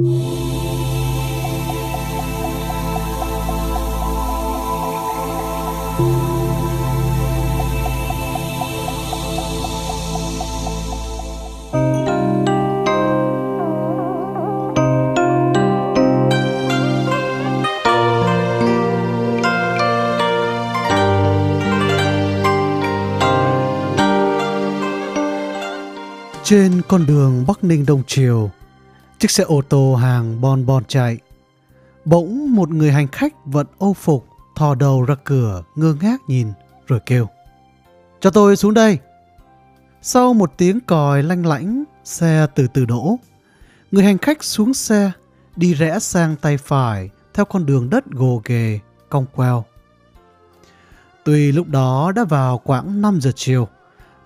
Trên con đường Bắc Ninh Đông Triều, chiếc xe ô tô hàng bon bon chạy. Bỗng một người hành khách vận ô phục thò đầu ra cửa ngơ ngác nhìn rồi kêu. Cho tôi xuống đây. Sau một tiếng còi lanh lãnh, xe từ từ đổ. Người hành khách xuống xe, đi rẽ sang tay phải theo con đường đất gồ ghề, cong queo. Tuy lúc đó đã vào khoảng 5 giờ chiều,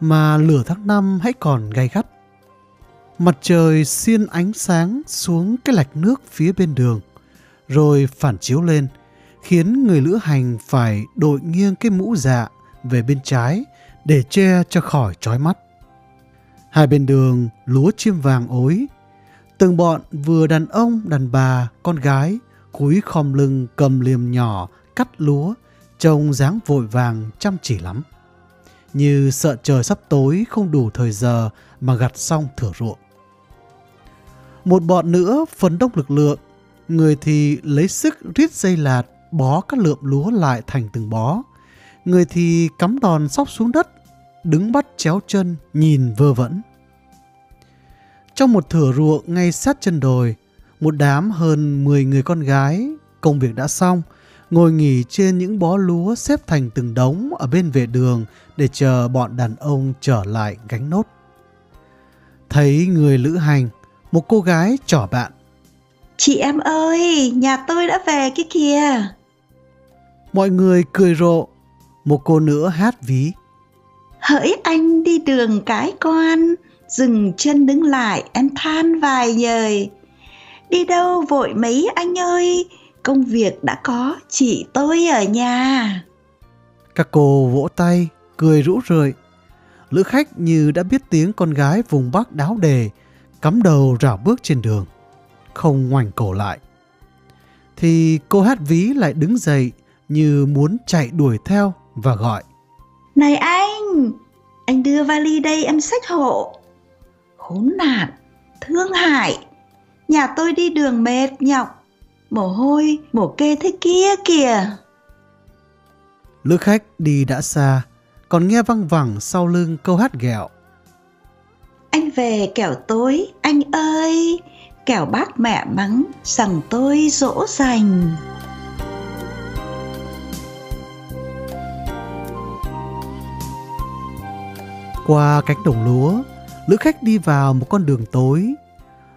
mà lửa tháng năm hãy còn gay gắt. Mặt trời xiên ánh sáng xuống cái lạch nước phía bên đường, rồi phản chiếu lên, khiến người lữ hành phải đội nghiêng cái mũ dạ về bên trái để che cho khỏi trói mắt. Hai bên đường lúa chim vàng ối, từng bọn vừa đàn ông, đàn bà, con gái cúi khom lưng cầm liềm nhỏ cắt lúa, trông dáng vội vàng chăm chỉ lắm. Như sợ trời sắp tối không đủ thời giờ mà gặt xong thửa ruộng. Một bọn nữa phấn đông lực lượng, người thì lấy sức rít dây lạt bó các lượm lúa lại thành từng bó. Người thì cắm đòn sóc xuống đất, đứng bắt chéo chân, nhìn vơ vẩn. Trong một thửa ruộng ngay sát chân đồi, một đám hơn 10 người con gái, công việc đã xong, ngồi nghỉ trên những bó lúa xếp thành từng đống ở bên vệ đường để chờ bọn đàn ông trở lại gánh nốt. Thấy người lữ hành, một cô gái trỏ bạn. Chị em ơi, nhà tôi đã về kia kìa. Mọi người cười rộ, một cô nữa hát ví. Hỡi anh đi đường cái con, dừng chân đứng lại em than vài nhời. Đi đâu vội mấy anh ơi, công việc đã có, chị tôi ở nhà. Các cô vỗ tay, cười rũ rượi. Lữ khách như đã biết tiếng con gái vùng Bắc đáo đề, cắm đầu rảo bước trên đường, không ngoảnh cổ lại. Thì cô hát ví lại đứng dậy như muốn chạy đuổi theo và gọi. Này anh, anh đưa vali đây em xách hộ. Khốn nạn, thương hại, nhà tôi đi đường mệt nhọc, mồ hôi, mồ kê thế kia kìa. Lữ khách đi đã xa, còn nghe văng vẳng sau lưng câu hát ghẹo. Anh về kẻo tối, anh ơi, kẻo bác mẹ mắng rằng tôi dỗ dành. Qua cánh đồng lúa, lữ khách đi vào một con đường tối,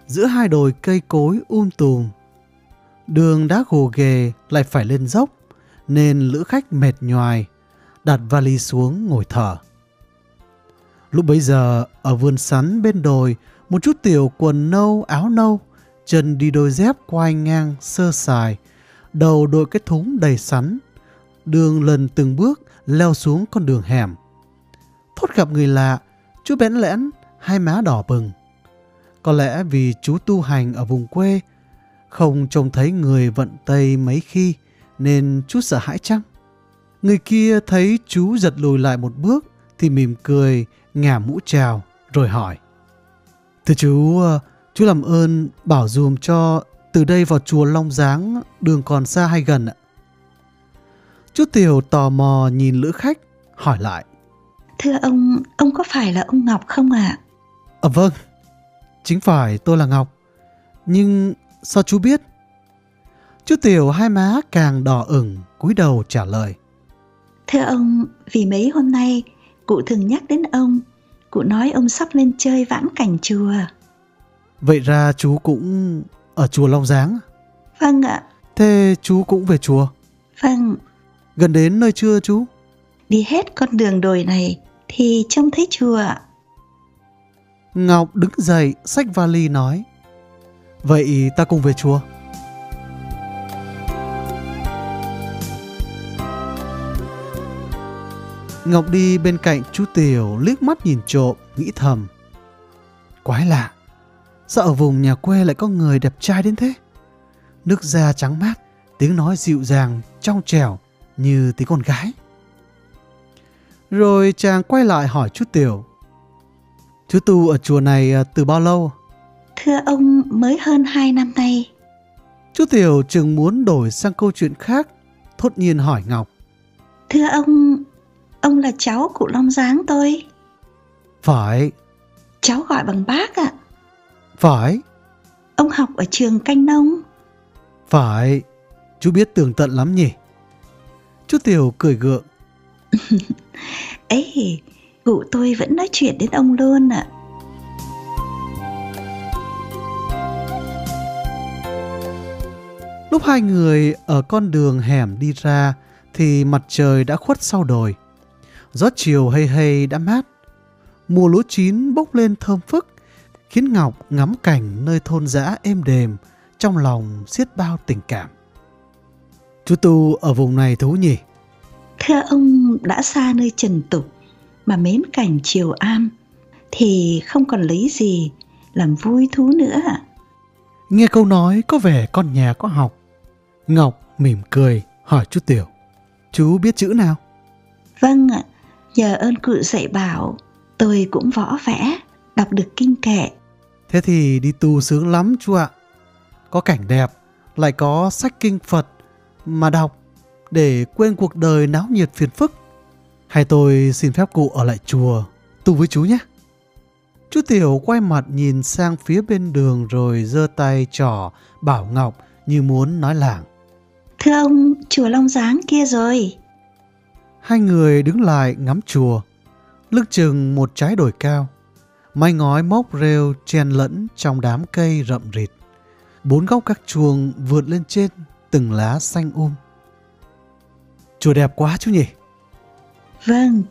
giữa hai đồi cây cối um tùm. Đường đã gồ ghề lại phải lên dốc, nên lữ khách mệt nhoài, đặt vali xuống ngồi thở. Lúc bấy giờ, ở vườn sắn bên đồi, một chút tiểu quần nâu áo nâu, chân đi đôi dép quai ngang sơ sài, đầu đội cái thúng đầy sắn, đường lần từng bước leo xuống con đường hẻm. Thốt gặp người lạ, chú bẽn lẽn, hai má đỏ bừng. Có lẽ vì chú tu hành ở vùng quê, không trông thấy người vận Tây mấy khi, nên chú sợ hãi chăng? Người kia thấy chú giật lùi lại một bước, thì mỉm cười, ngả mũ chào, rồi hỏi. Thưa chú, ờ, chú làm ơn bảo dùm cho từ đây vào chùa Long Giáng đường còn xa hay gần ạ? Chú Tiểu tò mò nhìn lữ khách, hỏi lại. Thưa ông, ông có phải là ông Ngọc không ạ? À? vâng, chính phải tôi là Ngọc. Nhưng sao chú biết? Chú Tiểu hai má càng đỏ ửng, cúi đầu trả lời. Thưa ông, vì mấy hôm nay cụ thường nhắc đến ông, cụ nói ông sắp lên chơi vãn cảnh chùa. Vậy ra chú cũng ở chùa Long Giáng? Vâng ạ. Thế chú cũng về chùa? Vâng. Gần đến nơi chưa chú? Đi hết con đường đồi này thì trông thấy chùa. Ngọc đứng dậy, xách vali nói. Vậy ta cùng về chùa. Ngọc đi bên cạnh chú Tiểu liếc mắt nhìn trộm, nghĩ thầm. Quái lạ, Sao ở vùng nhà quê lại có người đẹp trai đến thế? Nước da trắng mát, tiếng nói dịu dàng, trong trẻo như tiếng con gái. Rồi chàng quay lại hỏi chú Tiểu. Chú tu ở chùa này à, từ bao lâu? Thưa ông mới hơn hai năm nay. Chú Tiểu chừng muốn đổi sang câu chuyện khác, thốt nhiên hỏi Ngọc. Thưa ông, ông là cháu cụ Long Giáng tôi. Phải. Cháu gọi bằng bác ạ. Phải. Ông học ở trường canh nông. Phải. Chú biết tường tận lắm nhỉ? Chú Tiểu cười gượng. Ấy, cụ tôi vẫn nói chuyện đến ông luôn ạ. Lúc hai người ở con đường hẻm đi ra thì mặt trời đã khuất sau đồi. Gió chiều hay hay đã mát. Mùa lúa chín bốc lên thơm phức khiến Ngọc ngắm cảnh nơi thôn dã êm đềm trong lòng xiết bao tình cảm. Chú Tu ở vùng này thú nhỉ? Thưa ông đã xa nơi trần tục mà mến cảnh chiều am thì không còn lấy gì làm vui thú nữa ạ. Nghe câu nói có vẻ con nhà có học. Ngọc mỉm cười hỏi chú Tiểu. Chú biết chữ nào? Vâng ạ, nhờ ơn cụ dạy bảo tôi cũng võ vẽ, đọc được kinh kệ. Thế thì đi tu sướng lắm chú ạ. Có cảnh đẹp, lại có sách kinh Phật mà đọc để quên cuộc đời náo nhiệt phiền phức. Hay tôi xin phép cụ ở lại chùa tu với chú nhé. Chú Tiểu quay mặt nhìn sang phía bên đường rồi giơ tay trỏ bảo Ngọc như muốn nói lảng. Thưa ông, chùa Long Giáng kia rồi. Hai người đứng lại ngắm chùa, lưng chừng một trái đồi cao. Mái ngói mốc rêu chen lẫn trong đám cây rậm rịt. Bốn góc các chuồng vượt lên trên từng lá xanh um. Chùa đẹp quá chú nhỉ? Vâng,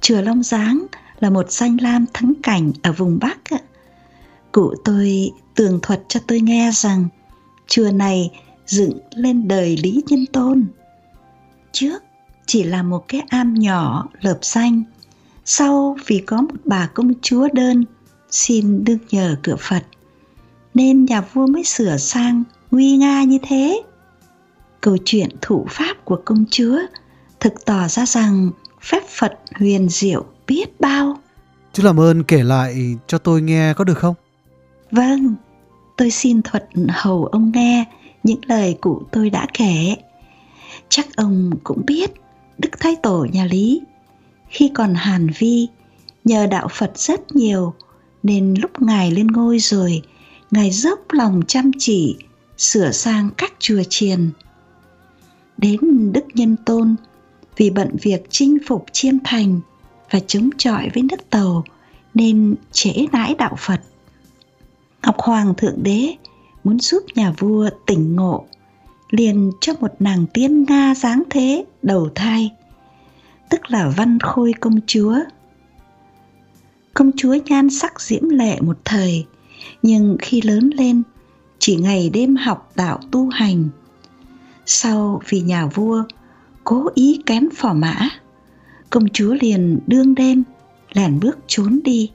chùa Long Giáng là một xanh lam thắng cảnh ở vùng Bắc. Cụ tôi tường thuật cho tôi nghe rằng chùa này dựng lên đời Lý Nhân Tôn. Trước chỉ là một cái am nhỏ lợp xanh, sau vì có một bà công chúa đơn xin đương nhờ cửa Phật, nên nhà vua mới sửa sang nguy nga như thế. Câu chuyện thủ pháp của công chúa thực tỏ ra rằng phép Phật huyền diệu biết bao. Chú làm ơn kể lại cho tôi nghe có được không? Vâng, tôi xin thuật hầu ông nghe những lời cụ tôi đã kể. Chắc ông cũng biết Đức Thái Tổ nhà Lý khi còn Hàn Vi, nhờ đạo Phật rất nhiều, nên lúc Ngài lên ngôi rồi, Ngài dốc lòng chăm chỉ, sửa sang các chùa chiền. Đến Đức Nhân Tôn, vì bận việc chinh phục chiêm thành và chống chọi với nước tàu, nên trễ nãi đạo Phật. Ngọc Hoàng Thượng Đế muốn giúp nhà vua tỉnh ngộ liền cho một nàng tiên Nga dáng thế đầu thai, tức là Văn Khôi công chúa. Công chúa nhan sắc diễm lệ một thời, nhưng khi lớn lên chỉ ngày đêm học đạo tu hành. Sau vì nhà vua cố ý kén phò mã, công chúa liền đương đêm lẻn bước trốn đi.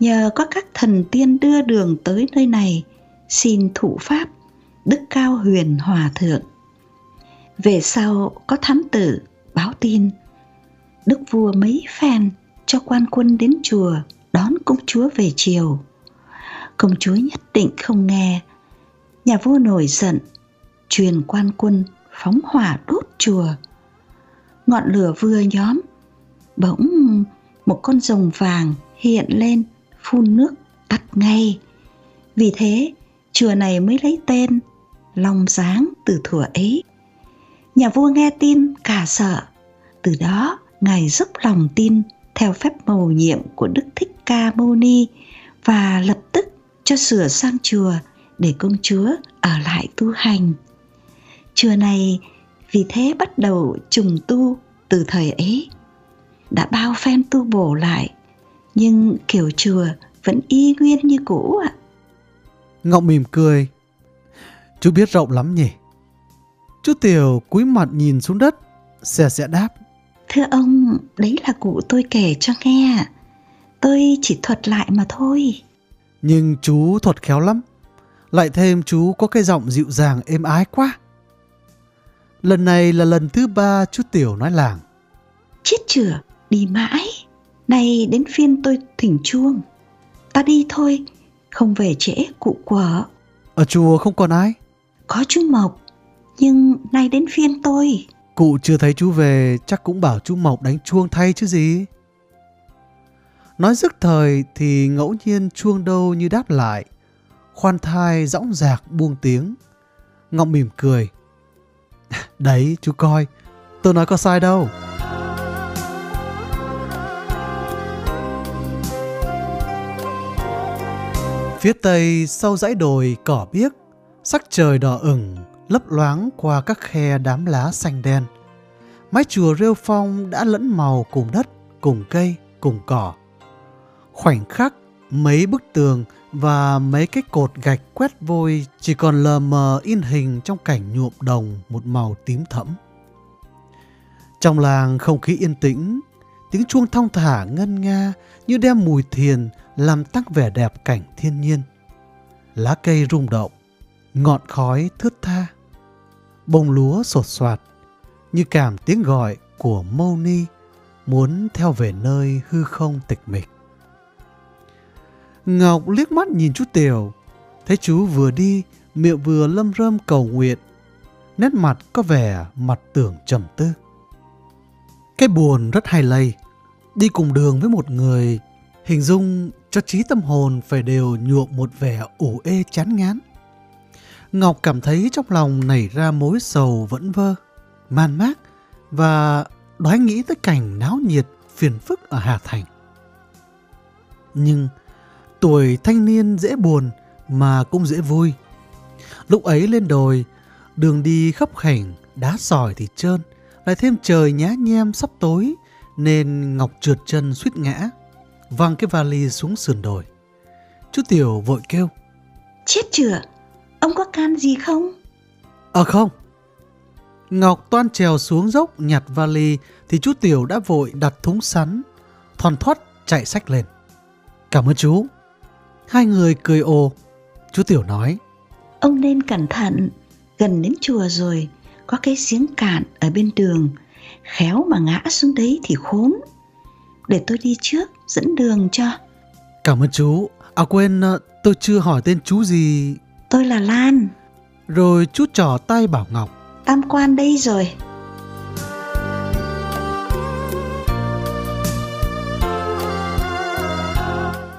Nhờ có các thần tiên đưa đường tới nơi này, xin thụ pháp đức cao huyền hòa thượng. Về sau có thám tử báo tin, đức vua mấy phen cho quan quân đến chùa đón công chúa về chiều công chúa nhất định không nghe. Nhà vua nổi giận, truyền quan quân phóng hỏa đốt chùa. Ngọn lửa vừa nhóm, bỗng một con rồng vàng hiện lên phun nước tắt ngay. Vì thế, chùa này mới lấy tên Long sáng từ thuở ấy. Nhà vua nghe tin cả sợ, từ đó ngài dốc lòng tin theo phép mầu nhiệm của Đức Thích Ca Mâu Ni và lập tức cho sửa sang chùa để công chúa ở lại tu hành. Chùa này vì thế bắt đầu trùng tu từ thời ấy. Đã bao phen tu bổ lại, nhưng kiểu chùa vẫn y nguyên như cũ ạ. Ngọc mỉm cười. Chú biết rộng lắm nhỉ? Chú Tiểu cúi mặt nhìn xuống đất, xe sẽ đáp. Thưa ông, đấy là cụ tôi kể cho nghe. Tôi chỉ thuật lại mà thôi. Nhưng chú thuật khéo lắm. Lại thêm chú có cái giọng dịu dàng êm ái quá. Lần này là lần thứ ba chú Tiểu nói làng. Chết chửa, đi mãi. Này đến phiên tôi thỉnh chuông. Ta đi thôi, không về trễ cụ quở. Ở chùa không còn ai? Có chú Mộc, nhưng nay đến phiên tôi. Cụ chưa thấy chú về chắc cũng bảo chú Mộc đánh chuông thay chứ gì. Nói dứt thời thì ngẫu nhiên chuông đâu như đáp lại. Khoan thai dõng dạc buông tiếng. Ngọc mỉm cười. Đấy chú coi, tôi nói có sai đâu. Phía tây sau dãy đồi cỏ biếc, sắc trời đỏ ửng lấp loáng qua các khe đám lá xanh đen. Mái chùa rêu phong đã lẫn màu cùng đất, cùng cây, cùng cỏ. Khoảnh khắc, mấy bức tường và mấy cái cột gạch quét vôi chỉ còn lờ mờ in hình trong cảnh nhuộm đồng một màu tím thẫm. Trong làng không khí yên tĩnh, tiếng chuông thong thả ngân nga như đem mùi thiền làm tăng vẻ đẹp cảnh thiên nhiên. Lá cây rung động, ngọn khói thướt tha, bông lúa sột soạt như cảm tiếng gọi của mâu ni muốn theo về nơi hư không tịch mịch. Ngọc liếc mắt nhìn chú Tiểu, thấy chú vừa đi, miệng vừa lâm râm cầu nguyện, nét mặt có vẻ mặt tưởng trầm tư. Cái buồn rất hay lây, đi cùng đường với một người, hình dung cho trí tâm hồn phải đều nhuộm một vẻ ủ ê chán ngán. Ngọc cảm thấy trong lòng nảy ra mối sầu vẫn vơ, man mác và đoái nghĩ tới cảnh náo nhiệt phiền phức ở Hà Thành. Nhưng tuổi thanh niên dễ buồn mà cũng dễ vui. Lúc ấy lên đồi, đường đi khấp khảnh, đá sỏi thì trơn, lại thêm trời nhá nhem sắp tối nên Ngọc trượt chân suýt ngã, văng cái vali xuống sườn đồi. Chú Tiểu vội kêu. Chết chưa? Ông có can gì không? Ờ không. Ngọc toan trèo xuống dốc nhặt vali thì chú Tiểu đã vội đặt thúng sắn, thòn thoát chạy sách lên. Cảm ơn chú. Hai người cười ồ. Chú Tiểu nói. Ông nên cẩn thận, gần đến chùa rồi, có cái giếng cạn ở bên đường. Khéo mà ngã xuống đấy thì khốn. Để tôi đi trước, dẫn đường cho. Cảm ơn chú. À quên, ờ, tôi chưa hỏi tên chú gì. Tôi là Lan. Rồi chú trỏ tay bảo Ngọc. Tam quan đây rồi.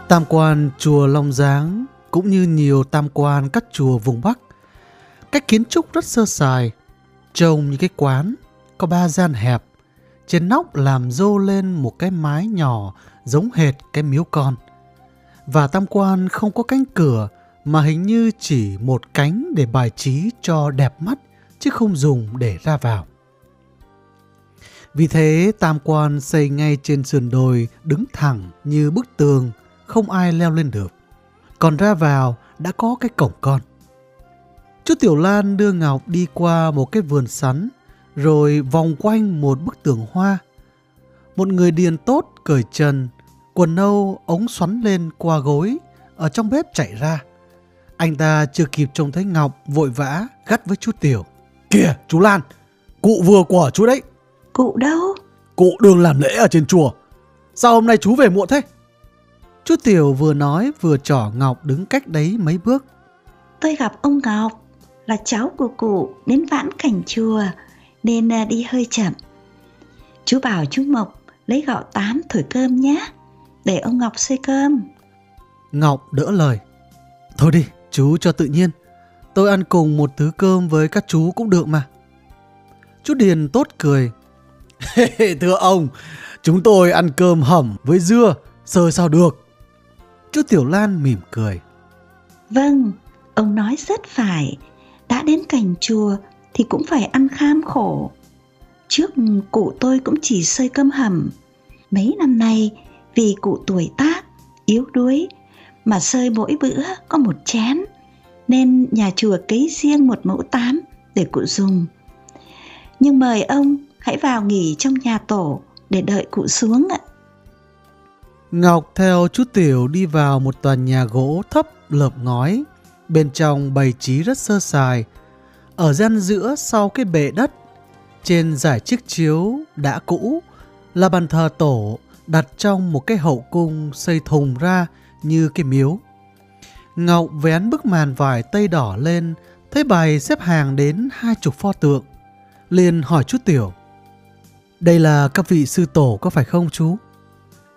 Tam quan chùa Long Giáng cũng như nhiều tam quan các chùa vùng Bắc. Cách kiến trúc rất sơ sài, trông như cái quán, có ba gian hẹp. Trên nóc làm rô lên một cái mái nhỏ giống hệt cái miếu con. Và tam quan không có cánh cửa mà hình như chỉ một cánh để bài trí cho đẹp mắt chứ không dùng để ra vào. Vì thế tam quan xây ngay trên sườn đồi đứng thẳng như bức tường không ai leo lên được. Còn ra vào đã có cái cổng con. Chú Tiểu Lan đưa Ngọc đi qua một cái vườn sắn, rồi vòng quanh một bức tường hoa. Một người điền tốt cởi trần, quần nâu ống xoắn lên qua gối, ở trong bếp chạy ra. Anh ta chưa kịp trông thấy Ngọc vội vã gắt với chú Tiểu. Kìa chú Lan, cụ vừa của chú đấy. Cụ đâu? Cụ đường làm lễ ở trên chùa. Sao hôm nay chú về muộn thế? Chú Tiểu vừa nói vừa trỏ Ngọc đứng cách đấy mấy bước. Tôi gặp ông Ngọc, là cháu của cụ đến vãn cảnh chùa, nên à, đi hơi chậm. Chú bảo chú Mộc lấy gạo tám thổi cơm nhé, để ông Ngọc xơi cơm. Ngọc đỡ lời. Thôi đi, chú cho tự nhiên. Tôi ăn cùng một thứ cơm với các chú cũng được mà. Chú Điền tốt cười. Thưa ông, chúng tôi ăn cơm hầm với dưa, sơ sao được. Chú Tiểu Lan mỉm cười. Vâng, ông nói rất phải. Đã đến cảnh chùa thì cũng phải ăn kham khổ. Trước cụ tôi cũng chỉ xơi cơm hầm. Mấy năm nay vì cụ tuổi tác, yếu đuối mà sơi mỗi bữa có một chén nên nhà chùa cấy riêng một mẫu tám để cụ dùng. Nhưng mời ông hãy vào nghỉ trong nhà tổ để đợi cụ xuống ạ. Ngọc theo chú Tiểu đi vào một tòa nhà gỗ thấp lợp ngói. Bên trong bày trí rất sơ sài. Ở gian giữa sau cái bệ đất, trên giải chiếc chiếu đã cũ là bàn thờ tổ đặt trong một cái hậu cung xây thùng ra như cái miếu. Ngọc vén bức màn vải tây đỏ lên, thấy bài xếp hàng đến hai chục pho tượng. liền hỏi chú Tiểu. Đây là các vị sư tổ có phải không chú?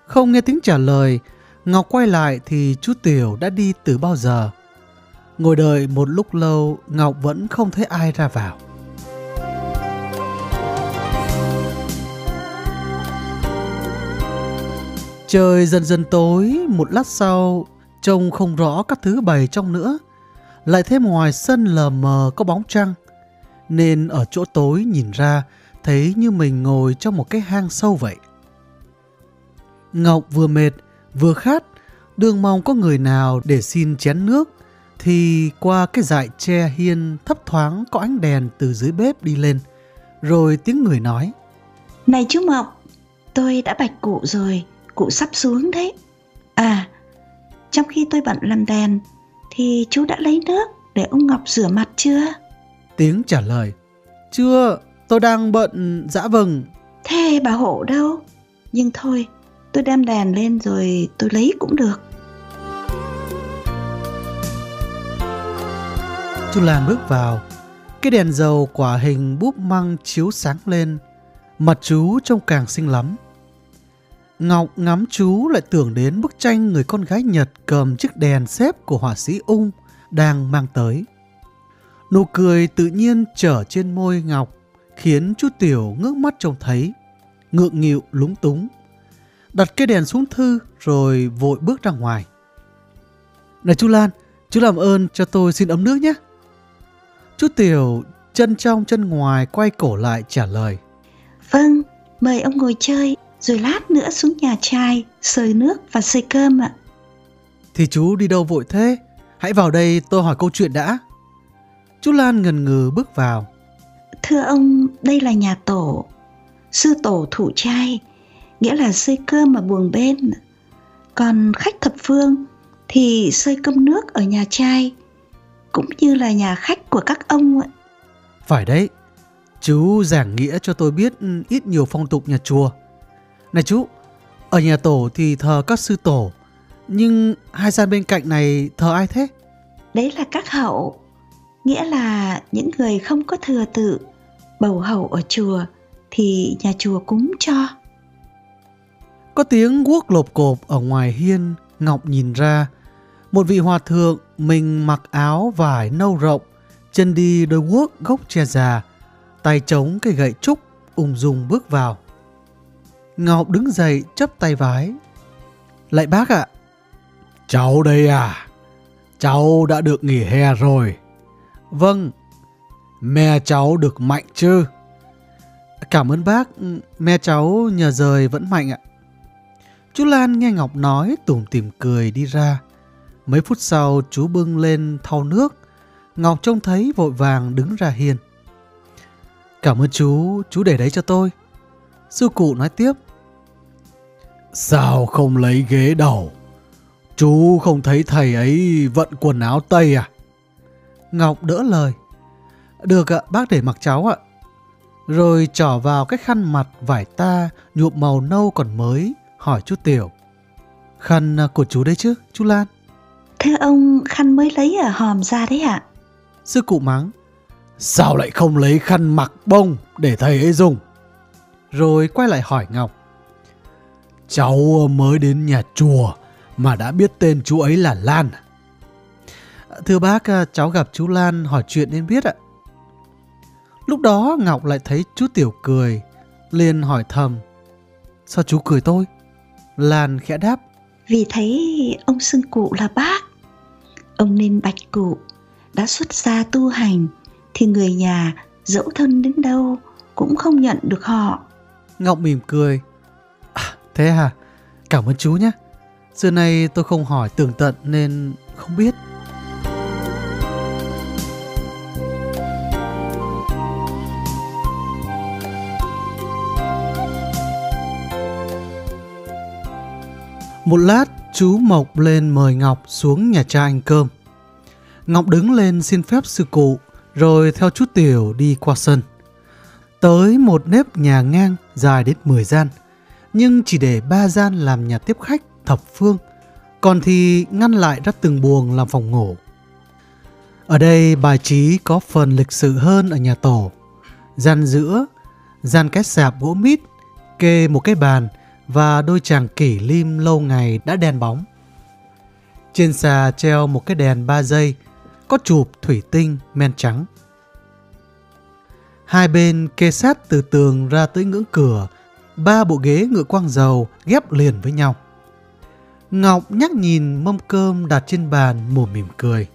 Không nghe tiếng trả lời, Ngọc quay lại thì chú Tiểu đã đi từ bao giờ. Ngồi đợi một lúc lâu, Ngọc vẫn không thấy ai ra vào. Trời dần dần tối, một lát sau, trông không rõ các thứ bày trong nữa. Lại thêm ngoài sân lờ mờ có bóng trăng, nên ở chỗ tối nhìn ra thấy như mình ngồi trong một cái hang sâu vậy. Ngọc vừa mệt, vừa khát, đương mong có người nào để xin chén nước, thì qua cái dại tre hiên thấp thoáng có ánh đèn từ dưới bếp đi lên, rồi tiếng người nói. Này chú Mộc, tôi đã bạch cụ rồi, cụ sắp xuống đấy. À, trong khi tôi bận làm đèn, thì chú đã lấy nước để ông Ngọc rửa mặt chưa? Tiếng trả lời, chưa, tôi đang bận dã vừng. Thế bà hộ đâu? Nhưng thôi, tôi đem đèn lên rồi tôi lấy cũng được. Chú Lan bước vào, cái đèn dầu quả hình búp măng chiếu sáng lên, mặt chú trông càng xinh lắm. Ngọc ngắm chú lại tưởng đến bức tranh người con gái Nhật cầm chiếc đèn xếp của họa sĩ Ung đang mang tới. Nụ cười tự nhiên trở trên môi Ngọc khiến chú Tiểu ngước mắt trông thấy, ngượng nghịu lúng túng. Đặt cái đèn xuống thư rồi vội bước ra ngoài. Này chú Lan, chú làm ơn cho tôi xin ấm nước nhé. Chú Tiểu chân trong chân ngoài quay cổ lại trả lời. Vâng, mời ông ngồi chơi rồi lát nữa xuống nhà trai sơi nước và sơi cơm ạ. Thì chú đi đâu vội thế? Hãy vào đây tôi hỏi câu chuyện đã. Chú Lan ngần ngừ bước vào. Thưa ông, đây là nhà tổ. Sư tổ thủ trai, nghĩa là sơi cơm ở buồng bên. Còn khách thập phương thì sơi cơm nước ở nhà trai, cũng như là nhà khách của các ông ạ. Phải đấy, chú giảng nghĩa cho tôi biết ít nhiều phong tục nhà chùa. Này chú, ở nhà tổ thì thờ các sư tổ, nhưng hai gian bên cạnh này thờ ai thế? Đấy là các hậu, nghĩa là những người không có thừa tự, bầu hậu ở chùa thì nhà chùa cúng cho. Có tiếng guốc lộp cộp ở ngoài hiên, Ngọc nhìn ra. Một vị hòa thượng mình mặc áo vải nâu rộng, chân đi đôi guốc gốc che già, tay chống cây gậy trúc, ung dung bước vào. Ngọc đứng dậy chấp tay vái. Lại bác ạ. Cháu đây à? Cháu đã được nghỉ hè rồi. Vâng. Mẹ cháu được mạnh chứ? Cảm ơn bác, mẹ cháu nhờ rời vẫn mạnh ạ. Chú Lan nghe Ngọc nói tủm tỉm cười đi ra. Mấy phút sau chú bưng lên thau nước. Ngọc trông thấy vội vàng đứng ra hiên. Cảm ơn chú, chú để đấy cho tôi. Sư cụ nói tiếp. Sao không lấy ghế đầu? Chú không thấy thầy ấy vận quần áo Tây à? Ngọc đỡ lời. Được ạ, bác để mặc cháu ạ. Rồi trỏ vào cái khăn mặt vải ta nhuộm màu nâu còn mới, hỏi chú Tiểu. Khăn của chú đấy chứ, chú Lan? Thưa ông, khăn mới lấy ở hòm ra đấy ạ. Sư cụ mắng. Sao lại không lấy khăn mặc bông để thầy ấy dùng? Rồi quay lại hỏi Ngọc. Cháu mới đến nhà chùa mà đã biết tên chú ấy là Lan. À? Thưa bác, à, cháu gặp chú Lan hỏi chuyện nên biết ạ. Lúc đó Ngọc lại thấy chú Tiểu cười, liền hỏi thầm. Sao chú cười tôi? Lan khẽ đáp. Vì thấy ông xưng cụ là bác. Ông nên bạch cụ, đã xuất gia tu hành, thì người nhà dẫu thân đến đâu cũng không nhận được họ. Ngọc mỉm cười. À, thế à? Cảm ơn chú nhé. Xưa nay tôi không hỏi tường tận nên không biết. Một lát chú Mộc lên mời Ngọc xuống nhà cha anh cơm. Ngọc đứng lên xin phép sư cụ rồi theo chú Tiểu đi qua sân. Tới một nếp nhà ngang dài đến 10 gian, nhưng chỉ để ba gian làm nhà tiếp khách thập phương, còn thì ngăn lại ra từng buồng làm phòng ngủ. Ở đây bài trí có phần lịch sự hơn ở nhà tổ. Gian giữa, gian két sạp gỗ mít, kê một cái bàn và đôi chàng kỷ lim lâu ngày đã đen bóng. Trên xà treo một cái đèn ba giây, có chụp thủy tinh men trắng. Hai bên kê sát từ tường ra tới ngưỡng cửa, ba bộ ghế ngựa quang dầu ghép liền với nhau. Ngọc nhắc nhìn mâm cơm đặt trên bàn mồm mỉm cười.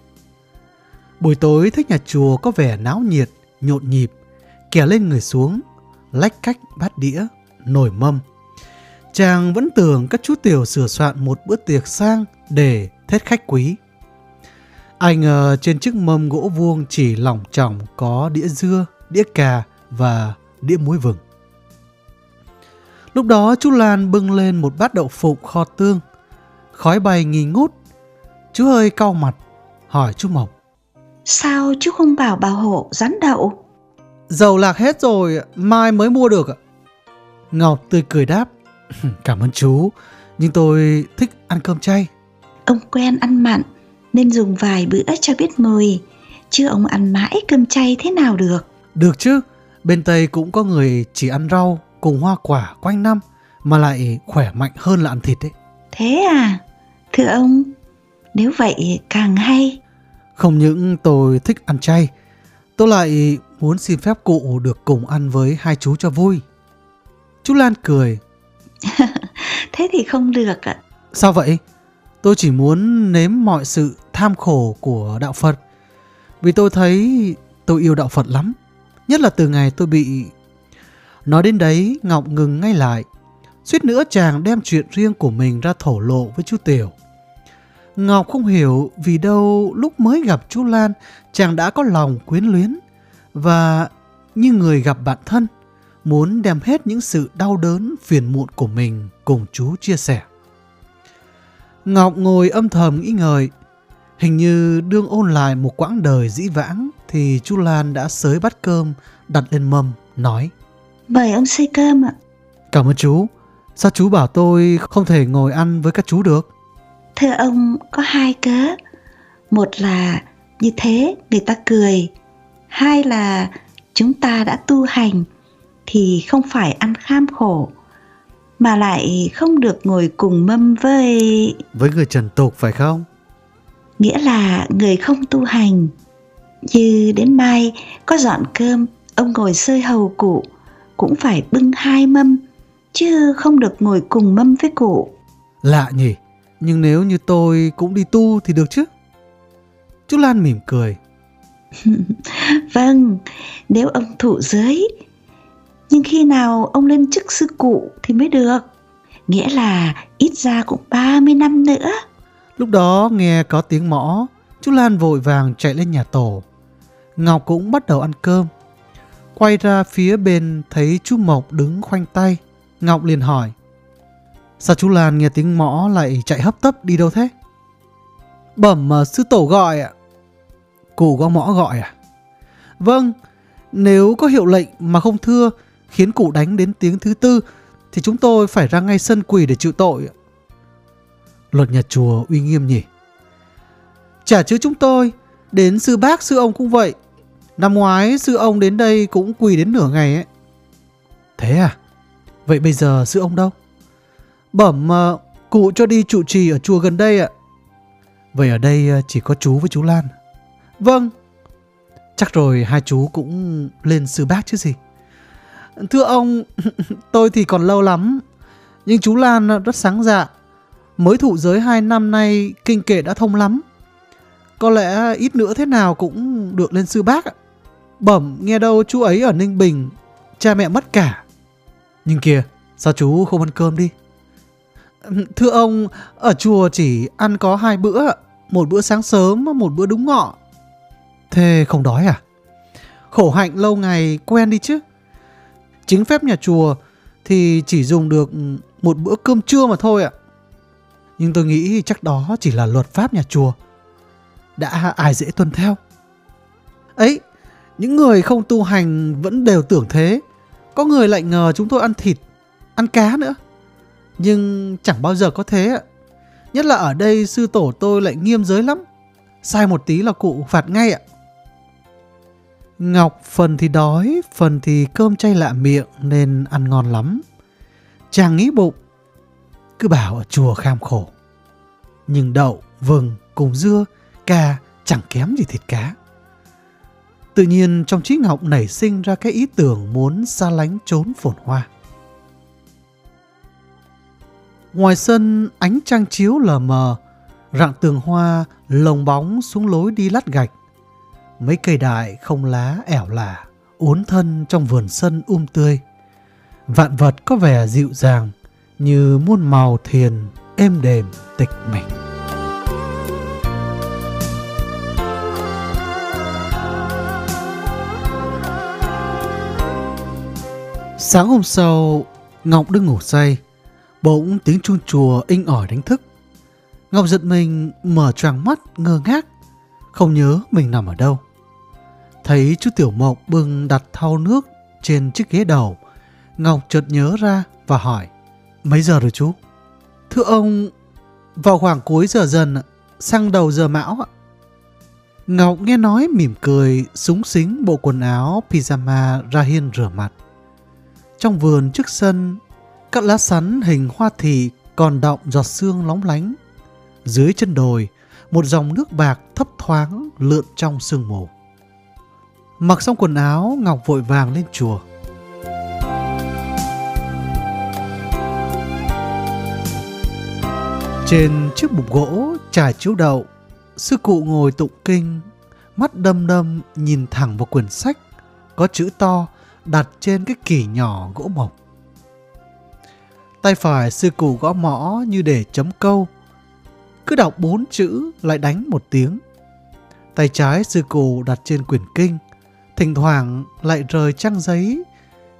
Buổi tối thích nhà chùa có vẻ náo nhiệt, nhộn nhịp, kẻ lên người xuống, lách cách bát đĩa, nồi mâm. Chàng vẫn tưởng các chú tiểu sửa soạn một bữa tiệc sang để thết khách quý. Ai ngờ trên chiếc mâm gỗ vuông chỉ lỏng trọng có đĩa dưa, đĩa cà và đĩa muối vừng. Lúc đó chú Lan bưng lên một bát đậu phụng kho tương. Khói bay nghi ngút. Chú hơi cau mặt, hỏi chú Mộc. Sao chú không bảo bảo hộ rắn đậu? Dầu lạc hết rồi, mai mới mua được ạ. Ngọc tươi cười đáp. Cảm ơn chú, nhưng tôi thích ăn cơm chay. Ông quen ăn mặn nên dùng vài bữa cho biết mùi. Chứ ông ăn mãi cơm chay thế nào được? Được chứ, bên Tây cũng có người chỉ ăn rau cùng hoa quả quanh năm mà lại khỏe mạnh hơn là ăn thịt đấy. Thế à? Thưa ông, nếu vậy càng hay. Không những tôi thích ăn chay, tôi lại muốn xin phép cụ được cùng ăn với hai chú cho vui. Chú Lan cười. Thế thì không được ạ. Sao vậy? Tôi chỉ muốn nếm mọi sự tham khổ của đạo Phật. Vì tôi thấy tôi yêu đạo Phật lắm. Nhất là từ ngày tôi bị... Nói đến đấy, Ngọc ngừng ngay lại. Suýt nữa chàng đem chuyện riêng của mình ra thổ lộ với chú Tiểu. Ngọc không hiểu vì đâu lúc mới gặp chú Lan chàng đã có lòng quyến luyến và như người gặp bạn thân muốn đem hết những sự đau đớn phiền muộn của mình cùng chú chia sẻ. Ngọc ngồi âm thầm nghĩ ngợi hình như đương ôn lại một quãng đời dĩ vãng thì chú Lan đã sới bát cơm đặt lên mâm nói Mời ông xơi cơm ạ. Cảm ơn chú. Sao chú bảo tôi không thể ngồi ăn với các chú được? Thưa ông có hai cớ. Một là như thế người ta cười. Hai là chúng ta đã tu hành thì không phải ăn kham khổ mà lại không được ngồi cùng mâm với Với người trần tục phải không? nghĩa là người không tu hành như đến mai có dọn cơm ông ngồi sơi hầu cụ cũng phải bưng hai mâm chứ không được ngồi cùng mâm với cụ Lạ nhỉ, nhưng nếu như tôi cũng đi tu thì được chứ? Chú Lan mỉm cười. vâng nếu ông thụ giới nhưng khi nào ông lên chức sư cụ thì mới được nghĩa là ít ra cũng 30 năm nữa Lúc đó nghe có tiếng mõ, chú Lan vội vàng chạy lên nhà tổ. Ngọc cũng bắt đầu ăn cơm. Quay ra phía bên thấy chú Mộc đứng khoanh tay. Ngọc liền hỏi. Sao chú Lan nghe tiếng mõ lại chạy hấp tấp đi đâu thế? Bẩm mà sư tổ gọi ạ. Cụ có mõ gọi à? Vâng, nếu có hiệu lệnh mà không thưa khiến cụ đánh đến tiếng thứ tư thì chúng tôi phải ra ngay sân quỳ để chịu tội. Luật nhà chùa uy nghiêm nhỉ? Chả chứ chúng tôi, đến sư bác sư ông cũng vậy. Năm ngoái sư ông đến đây cũng quỳ đến nửa ngày ấy. Thế à? Vậy bây giờ sư ông đâu? Bẩm uh, cụ cho đi trụ trì ở chùa gần đây ạ. Vậy ở đây uh, chỉ có chú với chú Lan. Vâng. Chắc rồi hai chú cũng lên sư bác chứ gì. Thưa ông, tôi thì còn lâu lắm. Nhưng chú Lan rất sáng dạ. Mới thụ giới hai năm nay kinh kệ đã thông lắm. Có lẽ ít nữa thế nào cũng được lên sư bác ạ. Bẩm nghe đâu chú ấy ở Ninh Bình, cha mẹ mất cả. Nhưng kìa, sao chú không ăn cơm đi? Thưa ông, ở chùa chỉ ăn có hai bữa, một bữa sáng sớm, một bữa đúng ngọ. Thế không đói à? Khổ hạnh lâu ngày quen đi chứ. Chính phép nhà chùa thì chỉ dùng được một bữa cơm trưa mà thôi ạ. Nhưng tôi nghĩ chắc đó chỉ là luật pháp nhà chùa. Đã ai dễ tuân theo. Ấy, những người không tu hành vẫn đều tưởng thế. Có người lại ngờ chúng tôi ăn thịt, ăn cá nữa. Nhưng chẳng bao giờ có thế ạ. Nhất là ở đây sư tổ tôi lại nghiêm giới lắm. Sai một tí là cụ phạt ngay ạ. Ngọc phần thì đói, phần thì cơm chay lạ miệng nên ăn ngon lắm. Chàng nghĩ bụng, cứ bảo ở chùa kham khổ. Nhưng đậu, vừng, cùng dưa, cà chẳng kém gì thịt cá. Tự nhiên trong trí Ngọc nảy sinh ra cái ý tưởng muốn xa lánh trốn phồn hoa. Ngoài sân ánh trăng chiếu lờ mờ, rạng tường hoa lồng bóng xuống lối đi lát gạch. Mấy cây đại không lá ẻo lả, uốn thân trong vườn sân um tươi. Vạn vật có vẻ dịu dàng như muôn màu thiền êm đềm tịch mịch. Sáng hôm sau, Ngọc đứng ngủ say. Bỗng tiếng chuông chùa inh ỏi đánh thức. Ngọc giật mình mở choàng mắt ngơ ngác, không nhớ mình nằm ở đâu. Thấy chú Tiểu Mộc bưng đặt thau nước trên chiếc ghế đầu, Ngọc chợt nhớ ra và hỏi, mấy giờ rồi chú? Thưa ông, vào khoảng cuối giờ dần, sang đầu giờ mão ạ. Ngọc nghe nói mỉm cười, súng xính bộ quần áo pyjama ra hiên rửa mặt. Trong vườn trước sân, các lá sắn hình hoa thị còn đọng giọt sương lóng lánh. Dưới chân đồi, một dòng nước bạc thấp thoáng lượn trong sương mù. Mặc xong quần áo, Ngọc vội vàng lên chùa. Trên chiếc bục gỗ trải chiếu đậu, sư cụ ngồi tụng kinh, mắt đâm đâm nhìn thẳng vào quyển sách, có chữ to đặt trên cái kỷ nhỏ gỗ mộc. Tay phải sư cụ gõ mõ như để chấm câu. Cứ đọc bốn chữ lại đánh một tiếng. Tay trái sư cụ đặt trên quyển kinh. Thỉnh thoảng lại rời trang giấy,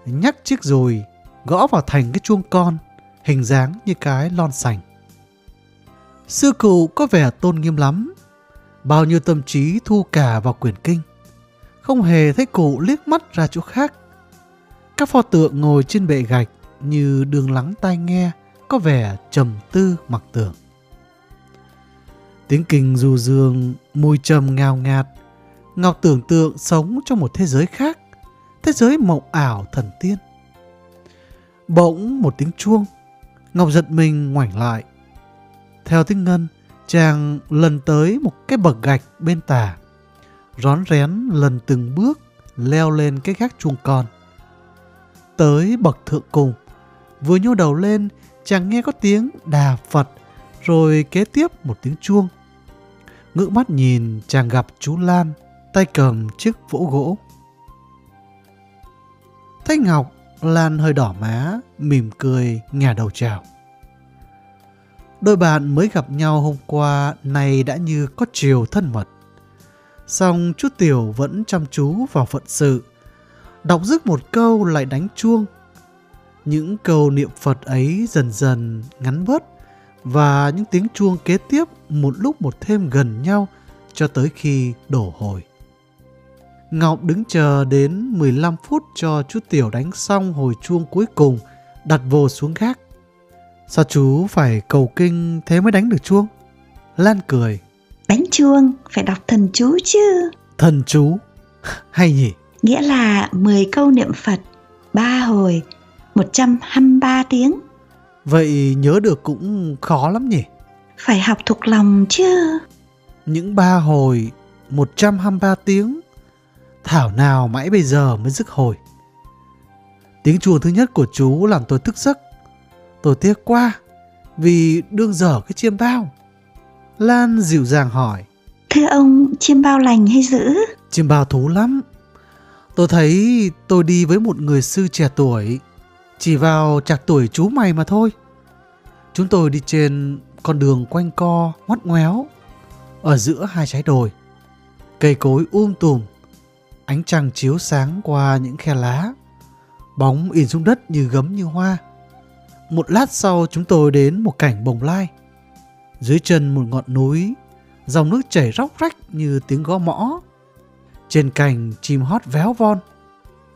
nhắc chiếc rùi, gõ vào thành cái chuông con, hình dáng như cái lon sành. Sư cụ có vẻ tôn nghiêm lắm, bao nhiêu tâm trí thu cả vào quyển kinh. Không hề thấy cụ liếc mắt ra chỗ khác. Các pho tượng ngồi trên bệ gạch như đường lắng tai nghe, có vẻ trầm tư mặc tưởng. Tiếng kinh du dương, mùi trầm ngào ngạt, Ngọc tưởng tượng sống trong một thế giới khác, thế giới mộng ảo thần tiên. Bỗng một tiếng chuông, Ngọc giật mình ngoảnh lại. Theo tiếng ngân, chàng lần tới một cái bậc gạch bên tà, rón rén lần từng bước leo lên cái gác chuông con. Tới bậc thượng cùng, vừa nhô đầu lên, chàng nghe có tiếng đà Phật, rồi kế tiếp một tiếng chuông. Ngước mắt nhìn chàng gặp chú Lan tay cầm chiếc vỗ gỗ. Thấy Ngọc, Lan hơi đỏ má, mỉm cười, ngả đầu chào. Đôi bạn mới gặp nhau hôm qua nay đã như có chiều thân mật. Xong chú Tiểu vẫn chăm chú vào phận sự. Đọc dứt một câu lại đánh chuông. Những câu niệm Phật ấy dần dần ngắn bớt và những tiếng chuông kế tiếp một lúc một thêm gần nhau cho tới khi đổ hồi. Ngọc đứng chờ đến 15 phút cho chú Tiểu đánh xong hồi chuông cuối cùng, đặt vô xuống gác. Sao chú phải cầu kinh thế mới đánh được chuông? Lan cười. Đánh chuông phải đọc thần chú chứ. Thần chú? Hay nhỉ? Nghĩa là 10 câu niệm Phật, 3 hồi, 123 tiếng. Vậy nhớ được cũng khó lắm nhỉ? Phải học thuộc lòng chứ. Những ba hồi, 123 tiếng Thảo nào mãi bây giờ mới dứt hồi. Tiếng chuông thứ nhất của chú làm tôi thức giấc. Tôi tiếc quá, vì đương dở cái chiêm bao. Lan dịu dàng hỏi. Thưa ông, chiêm bao lành hay dữ? Chiêm bao thú lắm. Tôi thấy tôi đi với một người sư trẻ tuổi, chỉ vào chạc tuổi chú mày mà thôi. Chúng tôi đi trên con đường quanh co, ngoắt ngoéo, ở giữa hai trái đồi. Cây cối um tùm, Ánh trăng chiếu sáng qua những khe lá. Bóng in xuống đất như gấm như hoa. Một lát sau chúng tôi đến một cảnh bồng lai. Dưới chân một ngọn núi, dòng nước chảy róc rách như tiếng gõ mõ. Trên cành chim hót véo von.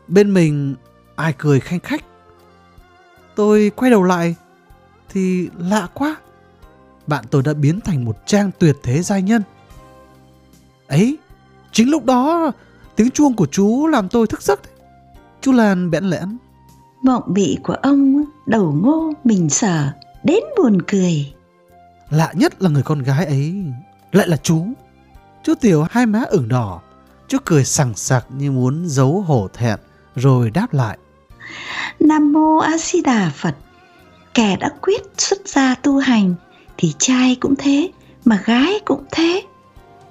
Bên mình ai cười khanh khách. Tôi quay đầu lại thì lạ quá. Bạn tôi đã biến thành một trang tuyệt thế giai nhân. Ấy, chính lúc đó tiếng chuông của chú làm tôi thức giấc. Chú Lan bẽn lẽn. Mộng bị của ông đầu ngô mình sở đến buồn cười. Lạ nhất là người con gái ấy lại là chú. Chú Tiểu hai má ửng đỏ, chú cười sằng sặc như muốn giấu hổ thẹn rồi đáp lại. Nam mô A Di Đà Phật. Kẻ đã quyết xuất gia tu hành thì trai cũng thế, mà gái cũng thế.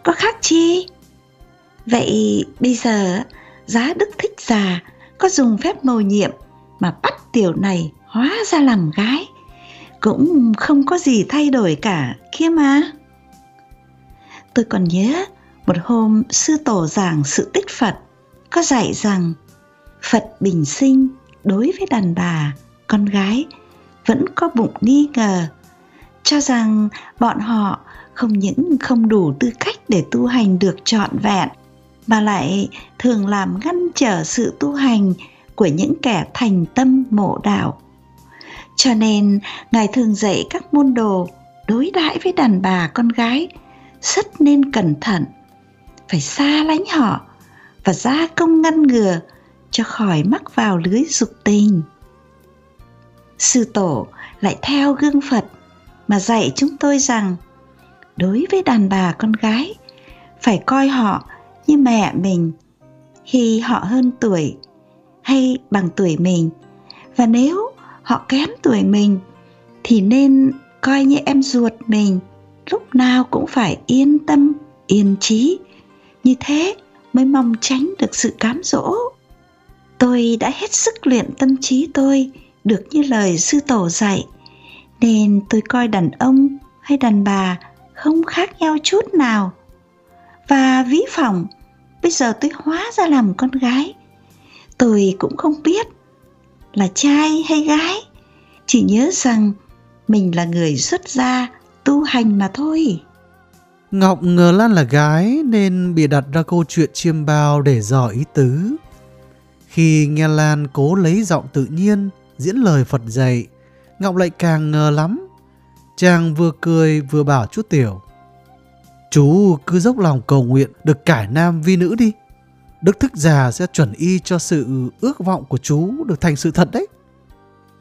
Có khác chi? Vậy bây giờ giá Đức Thích Già có dùng phép mầu nhiệm mà bắt tiểu này hóa ra làm gái cũng không có gì thay đổi cả kia mà. Tôi còn nhớ một hôm sư tổ giảng sự tích Phật có dạy rằng Phật bình sinh đối với đàn bà, con gái vẫn có bụng nghi ngờ cho rằng bọn họ không những không đủ tư cách để tu hành được trọn vẹn mà lại thường làm ngăn trở sự tu hành của những kẻ thành tâm mộ đạo. Cho nên ngài thường dạy các môn đồ đối đãi với đàn bà con gái rất nên cẩn thận phải xa lánh họ và gia công ngăn ngừa cho khỏi mắc vào lưới dục tình. Sư tổ lại theo gương phật mà dạy chúng tôi rằng đối với đàn bà con gái, phải coi họ như mẹ mình, khi họ hơn tuổi hay bằng tuổi mình. Và nếu họ kém tuổi mình thì nên coi như em ruột mình, lúc nào cũng phải yên tâm, yên trí như thế mới mong tránh được sự cám dỗ. Tôi đã hết sức luyện tâm trí tôi, được như lời sư tổ dạy, nên tôi coi đàn ông hay đàn bà không khác nhau chút nào. Và ví phỏng bây giờ tôi hóa ra làm con gái. Tôi cũng không biết là trai hay gái, chỉ nhớ rằng mình là người xuất gia tu hành mà thôi ngọc ngờ lan là gái nên bị đặt ra câu chuyện chiêm bao để dò ý tứ khi nghe lan cố lấy giọng tự nhiên, diễn lời phật dạy, ngọc lại càng ngờ lắm chàng vừa cười vừa bảo chú tiểu, chú cứ dốc lòng cầu nguyện được cải nam vi nữ đi Đức Thức Già sẽ chuẩn y cho sự ước vọng của chú được thành sự thật đấy.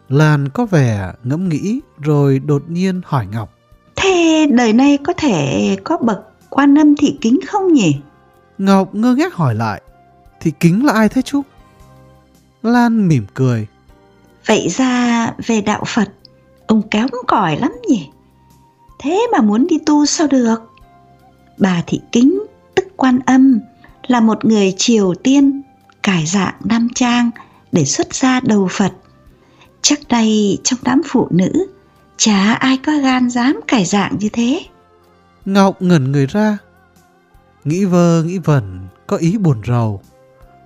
Lan có vẻ ngẫm nghĩ rồi đột nhiên hỏi Ngọc. Thế đời này có thể có bậc quan âm thị kính không nhỉ? Ngọc ngơ ngác hỏi lại. Thị kính là ai thế chú? Lan mỉm cười. Vậy ra về đạo Phật, ông kéo còi lắm nhỉ? Thế mà muốn đi tu sao được? Bà thị kính, tức quan âm, là một người Triều Tiên cải dạng nam trang để xuất gia đầu Phật. Chắc đây trong đám phụ nữ chả ai có gan dám cải dạng như thế. Ngọc ngẩn người ra, nghĩ vơ nghĩ vẩn, có ý buồn rầu.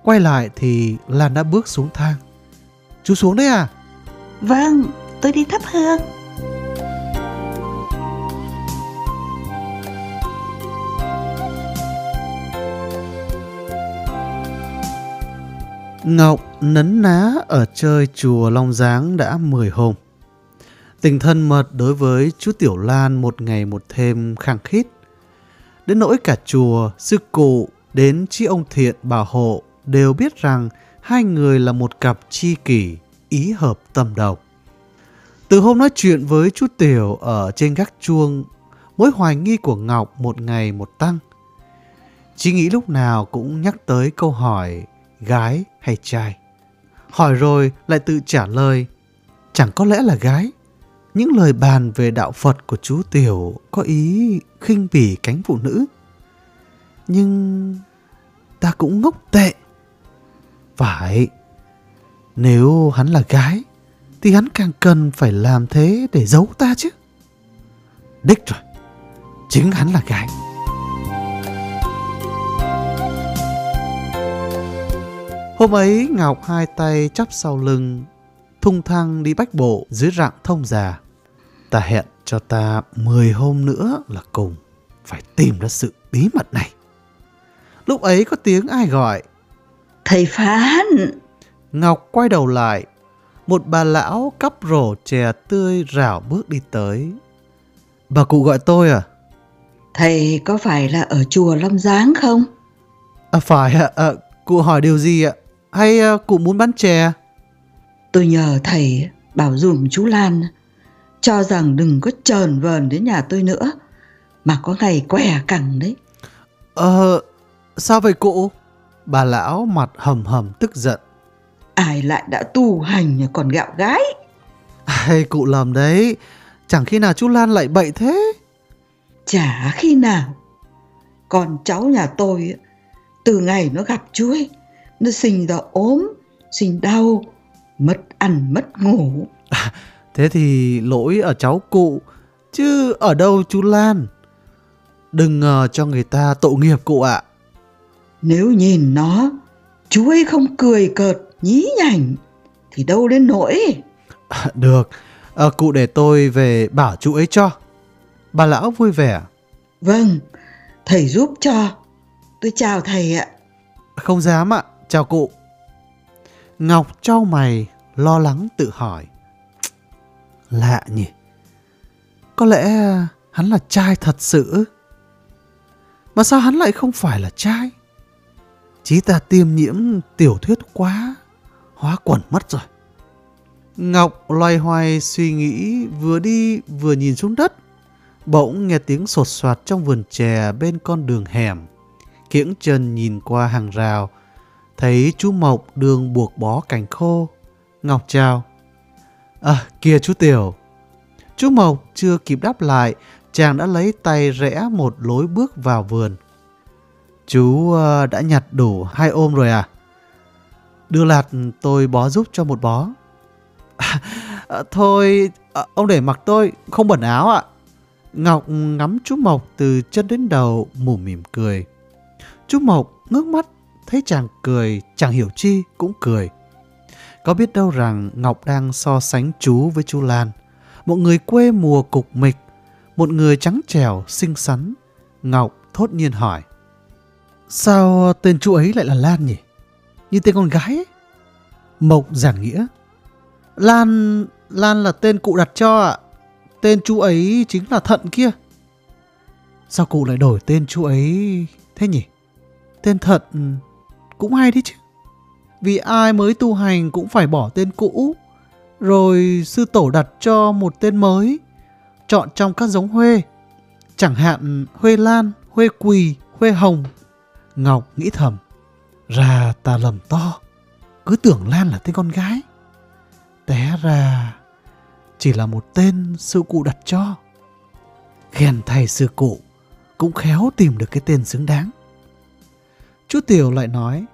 Quay lại thì Lan đã bước xuống thang. Chú xuống đấy à? Vâng, tôi đi thắp hương. Ngọc nấn ná ở chơi chùa Long Giáng đã 10 hôm. Tình thân mật đối với chú Tiểu Lan một ngày một thêm khăng khít. Đến nỗi cả chùa, sư cụ đến chi ông Thiện bảo hộ đều biết rằng hai người là một cặp chi kỷ, ý hợp tâm độc. Từ hôm nói chuyện với chú Tiểu ở trên gác chuông, mối hoài nghi của Ngọc một ngày một tăng. Chỉ nghĩ lúc nào cũng nhắc tới câu hỏi gái hay trai. Hỏi rồi lại tự trả lời, chẳng có lẽ là gái. Những lời bàn về đạo Phật của chú Tiểu có ý khinh bỉ cánh phụ nữ. Nhưng ta cũng ngốc tệ. Phải, nếu hắn là gái, thì hắn càng cần phải làm thế để giấu ta chứ. Đích rồi, chính hắn là gái. Hôm ấy Ngọc hai tay chắp sau lưng, thung thăng đi bách bộ dưới rặng thông già. Ta hẹn cho ta 10 hôm nữa là cùng phải tìm ra sự bí mật này. Lúc ấy có tiếng ai gọi. Thầy Phán! Ngọc quay đầu lại. Một bà lão cắp rổ chè tươi rảo bước đi tới. Bà cụ gọi tôi à? Thầy có phải là ở chùa Long Giáng không? À phải ạ, à, cụ hỏi điều gì ạ? Hay à, cụ muốn bán chè? Tôi nhờ thầy bảo dùm chú Lan cho rằng đừng có trờn vờn đến nhà tôi nữa mà có ngày què cẳng đấy. Ờ, sao vậy cụ? Bà lão mặt hầm hầm tức giận. Ai lại đã tu hành còn gạo gái? Hay cụ lầm đấy, chẳng khi nào chú Lan lại bậy thế. Chả khi nào. Con cháu nhà tôi từ ngày nó gặp chú ấy, nó sinh ra ốm, sinh đau, mất ăn mất ngủ. Thế thì lỗi ở cháu cụ, chứ ở đâu chú Lan? Đừng ngờ cho người ta tội nghiệp cụ ạ. Nếu nhìn nó, chú ấy không cười cợt, nhí nhảnh, thì đâu đến nỗi. À, được, à, cụ để tôi về bảo chú ấy cho. Bà lão vui vẻ. Vâng, thầy giúp cho. Tôi chào thầy ạ. Không dám ạ, chào cụ. Ngọc trao mày, lo lắng tự hỏi. Lạ nhỉ? Có lẽ à, hắn là trai thật sự Mà sao hắn lại không phải là trai? Chí ta tiêm nhiễm tiểu thuyết quá, hóa quẩn mất rồi. Ngọc loay hoay suy nghĩ vừa đi vừa nhìn xuống đất. Bỗng nghe tiếng sột soạt trong vườn chè bên con đường hẻm. Kiễng chân nhìn qua hàng rào, thấy chú Mộc đường buộc bó cành khô. Ngọc chào. À, kìa chú Tiểu. Chú Mộc chưa kịp đáp lại, chàng đã lấy tay rẽ một lối bước vào vườn. Chú ờ, đã nhặt đủ hai ôm rồi à? Đưa lạt tôi bó giúp cho một bó. À, thôi, à, ông để mặc tôi, không bẩn áo ạ. Ngọc ngắm chú Mộc từ chân đến đầu mù mỉm cười. Chú Mộc ngước mắt, thấy chàng cười, chẳng hiểu chi cũng cười. Có biết đâu rằng Ngọc đang so sánh chú với chú Lan. Một người quê mùa cục mịch, một người trắng trẻo, xinh xắn. Ngọc thốt nhiên hỏi. Sao tên chú ấy lại là Lan nhỉ? Như tên con gái ấy. Mộc giảng nghĩa. Lan, Lan là tên cụ đặt cho ạ. Tên chú ấy chính là Thận kia. Sao cụ lại đổi tên chú ấy thế nhỉ? Tên Thận cũng hay đấy chứ. Vì ai mới tu hành cũng phải bỏ tên cũ. Rồi sư tổ đặt cho một tên mới. Chọn trong các giống Huê. Chẳng hạn Huê Lan, Huê Quỳ, Huê Hồng. Ngọc nghĩ thầm. Ra ta lầm to. Cứ tưởng Lan là tên con gái. Té ra chỉ là một tên sư cụ đặt cho. Khen thầy sư cụ cũng khéo tìm được cái tên xứng đáng. Chú Tiểu lại nói,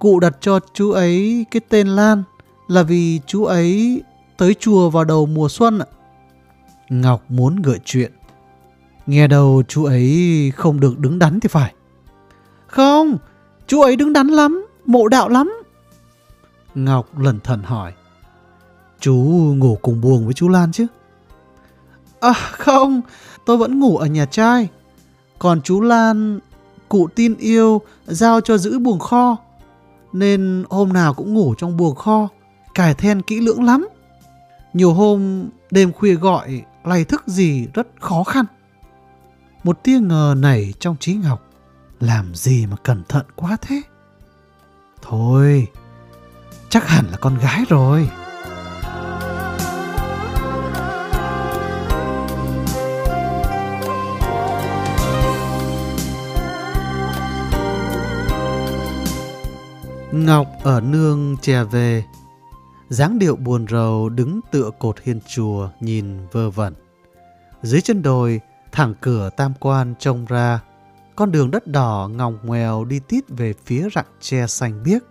cụ đặt cho chú ấy cái tên Lan là vì chú ấy tới chùa vào đầu mùa xuân ạ. Ngọc muốn gợi chuyện. Nghe đầu chú ấy không được đứng đắn thì phải. Không, chú ấy đứng đắn lắm, mộ đạo lắm. Ngọc lần thần hỏi. Chú ngủ cùng buồng với chú Lan chứ? À không, tôi vẫn ngủ ở nhà trai. Còn chú Lan, cụ tin yêu, giao cho giữ buồng kho. Nên hôm nào cũng ngủ trong buồng kho, cài then kỹ lưỡng lắm. Nhiều hôm đêm khuya gọi, lay thức gì rất khó khăn. Một tia ngờ nảy trong trí Ngọc. Làm gì mà cẩn thận quá thế? Thôi, chắc hẳn là con gái rồi. Ngọc ở nương chè về, dáng điệu buồn rầu đứng tựa cột hiên chùa nhìn vơ vẩn. Dưới chân đồi, thẳng cửa tam quan trông ra, con đường đất đỏ ngòng ngoèo đi tít về phía rặng tre xanh biếc,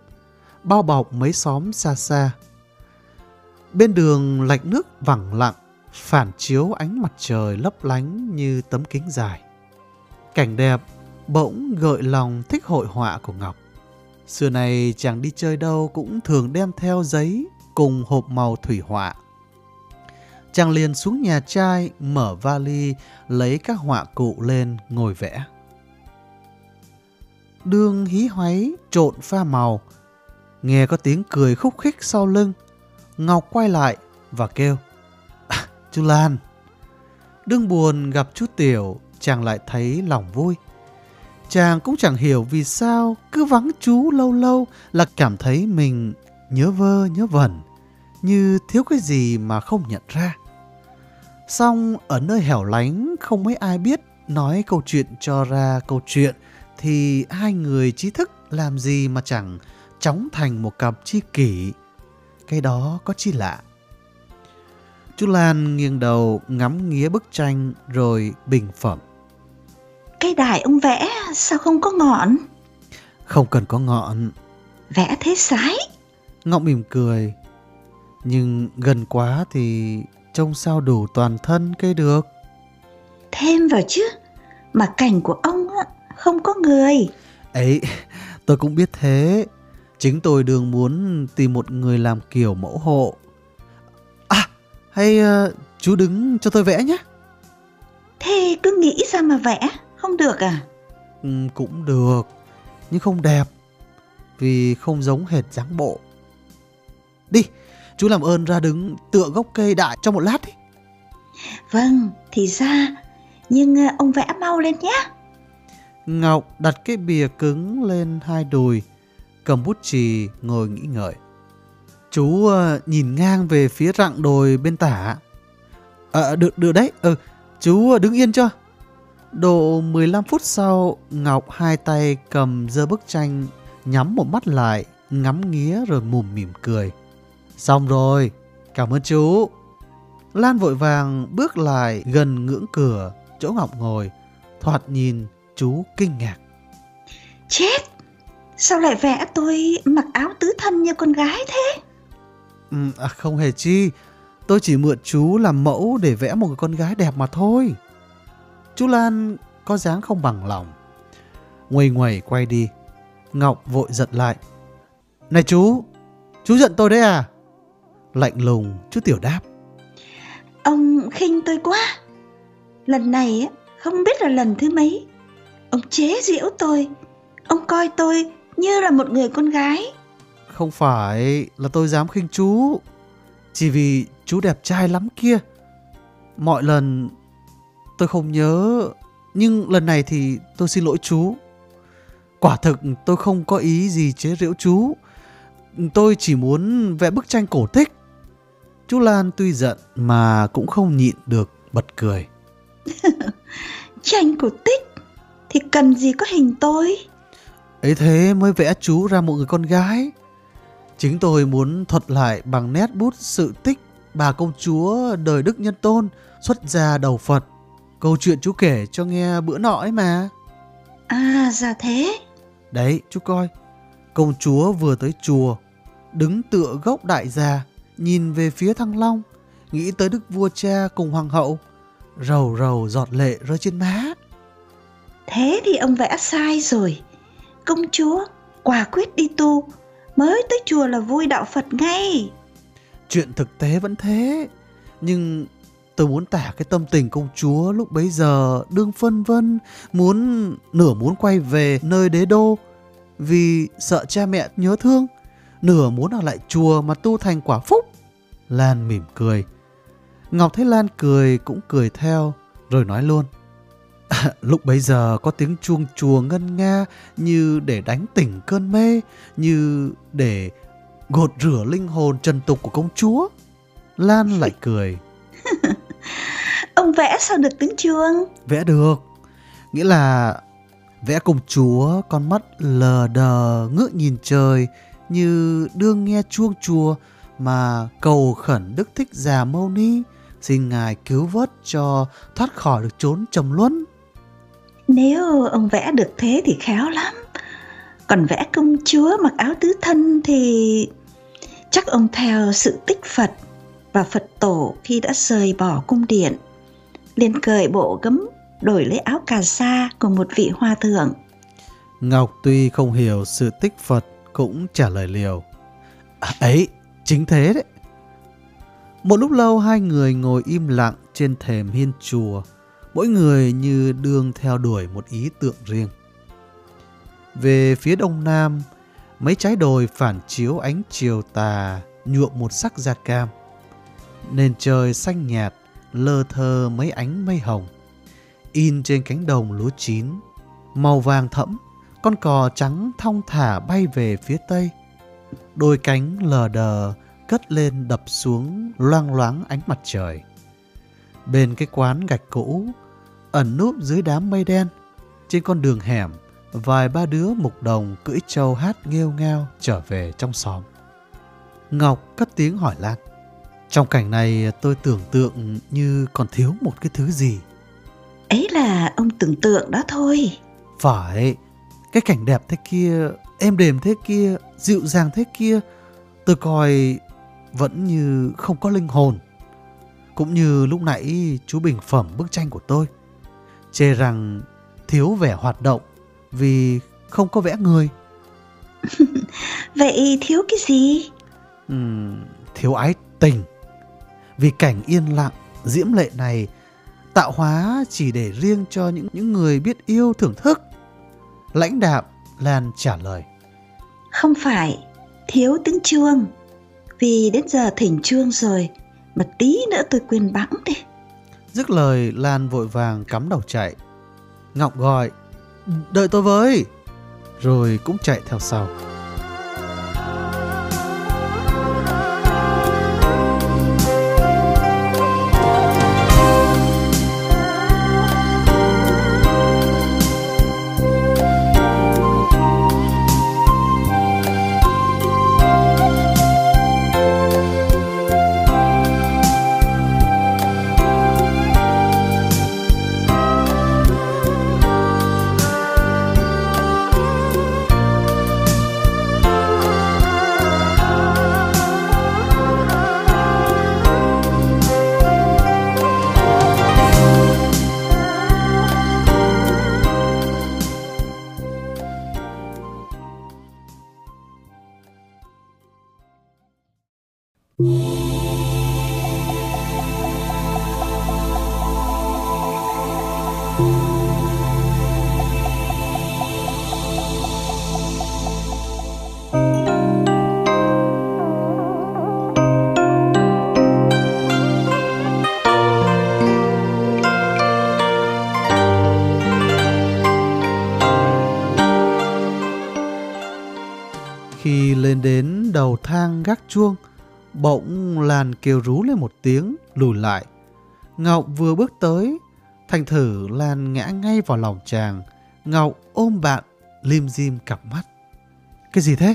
bao bọc mấy xóm xa xa. Bên đường lạch nước vẳng lặng, phản chiếu ánh mặt trời lấp lánh như tấm kính dài. Cảnh đẹp bỗng gợi lòng thích hội họa của Ngọc. Xưa này chàng đi chơi đâu cũng thường đem theo giấy cùng hộp màu thủy họa. chàng liền xuống nhà trai mở vali lấy các họa cụ lên ngồi vẽ. Đương hí hoáy trộn pha màu, nghe có tiếng cười khúc khích sau lưng. Ngọc quay lại và kêu à, Chú Lan Đương buồn gặp chú Tiểu Chàng lại thấy lòng vui Chàng cũng chẳng hiểu vì sao Cứ vắng chú lâu lâu Là cảm thấy mình nhớ vơ, nhớ vẩn, Như thiếu cái gì mà không nhận ra Xong, ở nơi hẻo lánh, Không mấy ai biết Nói câu chuyện cho ra câu chuyện, Thì hai người trí thức Làm gì mà chẳng chóng thành một cặp chi kỷ cái đó có chi lạ. Chú Lan nghiêng đầu ngắm nghía bức tranh rồi bình phẩm. Cái đài ông vẽ sao không có ngọn? Không cần có ngọn. Vẽ thế sái. Ngọc mỉm cười. Nhưng gần quá thì trông sao đủ toàn thân cây được. Thêm vào chứ, mà cảnh của ông không có người. Ấy, tôi cũng biết thế. Chính tôi đường muốn tìm một người làm kiểu mẫu hộ. À, hay uh, chú đứng cho tôi vẽ nhé. Thế cứ nghĩ sao mà vẽ, không được à? Ừ, cũng được, nhưng không đẹp. Vì không giống hệt dáng bộ. Đi, chú làm ơn ra đứng tựa gốc cây đại trong một lát đi. Vâng, thì ra, nhưng ờ, ông vẽ mau lên nhé. Ngọc đặt cái bìa cứng lên hai đùi, cầm bút chì ngồi nghĩ ngợi. Chú uh, nhìn ngang về phía rặng đồi bên tả. À, được, được đấy, ừ, chú đứng yên cho. Độ 15 phút sau, Ngọc hai tay cầm dơ bức tranh, nhắm một mắt lại, ngắm nghía rồi mùm mỉm cười. Xong rồi, cảm ơn chú. Lan vội vàng bước lại gần ngưỡng cửa, chỗ Ngọc ngồi, thoạt nhìn chú kinh ngạc. Chết! Sao lại vẽ tôi mặc áo tứ thân như con gái thế? Ừ, à, không hề chi. Tôi chỉ mượn chú làm mẫu để vẽ một con gái đẹp mà thôi. Chú Lan có dáng không bằng lòng. Nguầy nguầy quay đi. Ngọc vội giật lại. Này chú, chú giận tôi đấy à? Lạnh lùng, chú Tiểu đáp. Ông khinh tôi quá. Lần này không biết là lần thứ mấy. Ông chế giễu tôi. Ông coi tôi như là một người con gái. Không phải là tôi dám khinh chú. Chỉ vì chú đẹp trai lắm kia. Mọi lần tôi không nhớ, nhưng lần này thì tôi xin lỗi chú. Quả thực tôi không có ý gì chế giễu chú. Tôi chỉ muốn vẽ bức tranh cổ tích. Chú Lan tuy giận mà cũng không nhịn được bật cười. tranh cổ tích thì cần gì có hình tôi? ấy thế mới vẽ chú ra một người con gái. Chính tôi muốn thuật lại bằng nét bút sự tích bà công chúa đời Đức Nhân Tôn xuất gia đầu Phật. Câu chuyện chú kể cho nghe bữa nọ ấy mà. À, ra thế. Đấy, chú coi. Công chúa vừa tới chùa, đứng tựa gốc đại già, nhìn về phía Thăng Long, nghĩ tới đức vua cha cùng hoàng hậu. Rầu rầu giọt lệ rơi trên má. Thế thì ông vẽ sai rồi công chúa quả quyết đi tu mới tới chùa là vui đạo phật ngay chuyện thực tế vẫn thế nhưng tôi muốn tả cái tâm tình công chúa lúc bấy giờ đương phân vân muốn nửa muốn quay về nơi đế đô vì sợ cha mẹ nhớ thương nửa muốn ở lại chùa mà tu thành quả phúc lan mỉm cười ngọc thấy lan cười cũng cười theo rồi nói luôn lúc bấy giờ có tiếng chuông chùa ngân nga như để đánh tỉnh cơn mê, như để gột rửa linh hồn trần tục của công chúa. Lan lại cười. Ông vẽ sao được tiếng chuông? Vẽ được. Nghĩa là vẽ công chúa con mắt lờ đờ ngước nhìn trời như đương nghe chuông chùa mà cầu khẩn Đức Thích Già Mâu Ni xin Ngài cứu vớt cho thoát khỏi được trốn trầm luân. Nếu ông vẽ được thế thì khéo lắm. Còn vẽ công chúa mặc áo tứ thân thì chắc ông theo sự tích Phật và Phật tổ khi đã rời bỏ cung điện. liền cởi bộ gấm đổi lấy áo cà sa của một vị hoa thượng. Ngọc tuy không hiểu sự tích Phật cũng trả lời liều. À, ấy, chính thế đấy. Một lúc lâu hai người ngồi im lặng trên thềm hiên chùa, mỗi người như đương theo đuổi một ý tượng riêng. Về phía đông nam, mấy trái đồi phản chiếu ánh chiều tà nhuộm một sắc da cam. Nền trời xanh nhạt, lơ thơ mấy ánh mây hồng. In trên cánh đồng lúa chín, màu vàng thẫm, con cò trắng thong thả bay về phía tây. Đôi cánh lờ đờ cất lên đập xuống loang loáng ánh mặt trời. Bên cái quán gạch cũ, ẩn núp dưới đám mây đen, trên con đường hẻm, vài ba đứa mục đồng cưỡi trâu hát nghêu ngao trở về trong xóm. Ngọc cất tiếng hỏi Lan. Trong cảnh này tôi tưởng tượng như còn thiếu một cái thứ gì. Ấy là ông tưởng tượng đó thôi. Phải, cái cảnh đẹp thế kia, êm đềm thế kia, dịu dàng thế kia, tôi coi vẫn như không có linh hồn. Cũng như lúc nãy chú bình phẩm bức tranh của tôi. Chê rằng thiếu vẻ hoạt động vì không có vẽ người. Vậy thiếu cái gì? Uhm, thiếu ái tình. Vì cảnh yên lặng, diễm lệ này tạo hóa chỉ để riêng cho những những người biết yêu thưởng thức. Lãnh đạm Lan trả lời. Không phải, thiếu tiếng chuông. Vì đến giờ thỉnh chuông rồi, mà tí nữa tôi quên bẵng đi. Dứt lời Lan vội vàng cắm đầu chạy. Ngọc gọi, đợi tôi với. Rồi cũng chạy theo sau. Kêu rú lên một tiếng, lùi lại. Ngọc vừa bước tới, thành thử Lan ngã ngay vào lòng chàng. Ngọc ôm bạn, lim dim cặp mắt. Cái gì thế?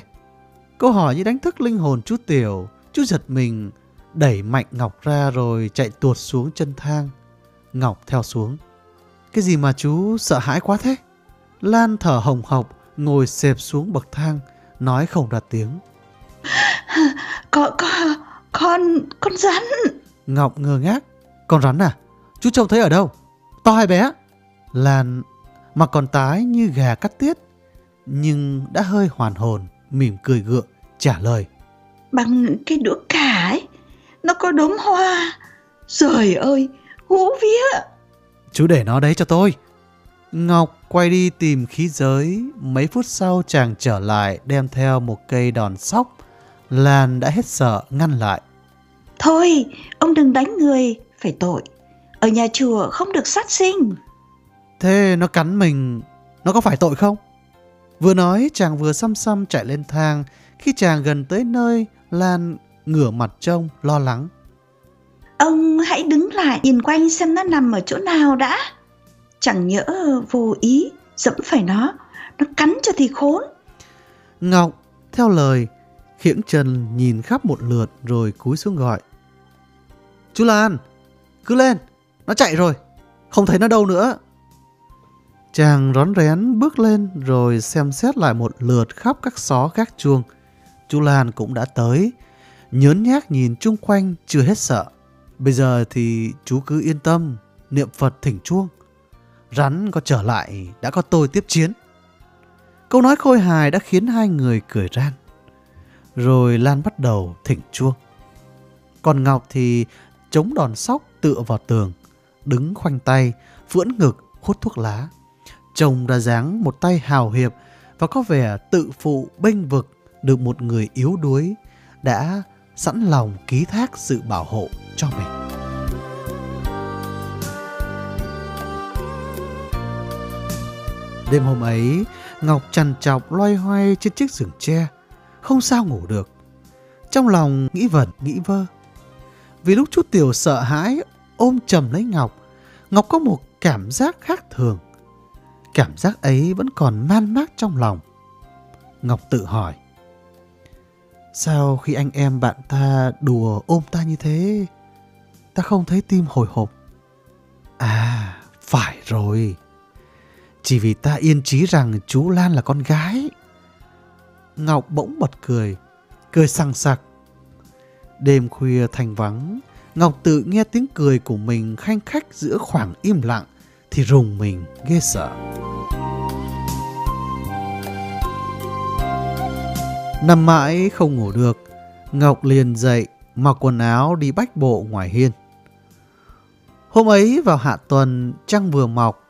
Câu hỏi như đánh thức linh hồn chú Tiểu. Chú giật mình, đẩy mạnh Ngọc ra rồi chạy tuột xuống chân thang. Ngọc theo xuống. Cái gì mà chú sợ hãi quá thế? Lan thở hồng hộc, ngồi xẹp xuống bậc thang, nói không ra tiếng. Có, có, con, con rắn. Ngọc ngơ ngác. Con rắn à? Chú trông thấy ở đâu? To hay bé? Lan mà còn tái như gà cắt tiết, nhưng đã hơi hoàn hồn, mỉm cười gượng, trả lời. Bằng cái đũa cả ấy, nó có đốm hoa. Trời ơi, hú vía. Chú để nó đấy cho tôi. Ngọc quay đi tìm khí giới. Mấy phút sau chàng trở lại đem theo một cây đòn sóc. Lan đã hết sợ ngăn lại. Thôi, ông đừng đánh người, phải tội. Ở nhà chùa không được sát sinh. Thế nó cắn mình, nó có phải tội không? Vừa nói chàng vừa xăm xăm chạy lên thang. Khi chàng gần tới nơi, Lan ngửa mặt trông lo lắng. Ông hãy đứng lại nhìn quanh xem nó nằm ở chỗ nào đã. Chẳng nhỡ vô ý dẫm phải nó, nó cắn cho thì khốn. Ngọc theo lời khiễng chân nhìn khắp một lượt rồi cúi xuống gọi. Chú Lan, cứ lên, nó chạy rồi, không thấy nó đâu nữa. Chàng rón rén bước lên rồi xem xét lại một lượt khắp các xó gác chuông. Chú Lan cũng đã tới, nhớn nhác nhìn chung quanh chưa hết sợ. Bây giờ thì chú cứ yên tâm, niệm Phật thỉnh chuông. Rắn có trở lại đã có tôi tiếp chiến. Câu nói khôi hài đã khiến hai người cười ran. Rồi Lan bắt đầu thỉnh chuông. Còn Ngọc thì chống đòn sóc tựa vào tường, đứng khoanh tay, vưỡn ngực, hút thuốc lá. Trông ra dáng một tay hào hiệp và có vẻ tự phụ bênh vực được một người yếu đuối đã sẵn lòng ký thác sự bảo hộ cho mình. Đêm hôm ấy, Ngọc trằn trọc loay hoay trên chiếc giường tre, không sao ngủ được. Trong lòng nghĩ vẩn nghĩ vơ. Vì lúc chút tiểu sợ hãi ôm chầm lấy Ngọc, Ngọc có một cảm giác khác thường. Cảm giác ấy vẫn còn man mác trong lòng. Ngọc tự hỏi. Sao khi anh em bạn ta đùa ôm ta như thế, ta không thấy tim hồi hộp? À, phải rồi. Chỉ vì ta yên trí rằng chú Lan là con gái. Ngọc bỗng bật cười, cười sằng sặc. Đêm khuya thành vắng, Ngọc tự nghe tiếng cười của mình khanh khách giữa khoảng im lặng thì rùng mình ghê sợ. Nằm mãi không ngủ được, Ngọc liền dậy mặc quần áo đi bách bộ ngoài hiên. Hôm ấy vào hạ tuần trăng vừa mọc,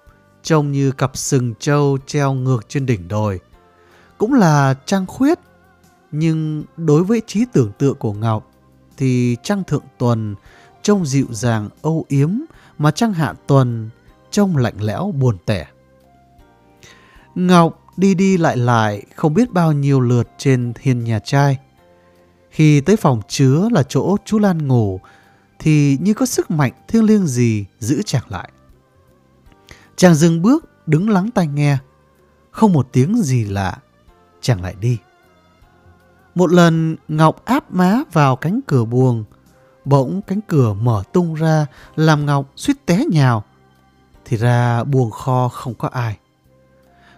trông như cặp sừng trâu treo ngược trên đỉnh đồi. Cũng là trăng khuyết, nhưng đối với trí tưởng tượng của Ngọc thì trăng thượng tuần trông dịu dàng âu yếm mà trăng hạ tuần trông lạnh lẽo buồn tẻ. Ngọc đi đi lại lại không biết bao nhiêu lượt trên hiên nhà trai. Khi tới phòng chứa là chỗ chú Lan ngủ thì như có sức mạnh thiêng liêng gì giữ chàng lại. Chàng dừng bước đứng lắng tai nghe, không một tiếng gì lạ, chàng lại đi. Một lần Ngọc áp má vào cánh cửa buồng, bỗng cánh cửa mở tung ra làm Ngọc suýt té nhào. Thì ra buồng kho không có ai.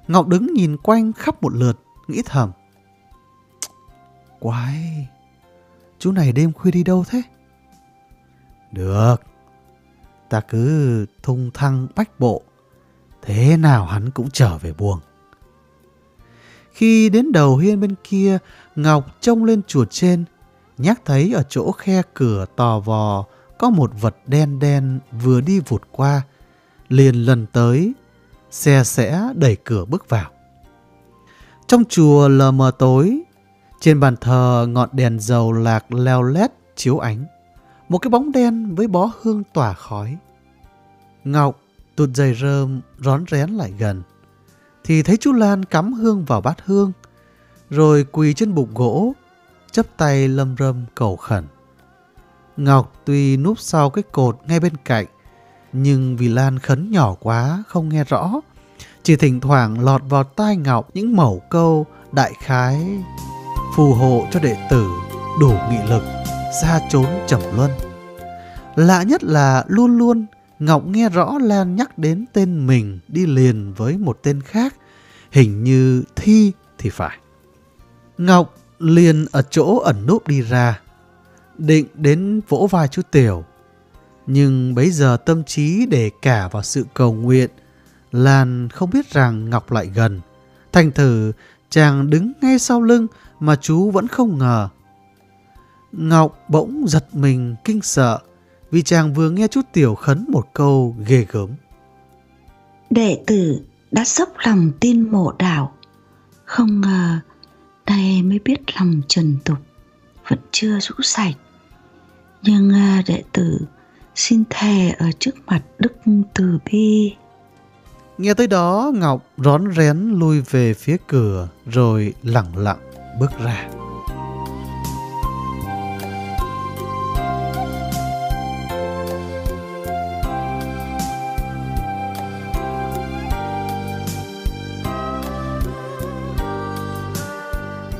Ngọc đứng nhìn quanh khắp một lượt, nghĩ thầm. Quái, chú này đêm khuya đi đâu thế? Được, ta cứ thung thăng bách bộ, thế nào hắn cũng trở về buồng. Khi đến đầu hiên bên kia, Ngọc trông lên chuột trên, nhắc thấy ở chỗ khe cửa tò vò có một vật đen đen vừa đi vụt qua, liền lần tới, xe sẽ đẩy cửa bước vào. Trong chùa lờ mờ tối, trên bàn thờ ngọn đèn dầu lạc leo lét chiếu ánh. Một cái bóng đen với bó hương tỏa khói. Ngọc tụt giày rơm rón rén lại gần. Thì thấy chú Lan cắm hương vào bát hương. Rồi quỳ trên bục gỗ, chấp tay lâm râm cầu khẩn. Ngọc tuy núp sau cái cột ngay bên cạnh, nhưng vì Lan khấn nhỏ quá không nghe rõ. Chỉ thỉnh thoảng lọt vào tai Ngọc những mẩu câu đại khái phù hộ cho đệ tử đủ nghị lực xa trốn trầm luân. Lạ nhất là luôn luôn Ngọc nghe rõ Lan nhắc đến tên mình đi liền với một tên khác, hình như Thi thì phải. Ngọc liền ở chỗ ẩn núp đi ra, định đến vỗ vai chú Tiểu. Nhưng bấy giờ tâm trí để cả vào sự cầu nguyện, Lan không biết rằng Ngọc lại gần. Thành thử chàng đứng ngay sau lưng mà chú vẫn không ngờ. Ngọc bỗng giật mình kinh sợ vì chàng vừa nghe chú Tiểu khấn một câu ghê gớm. Đệ tử đã sốc lòng tin mộ đạo, không ngờ nay mới biết lòng trần tục vẫn chưa rũ sạch. Nhưng à, đệ tử xin thề ở trước mặt Đức Từ Bi. Nghe tới đó, Ngọc rón rén lui về phía cửa rồi lặng lặng bước ra.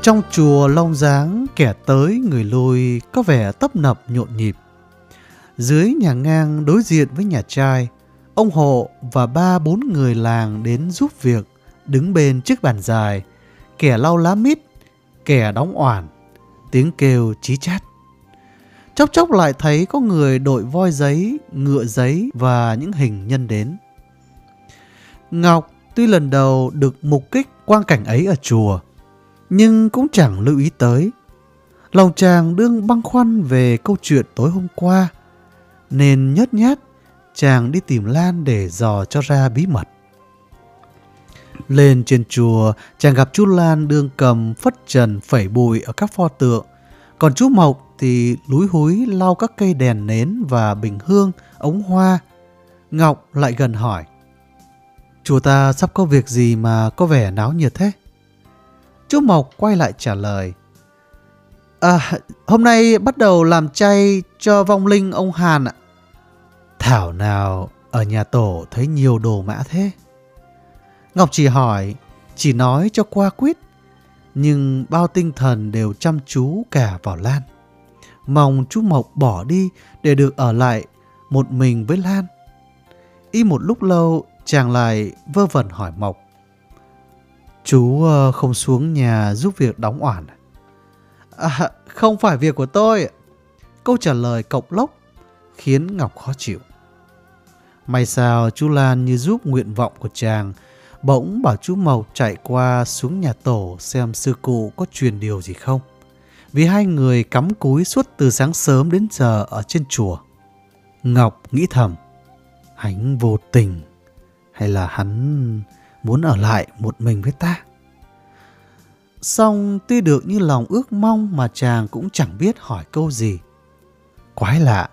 Trong chùa Long Giáng, kẻ tới người lui có vẻ tấp nập nhộn nhịp. Dưới nhà ngang đối diện với nhà trai, ông hộ và ba bốn người làng đến giúp việc, đứng bên chiếc bàn dài, kẻ lau lá mít, kẻ đóng oản, tiếng kêu chí chát. Chốc chốc lại thấy có người đội voi giấy, ngựa giấy và những hình nhân đến. Ngọc tuy lần đầu được mục kích quang cảnh ấy ở chùa, nhưng cũng chẳng lưu ý tới. Lòng chàng đương băn khoăn về câu chuyện tối hôm qua, nên nhớt nhát chàng đi tìm Lan để dò cho ra bí mật. Lên trên chùa, chàng gặp chú Lan đương cầm phất trần phẩy bụi ở các pho tượng, còn chú Mộc thì lúi húi lau các cây đèn nến và bình hương, ống hoa. Ngọc lại gần hỏi, Chùa ta sắp có việc gì mà có vẻ náo nhiệt thế? Chú Mộc quay lại trả lời, À, hôm nay bắt đầu làm chay cho vong linh ông Hàn ạ. Thảo nào ở nhà tổ thấy nhiều đồ mã thế? Ngọc chỉ hỏi, chỉ nói cho qua quyết, nhưng bao tinh thần đều chăm chú cả vào Lan. Mong chú Mộc bỏ đi để được ở lại một mình với Lan. Y một lúc lâu, chàng lại vơ vẩn hỏi Mộc. Chú ờ, không xuống nhà giúp việc đóng oản à? À, không phải việc của tôi. Câu trả lời cộc lốc khiến Ngọc khó chịu. May sao chú Lan như giúp nguyện vọng của chàng, bỗng bảo chú Mộc chạy qua xuống nhà tổ xem sư cụ có truyền điều gì không. Vì hai người cắm cúi suốt từ sáng sớm đến giờ ở trên chùa. Ngọc nghĩ thầm, hắn vô tình hay là hắn muốn ở lại một mình với ta? Xong tuy được như lòng ước mong mà chàng cũng chẳng biết hỏi câu gì. Quái lạ,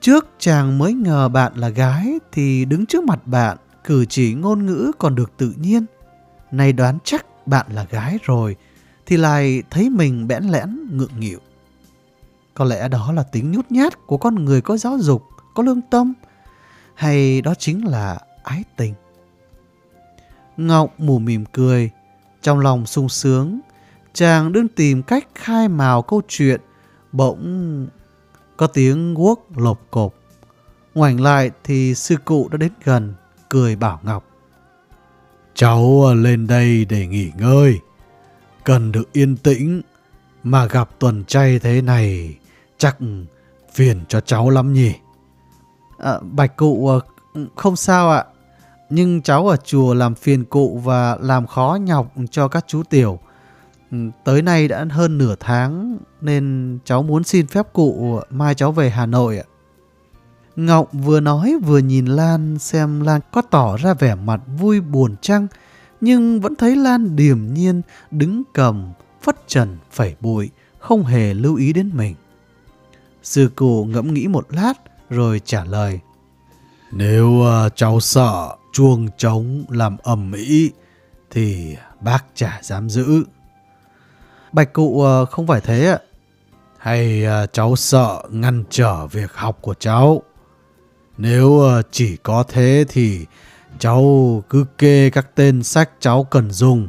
trước chàng mới ngờ bạn là gái thì đứng trước mặt bạn cử chỉ ngôn ngữ còn được tự nhiên. Nay đoán chắc bạn là gái rồi thì lại thấy mình bẽn lẽn ngượng nghịu. Có lẽ đó là tính nhút nhát của con người có giáo dục, có lương tâm hay đó chính là ái tình. Ngọc mù mỉm cười, trong lòng sung sướng, chàng đương tìm cách khai mào câu chuyện, bỗng có tiếng guốc lộp cộp. Ngoảnh lại thì sư cụ đã đến gần, cười bảo Ngọc. Cháu lên đây để nghỉ ngơi, cần được yên tĩnh, mà gặp tuần chay thế này chắc phiền cho cháu lắm nhỉ. À, bạch cụ không sao ạ, nhưng cháu ở chùa làm phiền cụ và làm khó nhọc cho các chú tiểu. Ừ, tới nay đã hơn nửa tháng nên cháu muốn xin phép cụ mai cháu về Hà Nội ạ. Ngọc vừa nói vừa nhìn Lan xem Lan có tỏ ra vẻ mặt vui buồn chăng, nhưng vẫn thấy Lan điềm nhiên đứng cầm, phất trần, phẩy bụi, không hề lưu ý đến mình. Sư cụ ngẫm nghĩ một lát rồi trả lời. Nếu uh, cháu sợ chuông trống làm ầm ĩ thì bác chả dám giữ. Bạch cụ ờ, không phải thế ạ. Hay ờ, cháu sợ ngăn trở việc học của cháu? Nếu ờ, chỉ có thế thì cháu cứ kê các tên sách cháu cần dùng.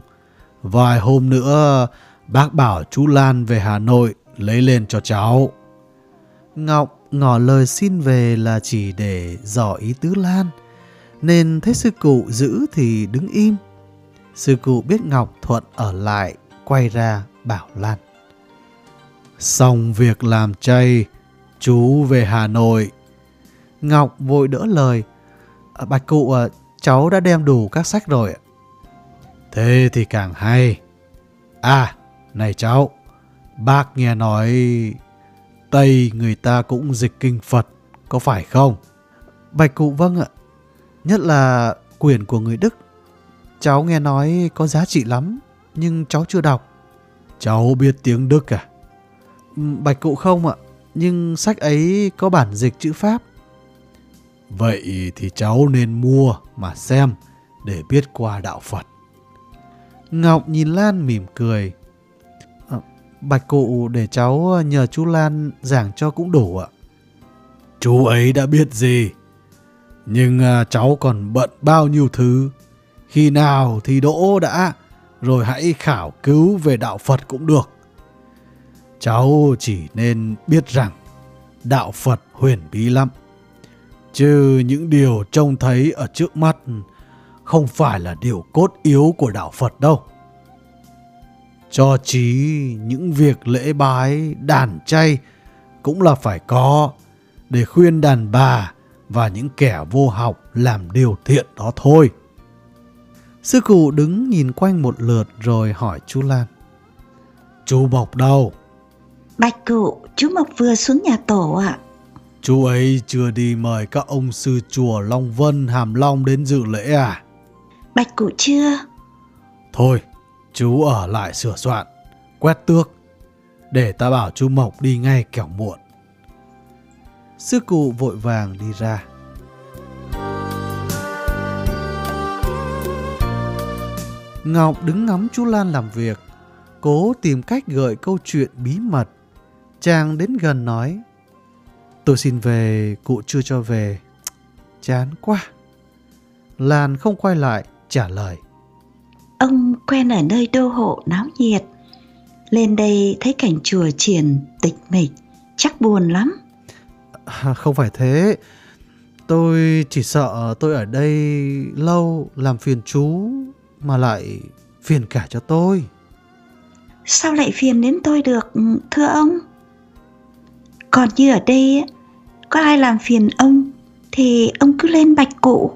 Vài hôm nữa bác bảo chú Lan về Hà Nội lấy lên cho cháu. Ngọc ngỏ lời xin về là chỉ để dò ý tứ Lan, nên thấy sư cụ giữ thì đứng im. Sư cụ biết Ngọc thuận ở lại, quay ra bảo Lan. Xong việc làm chay, chú về Hà Nội. Ngọc vội đỡ lời. À, bạch cụ, à, cháu đã đem đủ các sách rồi. Thế thì càng hay. À, này cháu, bác nghe nói Tây người ta cũng dịch kinh Phật, có phải không? Bạch cụ vâng ạ. Nhất là quyển của người Đức. Cháu nghe nói có giá trị lắm, nhưng cháu chưa đọc. Cháu biết tiếng Đức à? Ừ, bạch cụ không ạ, nhưng sách ấy có bản dịch chữ Pháp. Vậy thì cháu nên mua mà xem để biết qua đạo Phật. Ngọc nhìn Lan mỉm cười. À, bạch cụ để cháu nhờ chú Lan giảng cho cũng đủ ạ. Chú ấy đã biết gì, nhưng à, cháu còn bận bao nhiêu thứ. Khi nào thì đỗ đã, rồi hãy khảo cứu về đạo Phật cũng được. Cháu chỉ nên biết rằng đạo Phật huyền bí lắm. Chứ những điều trông thấy ở trước mắt không phải là điều cốt yếu của đạo Phật đâu. Cho chí những việc lễ bái, đàn chay cũng là phải có để khuyên đàn bà và những kẻ vô học làm điều thiện đó thôi. Sư cụ đứng nhìn quanh một lượt rồi hỏi chú Lan. Chú Mộc đâu? Bạch cụ, chú Mộc vừa xuống nhà tổ ạ. Chú ấy chưa đi mời các ông sư chùa Long Vân Hàm Long đến dự lễ à? Bạch cụ chưa? Thôi, chú ở lại sửa soạn, quét tước, để ta bảo chú Mộc đi ngay kẻo muộn. Sư cụ vội vàng đi ra. Ngọc đứng ngắm chú Lan làm việc, cố tìm cách gợi câu chuyện bí mật. Chàng đến gần nói, tôi xin về, cụ chưa cho về. Chán quá. Lan không quay lại, trả lời. Ông quen ở nơi đô hộ náo nhiệt. Lên đây thấy cảnh chùa triển tịch mịch, chắc buồn lắm. À, không phải thế, tôi chỉ sợ tôi ở đây lâu làm phiền chú mà lại phiền cả cho tôi. Sao lại phiền đến tôi được, thưa ông? Còn như ở đây, có ai làm phiền ông thì ông cứ lên bạch cụ.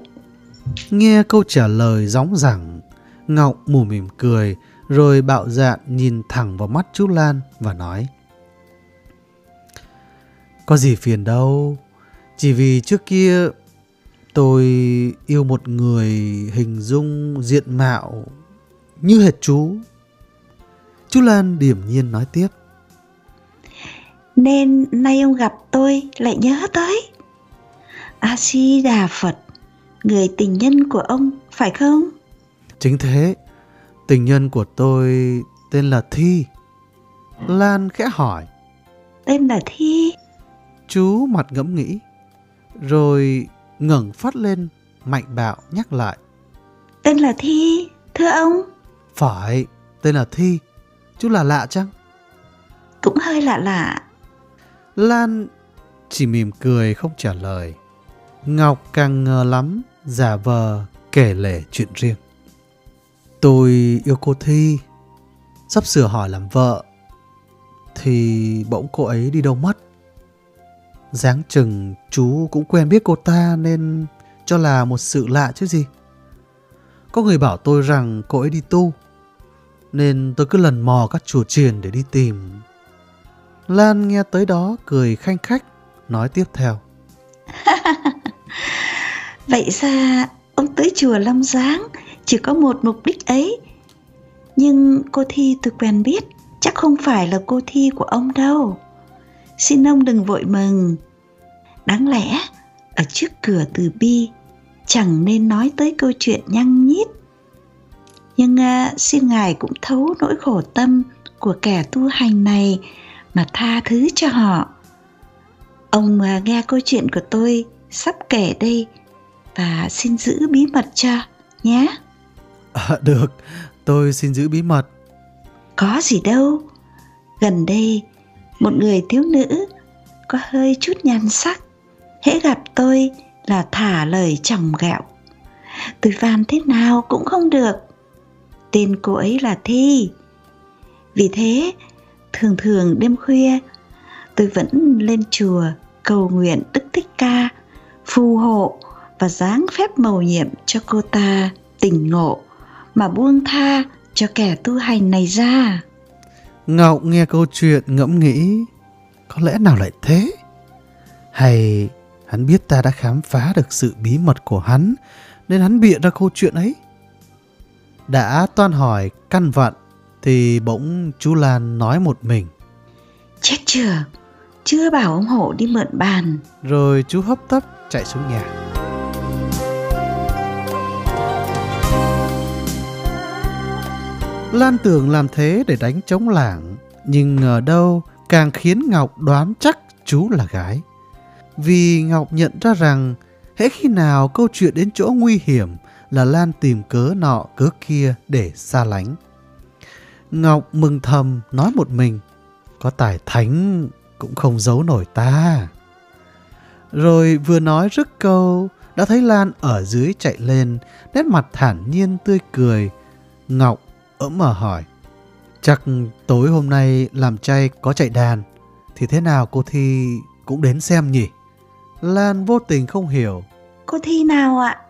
Nghe câu trả lời gióng giẳng, Ngọc mù mỉm cười rồi bạo dạn nhìn thẳng vào mắt chú Lan và nói Có gì phiền đâu, chỉ vì trước kia tôi yêu một người hình dung diện mạo như hệt chú. Chú Lan điểm nhiên nói tiếp. Nên nay ông gặp tôi lại nhớ tới. A-di-đà Phật, người tình nhân của ông phải không? Chính thế, tình nhân của tôi tên là Thi. Lan khẽ hỏi. Tên là Thi? Chú mặt ngẫm nghĩ, rồi ngẩng phát lên, mạnh bạo nhắc lại. Tên là Thi, thưa ông? Phải, tên là Thi. Chú là lạ chăng? Cũng hơi lạ lạ. Lan chỉ mỉm cười không trả lời. Ngọc càng ngờ lắm, giả vờ kể lể chuyện riêng. Tôi yêu cô Thi, sắp sửa hỏi làm vợ, thì bỗng cô ấy đi đâu mất. Giáng chừng chú cũng quen biết cô ta nên cho là một sự lạ chứ gì. Có người bảo tôi rằng cô ấy đi tu, nên tôi cứ lần mò các chùa chiền để đi tìm. Lan nghe tới đó cười khanh khách, nói tiếp theo. Vậy ra ông tới chùa Long Giáng chỉ có một mục đích ấy. Nhưng cô Thi tôi quen biết, chắc không phải là cô Thi của ông đâu. Xin ông đừng vội mừng. Đáng lẽ, ở trước cửa từ bi, chẳng nên nói tới câu chuyện nhăng nhít. Nhưng à, xin Ngài cũng thấu nỗi khổ tâm của kẻ tu hành này mà tha thứ cho họ. Ông à, nghe câu chuyện của tôi sắp kể đây và xin giữ bí mật cho nhé. À, được, tôi xin giữ bí mật. Có gì đâu. Gần đây, một người thiếu nữ có hơi chút nhan sắc. Hễ gặp tôi là thả lời chồng gạo. Tôi van thế nào cũng không được. Tên cô ấy là Thi. Vì thế, thường thường đêm khuya, tôi vẫn lên chùa cầu nguyện Đức Thích Ca, phù hộ và dáng phép mầu nhiệm cho cô ta tỉnh ngộ mà buông tha cho kẻ tu hành này ra. Ngọc nghe câu chuyện ngẫm nghĩ, có lẽ nào lại thế? Hay hắn biết ta đã khám phá được sự bí mật của hắn, nên hắn bịa ra câu chuyện ấy? Đã toan hỏi căn vận, thì bỗng chú Lan nói một mình. Chết chưa, chưa bảo ông hộ đi mượn bàn. Rồi chú hấp tấp chạy xuống nhà. Lan tưởng làm thế để đánh trống lảng, nhưng ngờ đâu càng khiến Ngọc đoán chắc chú là gái. Vì Ngọc nhận ra rằng hễ khi nào câu chuyện đến chỗ nguy hiểm là Lan tìm cớ nọ cớ kia để xa lánh. Ngọc mừng thầm nói một mình, có tài thánh cũng không giấu nổi ta. Rồi vừa nói rứt câu, đã thấy Lan ở dưới chạy lên, nét mặt thản nhiên tươi cười. Ngọc ấm mở hỏi, chắc tối hôm nay làm chay có chạy đàn, thì thế nào cô Thi cũng đến xem nhỉ? Lan vô tình không hiểu. Cô Thi nào ạ?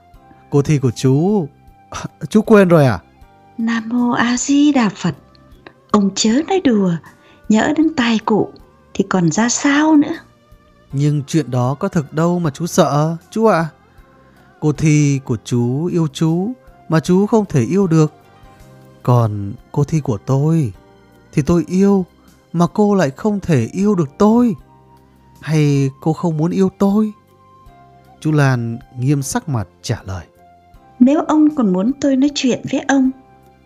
Cô Thi của chú. Chú quên rồi à? Nam Mô A Di Đà Phật. Ông chớ nói đùa, nhớ đến tai cụ, thì còn ra sao nữa. Nhưng chuyện đó có thực đâu mà chú sợ, chú ạ. À. Cô Thi của chú yêu chú mà chú không thể yêu được. Còn cô Thi của tôi thì tôi yêu mà cô lại không thể yêu được tôi. Hay cô không muốn yêu tôi? Chú Lan nghiêm sắc mặt trả lời. Nếu ông còn muốn tôi nói chuyện với ông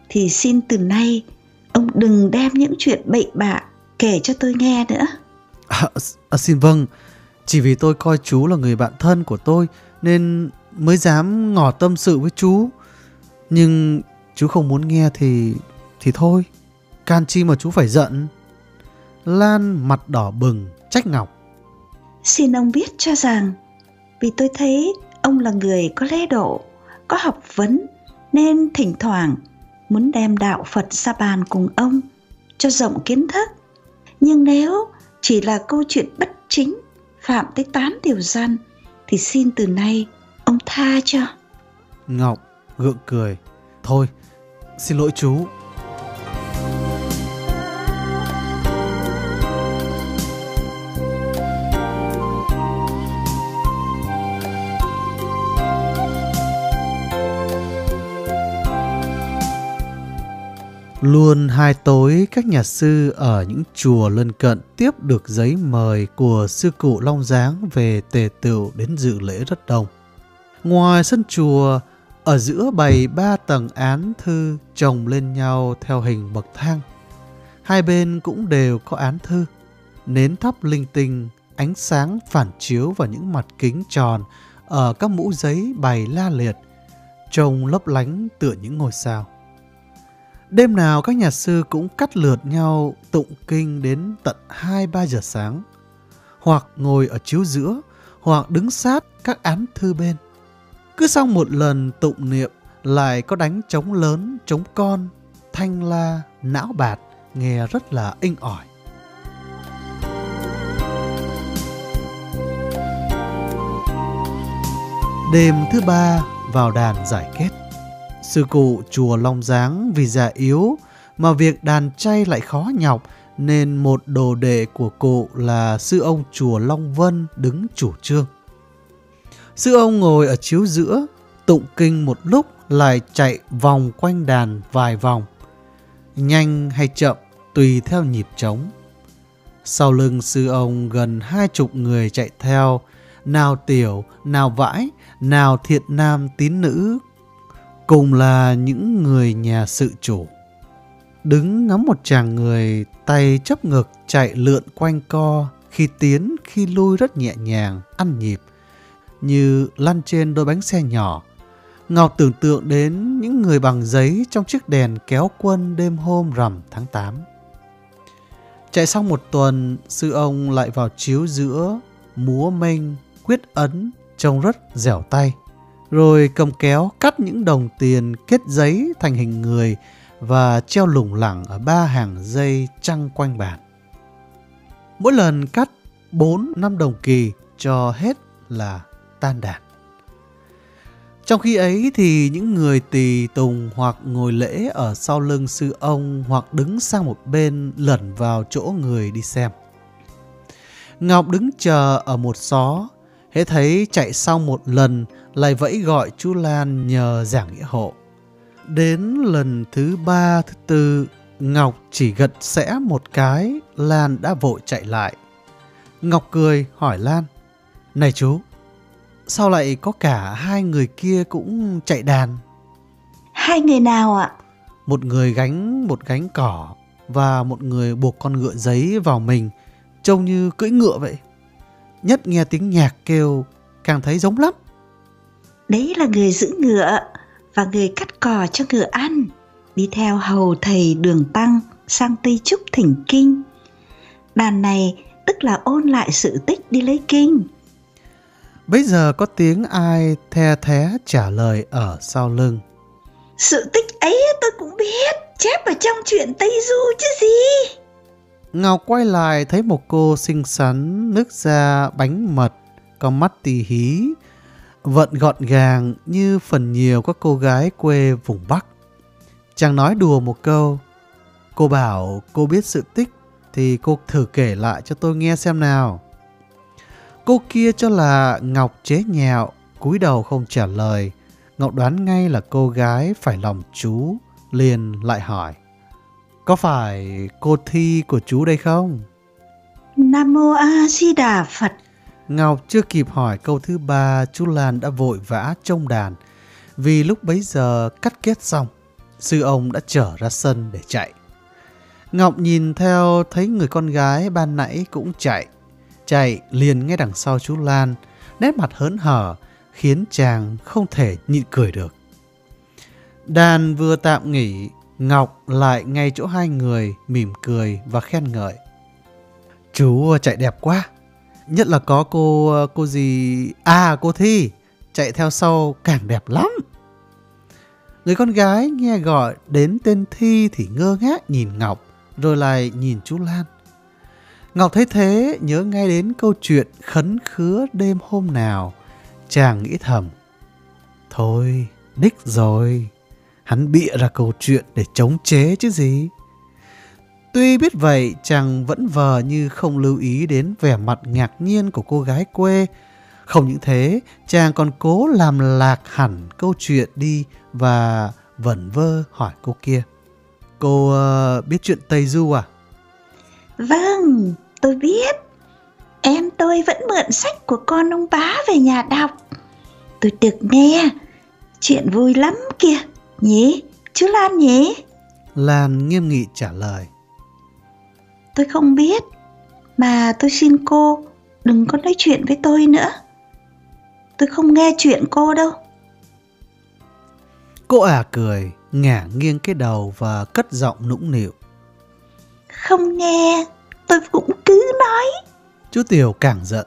thì xin từ nay ông đừng đem những chuyện bậy bạ kể cho tôi nghe nữa. À, à, xin vâng, chỉ vì tôi coi chú là người bạn thân của tôi nên mới dám ngỏ tâm sự với chú. Nhưng chú không muốn nghe thì thì thôi, can chi mà chú phải giận. Lan mặt đỏ bừng trách Ngọc. Xin ông biết cho rằng vì tôi thấy ông là người có lễ độ, có học vấn nên thỉnh thoảng muốn đem đạo Phật ra bàn cùng ông cho rộng kiến thức. Nhưng nếu chỉ là câu chuyện bất chính phạm tới tám điều răn thì xin từ nay ông tha cho. Ngọc gượng cười. Thôi, xin lỗi chú. Luôn hai tối các nhà sư ở những chùa lân cận tiếp được giấy mời của sư cụ Long Giáng về tề tựu đến dự lễ rất đông. Ngoài sân chùa, ở giữa bày ba tầng án thư chồng lên nhau theo hình bậc thang. Hai bên cũng đều có án thư, nến thắp linh tinh, ánh sáng phản chiếu vào những mặt kính tròn ở các mũ giấy bày la liệt, trông lấp lánh tựa những ngôi sao. Đêm nào các nhà sư cũng cắt lượt nhau tụng kinh đến tận 2-3 giờ sáng, hoặc ngồi ở chiếu giữa, hoặc đứng sát các án thư bên. Cứ sau một lần tụng niệm lại có đánh trống lớn, trống con, thanh la, não bạt, nghe rất là inh ỏi. Đêm thứ ba vào đàn giải kết. Sư cụ chùa Long Giáng vì già yếu mà việc đàn chay lại khó nhọc nên một đồ đệ của cụ là sư ông chùa Long Vân đứng chủ trương. Sư ông ngồi ở chiếu giữa, tụng kinh một lúc lại chạy vòng quanh đàn vài vòng. Nhanh hay chậm tùy theo nhịp trống. Sau lưng sư ông gần hai chục người chạy theo, nào tiểu, nào vãi, nào thiện nam tín nữ cùng là những người nhà sự chủ. Đứng ngắm một chàng người tay chấp ngực chạy lượn quanh co, khi tiến khi lui rất nhẹ nhàng, ăn nhịp, như lăn trên đôi bánh xe nhỏ. Ngọc tưởng tượng đến những người bằng giấy trong chiếc đèn kéo quân đêm hôm rằm tháng 8. Chạy xong một tuần, sư ông lại vào chiếu giữa, múa mênh, quyết ấn, trông rất dẻo tay rồi cầm kéo cắt những đồng tiền kết giấy thành hình người và treo lủng lẳng ở ba hàng dây trăng quanh bàn. Mỗi lần cắt 4 năm đồng kỳ cho hết là tan đàn. Trong khi ấy thì những người tỳ tùng hoặc ngồi lễ ở sau lưng sư ông hoặc đứng sang một bên lẩn vào chỗ người đi xem. Ngọc đứng chờ ở một xó, hễ thấy chạy xong một lần lại vẫy gọi chú Lan nhờ giảng nghĩa hộ. Đến lần thứ ba, thứ tư, Ngọc chỉ gật sẽ một cái, Lan đã vội chạy lại. Ngọc cười hỏi Lan, Này chú, sao lại có cả hai người kia cũng chạy đàn? Hai người nào ạ? Một người gánh một gánh cỏ và một người buộc con ngựa giấy vào mình, trông như cưỡi ngựa vậy. Nhất nghe tiếng nhạc kêu, càng thấy giống lắm. Đấy là người giữ ngựa và người cắt cỏ cho ngựa ăn, đi theo hầu thầy đường tăng sang Tây Trúc thỉnh kinh. Đàn này tức là ôn lại sự tích đi lấy kinh. Bây giờ có tiếng ai the thé trả lời ở sau lưng. Sự tích ấy tôi cũng biết, chép ở trong chuyện Tây Du chứ gì. Ngọc quay lại thấy một cô xinh xắn nước da bánh mật, con mắt tì hí, vận gọn gàng như phần nhiều các cô gái quê vùng Bắc. Chàng nói đùa một câu, cô bảo cô biết sự tích thì cô thử kể lại cho tôi nghe xem nào. Cô kia cho là Ngọc chế nhạo, cúi đầu không trả lời. Ngọc đoán ngay là cô gái phải lòng chú, liền lại hỏi. Có phải cô thi của chú đây không? Nam Mô A Di Đà Phật. Ngọc chưa kịp hỏi câu thứ ba, chú Lan đã vội vã trông đàn. Vì lúc bấy giờ cắt kết xong, sư ông đã trở ra sân để chạy. Ngọc nhìn theo thấy người con gái ban nãy cũng chạy. Chạy liền ngay đằng sau chú Lan, nét mặt hớn hở, khiến chàng không thể nhịn cười được. Đàn vừa tạm nghỉ, Ngọc lại ngay chỗ hai người mỉm cười và khen ngợi. Chú chạy đẹp quá. Nhất là có cô cô gì... À cô Thi. Chạy theo sau càng đẹp lắm. Người con gái nghe gọi đến tên Thi thì ngơ ngác nhìn Ngọc rồi lại nhìn chú Lan. Ngọc thấy thế nhớ ngay đến câu chuyện khấn khứa đêm hôm nào. Chàng nghĩ thầm. Thôi, nick rồi. Hắn bịa ra câu chuyện để chống chế chứ gì. Tuy biết vậy, chàng vẫn vờ như không lưu ý đến vẻ mặt ngạc nhiên của cô gái quê. Không những thế, chàng còn cố làm lạc hẳn câu chuyện đi và vẩn vơ hỏi cô kia. Cô uh, biết chuyện Tây Du à? Vâng, tôi biết. Em tôi vẫn mượn sách của con ông bá về nhà đọc. Tôi được nghe. Chuyện vui lắm kìa. Nhỉ? Chú Lan nhỉ? Lan nghiêm nghị trả lời. Tôi không biết. Mà tôi xin cô đừng có nói chuyện với tôi nữa. Tôi không nghe chuyện cô đâu. Cô ả à cười, ngả nghiêng cái đầu và cất giọng nũng nịu. Không nghe, tôi cũng cứ nói. Chú Tiểu càng giận.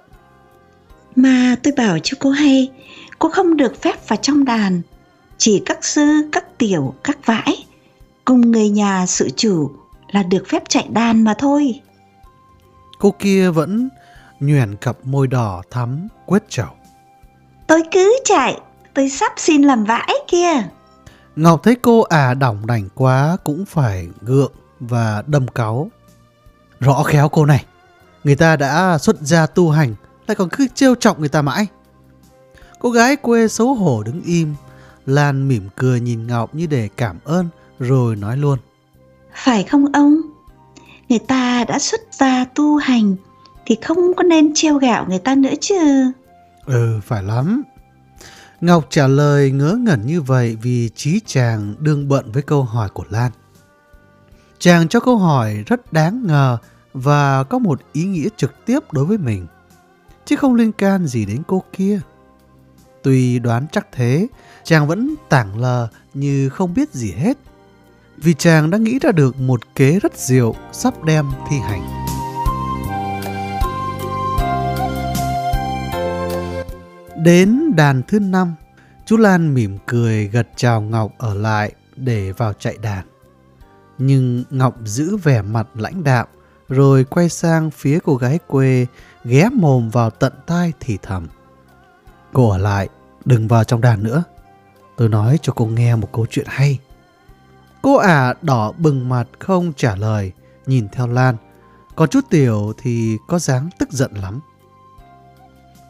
Mà tôi bảo cho cô hay, cô không được phép vào trong đàn. Chỉ các sư, các tiểu, các vãi, cùng người nhà sự chủ là được phép chạy đàn mà thôi. Cô kia vẫn nhoẻn cặp môi đỏ thắm quét trầu. Tôi cứ chạy, tôi sắp xin làm vãi kia. Ngọc thấy cô à đỏng đảnh quá cũng phải gượng và đâm cáu. Rõ khéo cô này, người ta đã xuất gia tu hành, lại còn cứ trêu trọng người ta mãi. Cô gái quê xấu hổ đứng im, Lan mỉm cười nhìn Ngọc như để cảm ơn, rồi nói luôn. Phải không ông? Người ta đã xuất gia tu hành, thì không có nên trêu gạo người ta nữa chứ. Ừ, phải lắm. Ngọc trả lời ngớ ngẩn như vậy vì trí chàng đương bận với câu hỏi của Lan. Chàng cho câu hỏi rất đáng ngờ và có một ý nghĩa trực tiếp đối với mình, chứ không liên can gì đến cô kia. Tuy đoán chắc thế, chàng vẫn tảng lờ như không biết gì hết, vì chàng đã nghĩ ra được một kế rất diệu sắp đem thi hành. Đến đàn thứ năm, chú Lan mỉm cười gật chào Ngọc ở lại để vào chạy đàn. Nhưng Ngọc giữ vẻ mặt lãnh đạm, rồi quay sang phía cô gái quê, ghé mồm vào tận tai thì thầm. Cô ở lại, đừng vào trong đàn nữa. Tôi nói cho cô nghe một câu chuyện hay. Cô ả đỏ bừng mặt không trả lời, nhìn theo Lan. Còn chút tiểu thì có dáng tức giận lắm.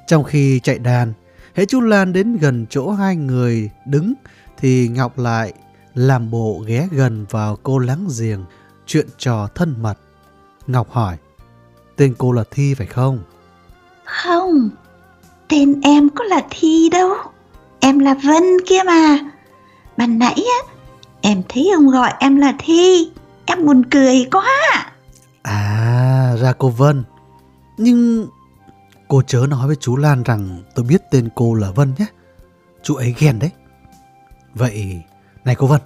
Trong khi chạy đàn, hễ chú Lan đến gần chỗ hai người đứng thì Ngọc lại làm bộ ghé gần vào cô láng giềng, chuyện trò thân mật. Ngọc hỏi, tên cô là Thi phải không? Không, tên em có là Thi đâu. Em là Vân kia mà. Ban nãy á, em thấy ông gọi em là Thi. Em buồn cười quá. À, ra cô Vân. Nhưng cô chớ nói với chú Lan rằng tôi biết tên cô là Vân nhé. Chú ấy ghen đấy. Vậy, này cô Vân,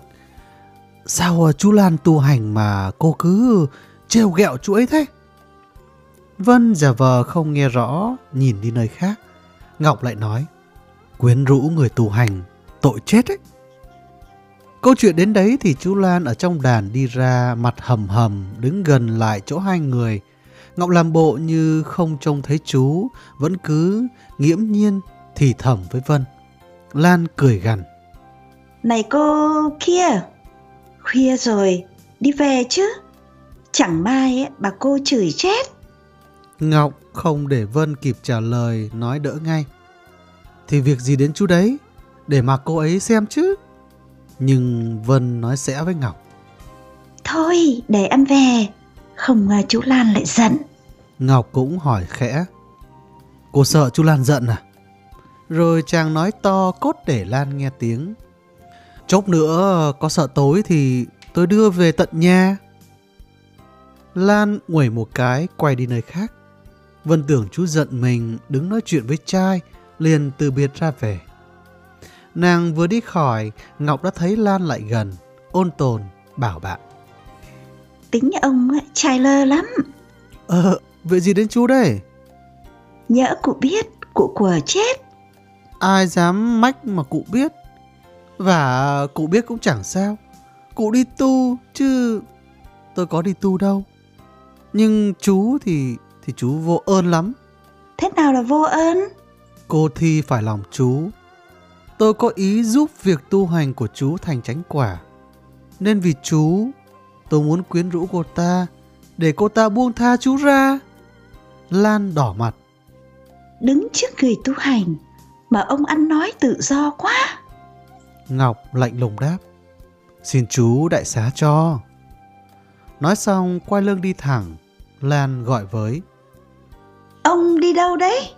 sao chú Lan tu hành mà cô cứ trêu ghẹo chú ấy thế? Vân giả vờ không nghe rõ, nhìn đi nơi khác. Ngọc lại nói, quyến rũ người tu hành, tội chết ấy. Câu chuyện đến đấy thì chú Lan ở trong đàn đi ra mặt hầm hầm đứng gần lại chỗ hai người. Ngọc làm bộ như không trông thấy chú, vẫn cứ nghiễm nhiên thì thầm với Vân. Lan cười gằn. Này cô kia, khuya rồi, đi về chứ. Chẳng may ấy, bà cô chửi chết. Ngọc không để Vân kịp trả lời nói đỡ ngay. Thì việc gì đến chú đấy, để mà cô ấy xem chứ. Nhưng Vân nói sẽ với Ngọc. Thôi, để em về, không ngờ chú Lan lại giận. Ngọc cũng hỏi khẽ. Cô sợ chú Lan giận à? Rồi chàng nói to cốt để Lan nghe tiếng. Chốc nữa có sợ tối thì tôi đưa về tận nhà. Lan nguẩy một cái quay đi nơi khác. Vân tưởng chú giận mình đứng nói chuyện với trai, liền từ biệt ra về. Nàng vừa đi khỏi, Ngọc đã thấy Lan lại gần, ôn tồn, bảo bạn. Tính ông trai lơ lắm. Ờ, vậy gì đến chú đây? Nhỡ cụ biết, cụ của chết. Ai dám mách mà cụ biết. Và cụ biết cũng chẳng sao. Cụ đi tu chứ tôi có đi tu đâu. Nhưng chú thì thì chú vô ơn lắm. Thế nào là vô ơn? Cô thi phải lòng chú. Tôi có ý giúp việc tu hành của chú thành chánh quả. Nên vì chú, tôi muốn quyến rũ cô ta để cô ta buông tha chú ra. Lan đỏ mặt. Đứng trước người tu hành mà ông ăn nói tự do quá. Ngọc lạnh lùng đáp. Xin chú đại xá cho. Nói xong quay lưng đi thẳng, Lan gọi với. Ông đi đâu đấy?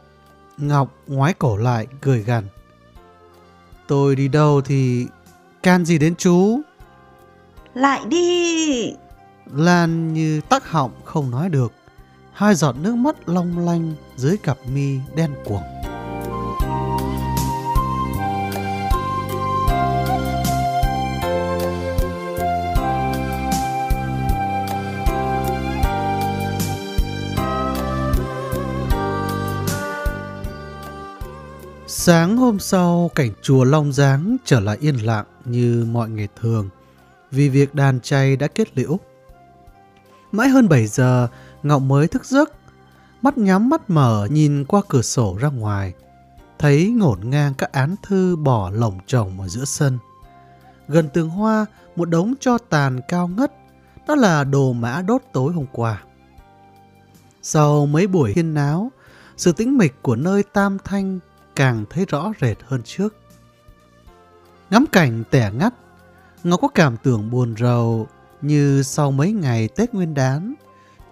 Ngọc ngoái cổ lại cười gằn. Tôi đi đâu thì can gì đến chú? Lại đi. Lan như tắc họng không nói được. Hai giọt nước mắt long lanh dưới cặp mi đen cuồng. Sáng hôm sau, cảnh chùa Long Giáng trở lại yên lặng như mọi ngày thường, vì việc đàn chay đã kết liễu. Mãi hơn 7 giờ, Ngọc mới thức giấc, mắt nhắm mắt mở nhìn qua cửa sổ ra ngoài, thấy ngổn ngang các án thư bỏ lồng chồng ở giữa sân. Gần tường hoa, một đống cho tàn cao ngất, đó là đồ mã đốt tối hôm qua. Sau mấy buổi hiên náo, sự tĩnh mịch của nơi Tam Thanh càng thấy rõ rệt hơn trước. Ngắm cảnh tẻ ngắt, Ngọc có cảm tưởng buồn rầu như sau mấy ngày Tết Nguyên đán,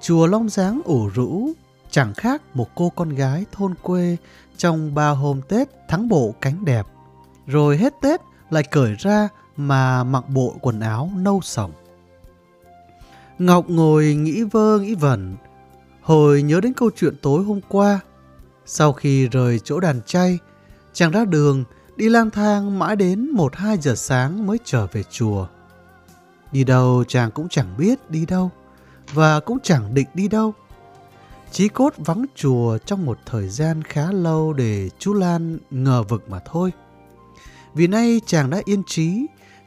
chùa Long Giáng ủ rũ, chẳng khác một cô con gái thôn quê trong ba hôm Tết thắng bộ cánh đẹp. Rồi hết Tết lại cởi ra mà mặc bộ quần áo nâu sòng. Ngọc ngồi nghĩ vơ nghĩ vẩn, hồi nhớ đến câu chuyện tối hôm qua sau khi rời chỗ đàn chay, chàng ra đường đi lang thang mãi đến 1-2 giờ sáng mới trở về chùa. Đi đâu chàng cũng chẳng biết đi đâu và cũng chẳng định đi đâu. Chí cốt vắng chùa trong một thời gian khá lâu để chú Lan ngờ vực mà thôi. Vì nay chàng đã yên trí,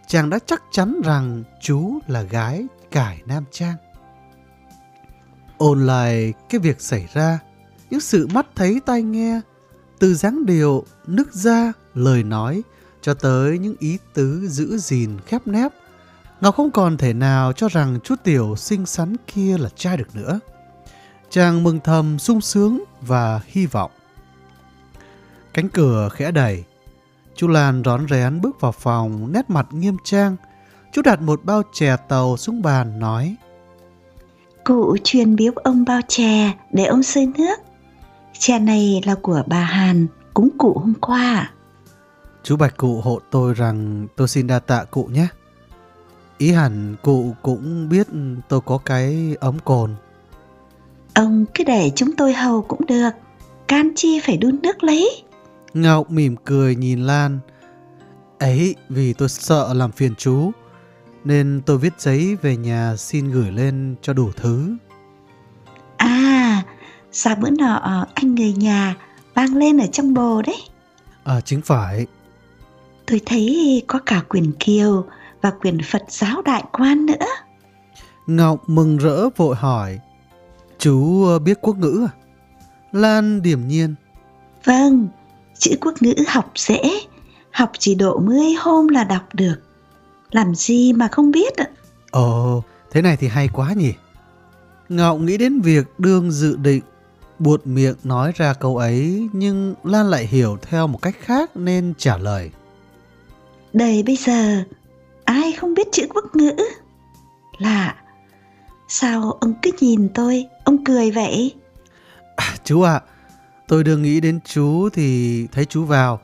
chàng đã chắc chắn rằng chú là gái cải Nam Trang. Ôn lại cái việc xảy ra, những sự mắt thấy tai nghe, từ dáng điệu, nước da, lời nói, cho tới những ý tứ giữ gìn khép nép. Ngọc không còn thể nào cho rằng chú Tiểu xinh xắn kia là trai được nữa. Chàng mừng thầm sung sướng và hy vọng. Cánh cửa khẽ đẩy. Chú Lan rón rén bước vào phòng, nét mặt nghiêm trang. Chú đặt một bao chè tàu xuống bàn, nói Cụ truyền biếu ông bao chè để ông xơi nước. Chè này là của bà Hàn, cúng cụ hôm qua. Chú Bạch Cụ hộ tôi rằng tôi xin đa tạ cụ nhé. Ý hẳn cụ cũng biết tôi có cái ấm cồn. Ông cứ để chúng tôi hầu cũng được, can chi phải đun nước lấy. Ngọc mỉm cười nhìn Lan. Ấy vì tôi sợ làm phiền chú, nên tôi viết giấy về nhà xin gửi lên cho đủ thứ. Sao bữa nọ anh người nhà vang lên ở trong bồ đấy? À chính phải. Tôi thấy có cả quyền kiều và quyền Phật giáo đại quan nữa. Ngọc mừng rỡ vội hỏi. Chú ờ, biết quốc ngữ à? Lan điềm nhiên. Vâng, chữ quốc ngữ học dễ, học chỉ độ mươi hôm là đọc được. Làm gì mà không biết ạ? Ồ, thế này thì hay quá nhỉ. Ngọc nghĩ đến việc đương dự định buột miệng nói ra câu ấy nhưng Lan lại hiểu theo một cách khác nên trả lời. Đời bây giờ ai không biết chữ quốc ngữ? Lạ, sao ông cứ nhìn tôi, ông cười vậy? À, chú ạ, à, tôi đừng nghĩ đến chú thì thấy chú vào.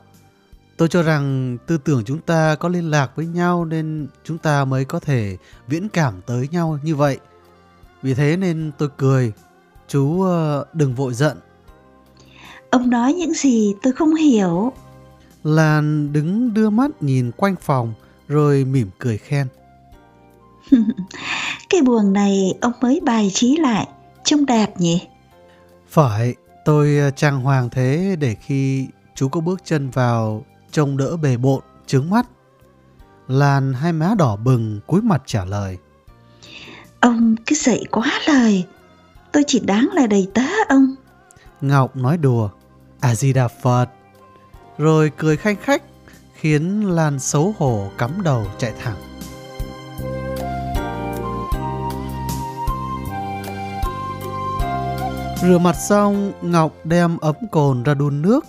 Tôi cho rằng tư tưởng chúng ta có liên lạc với nhau nên chúng ta mới có thể viễn cảm tới nhau như vậy. Vì thế nên tôi cười. Chú ờ, đừng vội giận. Ông nói những gì tôi không hiểu. Lan đứng đưa mắt nhìn quanh phòng rồi mỉm cười khen. Cái buồng này ông mới bài trí lại, trông đẹp nhỉ? Phải, tôi ờ, trang hoàng thế để khi chú có bước chân vào trông đỡ bề bộn, trướng mắt. Lan hai má đỏ bừng cúi mặt trả lời. Ông cứ dậy quá lời, tôi chỉ đáng là đầy tớ ông. Ngọc nói đùa, à di đà Phật, rồi cười khanh khách, khiến Lan xấu hổ cắm đầu chạy thẳng. Rửa mặt xong, Ngọc đem ấm cồn ra đun nước,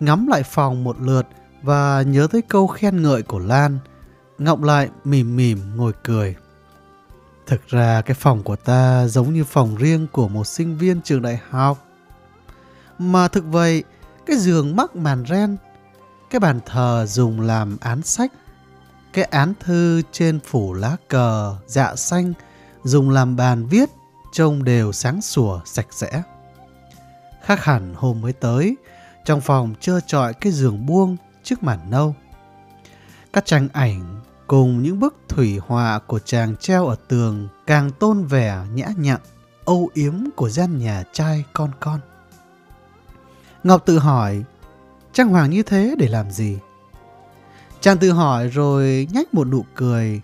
ngắm lại phòng một lượt và nhớ tới câu khen ngợi của Lan. Ngọc lại mỉm mỉm ngồi cười. Thực ra cái phòng của ta giống như phòng riêng của một sinh viên trường đại học. Mà thực vậy, cái giường mắc màn ren, cái bàn thờ dùng làm án sách, cái án thư trên phủ lá cờ dạ xanh dùng làm bàn viết trông đều sáng sủa sạch sẽ. Khác hẳn hôm mới tới, trong phòng trơ trọi cái giường buông trước màn nâu. Các tranh ảnh cùng những bức thủy họa của chàng treo ở tường càng tôn vẻ nhã nhặn, âu yếm của gian nhà trai con con. Ngọc tự hỏi, trang hoàng như thế để làm gì? Chàng tự hỏi rồi nhách một nụ cười.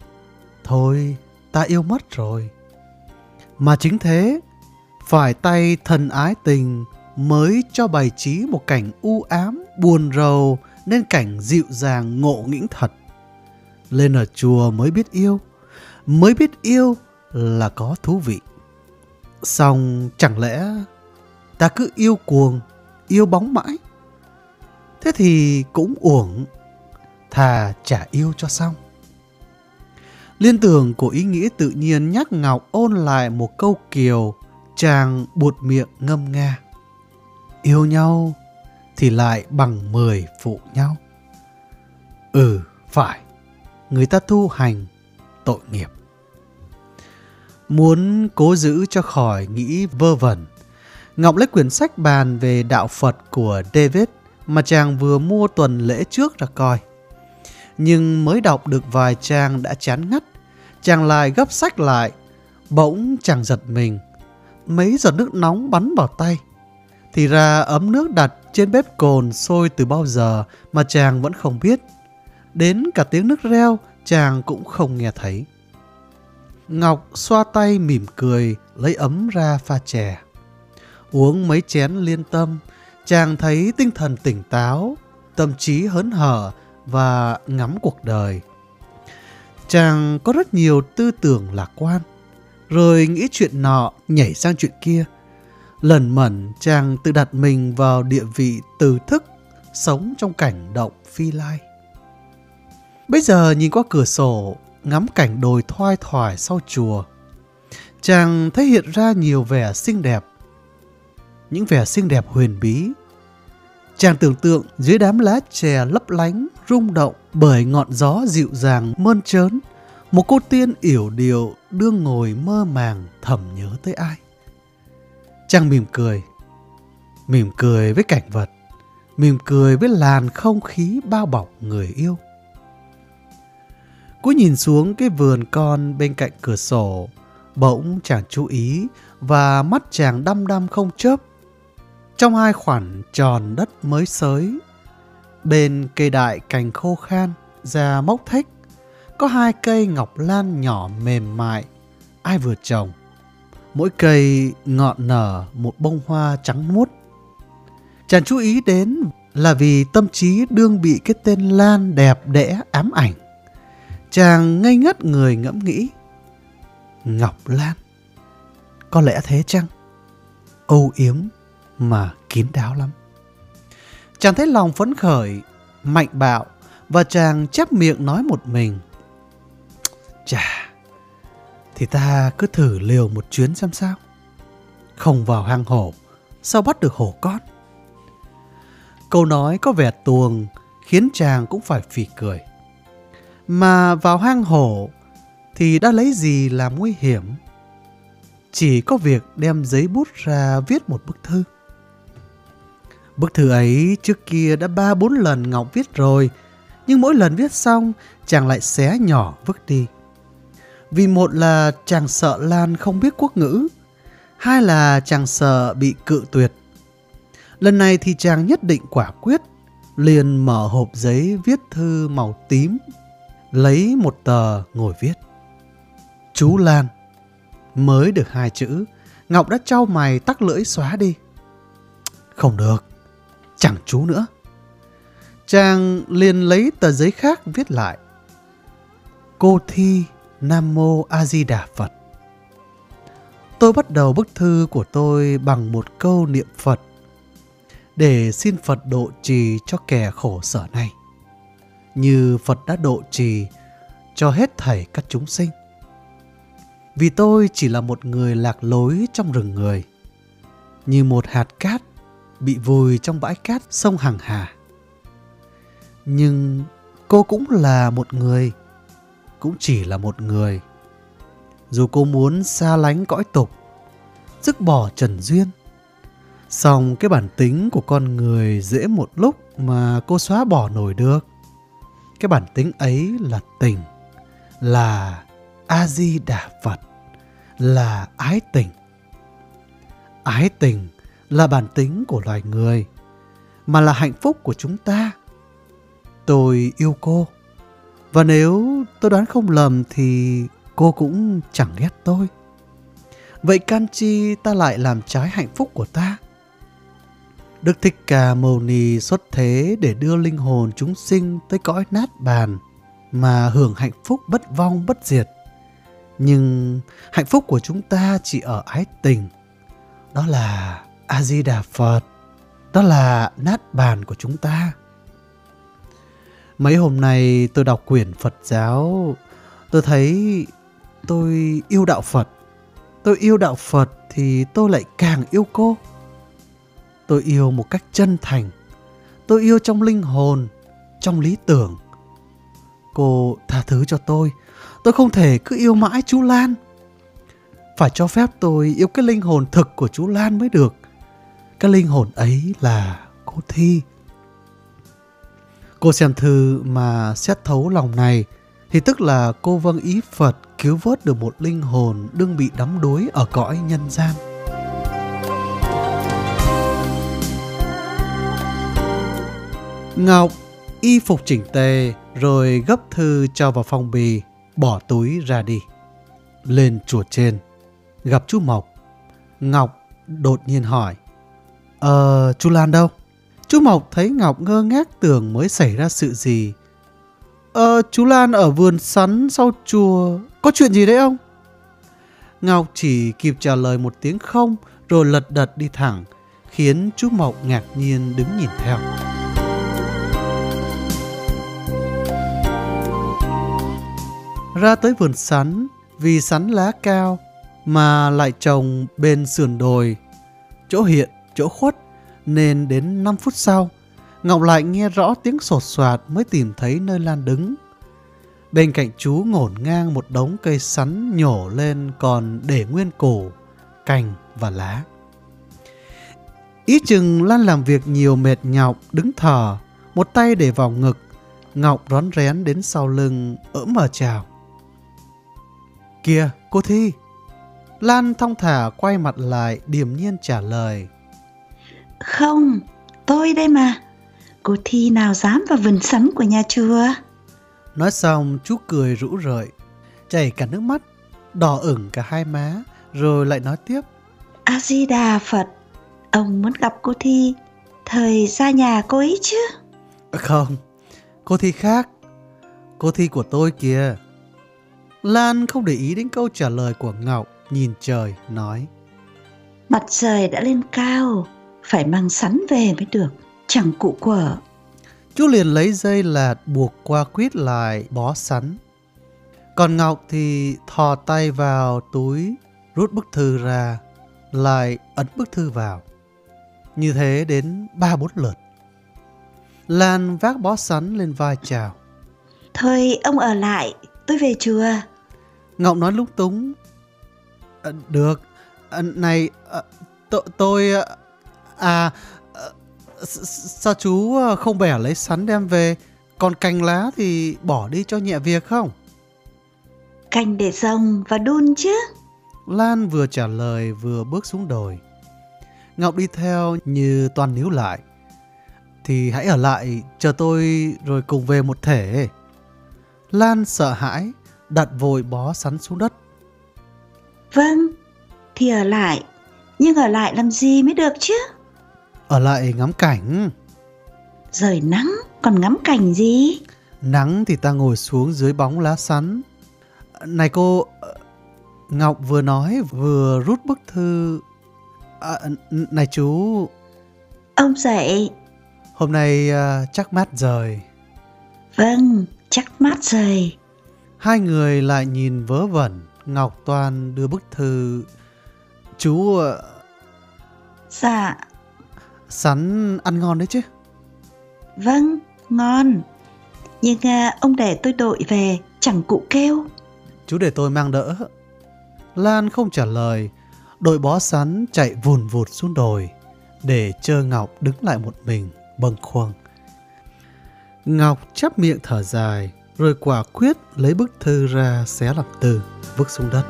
Thôi, ta yêu mất rồi. Mà chính thế, phải tay thần ái tình mới cho bày trí một cảnh u ám, buồn rầu nên cảnh dịu dàng ngộ nghĩnh thật. Lên ở chùa mới biết yêu, mới biết yêu là có thú vị. Xong chẳng lẽ ta cứ yêu cuồng, yêu bóng mãi? Thế thì cũng uổng, thà trả yêu cho xong. Liên tưởng của ý nghĩa tự nhiên nhắc Ngọc ôn lại một câu kiều, chàng buột miệng ngâm nga. Yêu nhau thì lại bằng mười phụ nhau. Ừ, phải, người ta tu hành tội nghiệp. Muốn cố giữ cho khỏi nghĩ vơ vẩn, Ngọc lấy quyển sách bàn về đạo Phật của David mà chàng vừa mua tuần lễ trước ra coi. Nhưng mới đọc được vài trang đã chán ngắt, chàng lại gấp sách lại, bỗng chàng giật mình. Mấy giọt nước nóng bắn vào tay. Thì ra ấm nước đặt trên bếp cồn sôi từ bao giờ mà chàng vẫn không biết. Đến cả tiếng nước reo chàng cũng không nghe thấy. Ngọc xoa tay mỉm cười lấy ấm ra pha chè. Uống mấy chén liên tâm, chàng thấy tinh thần tỉnh táo, tâm trí hớn hở và ngắm cuộc đời. Chàng có rất nhiều tư tưởng lạc quan, rồi nghĩ chuyện nọ nhảy sang chuyện kia. Lần mẩn chàng tự đặt mình vào địa vị từ thức, sống trong cảnh động phi lai. Bây giờ nhìn qua cửa sổ, ngắm cảnh đồi thoai thoải sau chùa, chàng thấy hiện ra nhiều vẻ xinh đẹp. Những vẻ xinh đẹp huyền bí. Chàng tưởng tượng dưới đám lá chè lấp lánh, rung động bởi ngọn gió dịu dàng mơn trớn, một cô tiên yểu điệu đương ngồi mơ màng thầm nhớ tới ai. Chàng mỉm cười, mỉm cười với cảnh vật, mỉm cười với làn không khí bao bọc người yêu. Cú nhìn xuống cái vườn con bên cạnh cửa sổ, bỗng chàng chú ý và mắt chàng đăm đăm không chớp. Trong hai khoảng tròn đất mới sới bên cây đại cành khô khan ra mốc thách, có hai cây ngọc lan nhỏ mềm mại, ai vừa trồng. Mỗi cây ngọn nở một bông hoa trắng muốt. Chàng chú ý đến là vì tâm trí đương bị cái tên Lan đẹp đẽ ám ảnh. Chàng ngây ngất người ngẫm nghĩ. Ngọc Lan. Có lẽ thế chăng? Âu yếm mà kín đáo lắm. Chàng thấy lòng phấn khởi, mạnh bạo và chàng chép miệng nói một mình. Chà, thì ta cứ thử liều một chuyến xem sao. Không vào hang hổ, sao bắt được hổ con? Câu nói có vẻ tuồng khiến chàng cũng phải phì cười. Mà vào hang hổ thì đã lấy gì làm nguy hiểm? Chỉ có việc đem giấy bút ra viết một bức thư. Bức thư ấy trước kia đã ba bốn lần Ngọc viết rồi, nhưng mỗi lần viết xong chàng lại xé nhỏ vứt đi. Vì một là chàng sợ Lan không biết quốc ngữ, hai là chàng sợ bị cự tuyệt. Lần này thì chàng nhất định quả quyết, liền mở hộp giấy viết thư màu tím, lấy một tờ ngồi viết. Chú Lan. Mới được hai chữ, Ngọc đã trao mày tắc lưỡi xóa đi. Không được, chẳng chú nữa. Chàng liền lấy tờ giấy khác viết lại. Cô thi Nam Mô A Di Đà Phật. Tôi bắt đầu bức thư của tôi bằng một câu niệm Phật để xin Phật độ trì cho kẻ khổ sở này. Như Phật đã độ trì cho hết thảy các chúng sinh. Vì tôi chỉ là một người lạc lối trong rừng người, như một hạt cát bị vùi trong bãi cát sông Hằng Hà. Nhưng cô cũng là một người, cũng chỉ là một người. Dù cô muốn xa lánh cõi tục, dứt bỏ trần duyên, song cái bản tính của con người dễ một lúc mà cô xóa bỏ nổi được. Cái bản tính ấy là tình, là A-di-đà Phật, là ái tình. Ái tình là bản tính của loài người, mà là hạnh phúc của chúng ta. Tôi yêu cô, và nếu tôi đoán không lầm thì cô cũng chẳng ghét tôi. Vậy can chi ta lại làm trái hạnh phúc của ta? Đức Thích Ca Mâu Ni xuất thế để đưa linh hồn chúng sinh tới cõi nát bàn mà hưởng hạnh phúc bất vong bất diệt. Nhưng hạnh phúc của chúng ta chỉ ở ái tình. Đó là A-di-đà Phật. Đó là nát bàn của chúng ta. Mấy hôm nay tôi đọc quyển Phật giáo, tôi thấy tôi yêu đạo Phật. Tôi yêu đạo Phật thì tôi lại càng yêu cô. Tôi yêu một cách chân thành. Tôi yêu trong linh hồn, trong lý tưởng. Cô tha thứ cho tôi. Tôi không thể cứ yêu mãi chú Lan. Phải cho phép tôi yêu cái linh hồn thực của chú Lan mới được. Cái linh hồn ấy là cô Thi. Cô xem thư mà xét thấu lòng này thì tức là cô vâng ý Phật cứu vớt được một linh hồn đương bị đắm đuối ở cõi nhân gian. Ngọc y phục chỉnh tề rồi gấp thư cho vào phong bì, bỏ túi ra đi. Lên chùa trên, gặp chú Mộc. Ngọc đột nhiên hỏi, Ờ, chú Lan đâu? Chú Mộc thấy Ngọc ngơ ngác tưởng mới xảy ra sự gì. Ờ, chú Lan ở vườn sắn sau chùa, có chuyện gì đấy ông? Ngọc chỉ kịp trả lời một tiếng không rồi lật đật đi thẳng, khiến chú Mộc ngạc nhiên đứng nhìn theo. Ra tới vườn sắn, vì sắn lá cao mà lại trồng bên sườn đồi, chỗ hiện, chỗ khuất, nên đến 5 phút sau, Ngọc lại nghe rõ tiếng sột soạt mới tìm thấy nơi Lan đứng. Bên cạnh chú ngổn ngang một đống cây sắn nhổ lên còn để nguyên cổ cành và lá. Ý chừng Lan làm việc nhiều mệt nhọc, đứng thở, một tay để vào ngực, Ngọc rón rén đến sau lưng, ỡm mở chào. Kìa, cô Thi! Lan thong thả quay mặt lại, điềm nhiên trả lời. Không, tôi đây mà. Cô Thi nào dám vào vườn sắn của nhà chùa? Nói xong chú cười rũ rượi, chảy cả nước mắt, đỏ ửng cả hai má, rồi lại nói tiếp. A-di-đà Phật, ông muốn gặp cô Thi, thời ra nhà cô ấy chứ? Không, cô Thi khác, cô Thi của tôi kìa. Lan không để ý đến câu trả lời của Ngọc, nhìn trời, nói. Mặt trời đã lên cao, phải mang sắn về mới được, chẳng cụ quở. Chú liền lấy dây lạt buộc qua quýt lại bó sắn. Còn Ngọc thì thò tay vào túi, rút bức thư ra, lại ấn bức thư vào. Như thế đến ba bốn lượt. Lan vác bó sắn lên vai chào. Thôi ông ở lại, tôi về chùa. Ngọc nói lúng túng. À, được, à, này, à, tôi... À, sao chú không bẻ lấy sắn đem về, còn cành lá thì bỏ đi cho nhẹ việc không? Cành để rồng và đun chứ. Lan vừa trả lời vừa bước xuống đồi. Ngọc đi theo như toàn níu lại. Thì hãy ở lại chờ tôi rồi cùng về một thể. Lan sợ hãi, đặt vội bó sắn xuống đất. Vâng, thì ở lại. Nhưng ở lại làm gì mới được chứ? Ở lại ngắm cảnh. Rời nắng, còn ngắm cảnh gì? Nắng thì ta ngồi xuống dưới bóng lá sắn. Này cô, Ngọc vừa nói vừa rút bức thư. À, này chú. Ông dậy. Hôm nay uh, chắc mát rời. Vâng, chắc mát rời. Hai người lại nhìn vớ vẩn. Ngọc Toàn đưa bức thư. Chú... Uh... Dạ. Sắn ăn ngon đấy chứ? Vâng, ngon. Nhưng uh, ông để tôi đội về, chẳng cụ kêu. Chú để tôi mang đỡ. Lan không trả lời, đội bó sắn chạy vùn vụt xuống đồi, để chờ Ngọc đứng lại một mình, bâng khuâng. Ngọc chắp miệng thở dài, rồi quả quyết lấy bức thư ra xé làm từ, vứt xuống đất.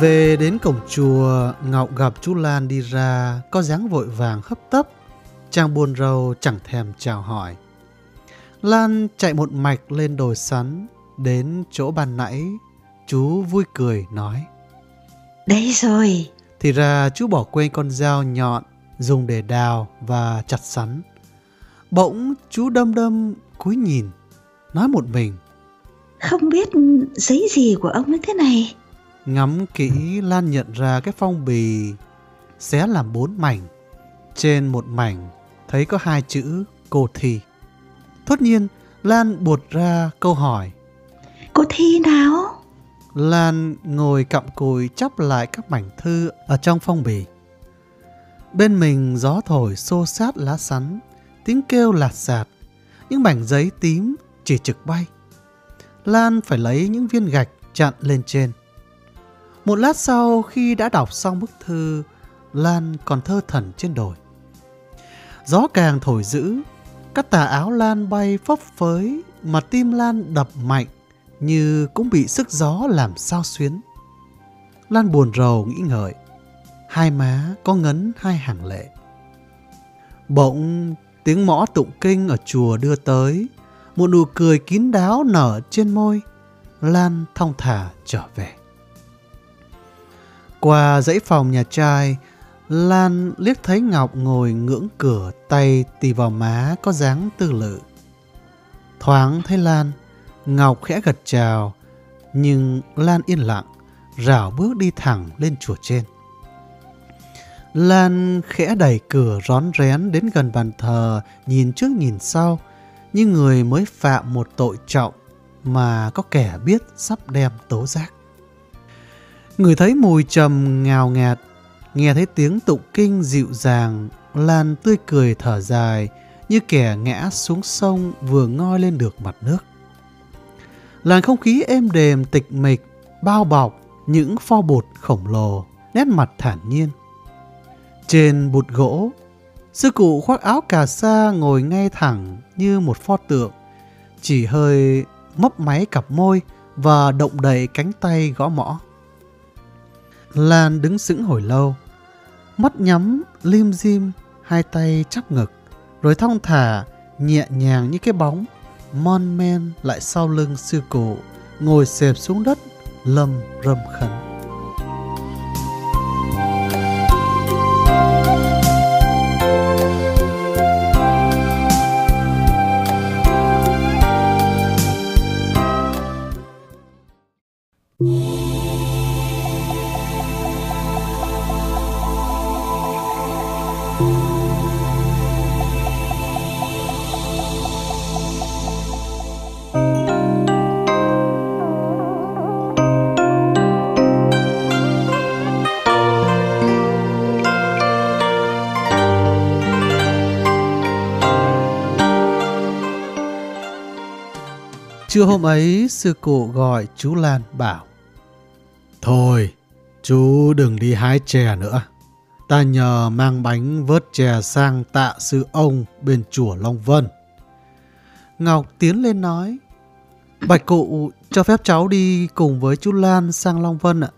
Về đến cổng chùa, Ngọc gặp chú Lan đi ra, có dáng vội vàng hấp tấp. Chàng buồn rầu chẳng thèm chào hỏi. Lan chạy một mạch lên đồi sắn, đến chỗ ban nãy, chú vui cười nói. Đấy rồi. Thì ra chú bỏ quên con dao nhọn dùng để đào và chặt sắn. Bỗng chú đâm đâm cúi nhìn, nói một mình. Không biết giấy gì của ông ấy thế này. Ngắm kỹ Lan nhận ra cái phong bì xé làm bốn mảnh. Trên một mảnh thấy có hai chữ cô thi. Thốt nhiên, Lan buột ra câu hỏi. Cô thi nào? Lan ngồi cặm cùi chắp lại các mảnh thư ở trong phong bì. Bên mình gió thổi xô sát lá sắn, tiếng kêu lạt sạt, những mảnh giấy tím chỉ trực bay. Lan phải lấy những viên gạch chặn lên trên. Một lát sau khi đã đọc xong bức thư, Lan còn thơ thẩn trên đồi. Gió càng thổi dữ, các tà áo Lan bay phấp phới mà tim Lan đập mạnh như cũng bị sức gió làm sao xuyến. Lan buồn rầu nghĩ ngợi, hai má có ngấn hai hàng lệ. Bỗng tiếng mõ tụng kinh ở chùa đưa tới, một nụ cười kín đáo nở trên môi, Lan thong thả trở về. Qua dãy phòng nhà trai, Lan liếc thấy Ngọc ngồi ngưỡng cửa tay tì vào má có dáng tư lự. Thoáng thấy Lan, Ngọc khẽ gật chào, nhưng Lan yên lặng, rảo bước đi thẳng lên chùa trên. Lan khẽ đẩy cửa rón rén đến gần bàn thờ, nhìn trước nhìn sau, như người mới phạm một tội trọng mà có kẻ biết sắp đem tố giác. Người thấy mùi trầm ngào ngạt, nghe thấy tiếng tụng kinh dịu dàng, Lan tươi cười thở dài, như kẻ ngã xuống sông vừa ngoi lên được mặt nước. Làn không khí êm đềm tịch mịch, bao bọc những pho bột khổng lồ, nét mặt thản nhiên. Trên bụt gỗ, sư cụ khoác áo cà sa ngồi ngay thẳng như một pho tượng, chỉ hơi mấp máy cặp môi và động đậy cánh tay gõ mõ. Lan đứng sững hồi lâu, mắt nhắm, lim dim, hai tay chắp ngực, rồi thong thả, nhẹ nhàng như cái bóng, mon men lại sau lưng sư cụ, ngồi xẹp xuống đất, lâm râm khấn. Trưa hôm ấy, sư cụ gọi chú Lan bảo Thôi, chú đừng đi hái chè nữa. Ta nhờ mang bánh vớt chè sang tạ sư ông bên chùa Long Vân. Ngọc tiến lên nói Bạch cụ cho phép cháu đi cùng với chú Lan sang Long Vân ạ.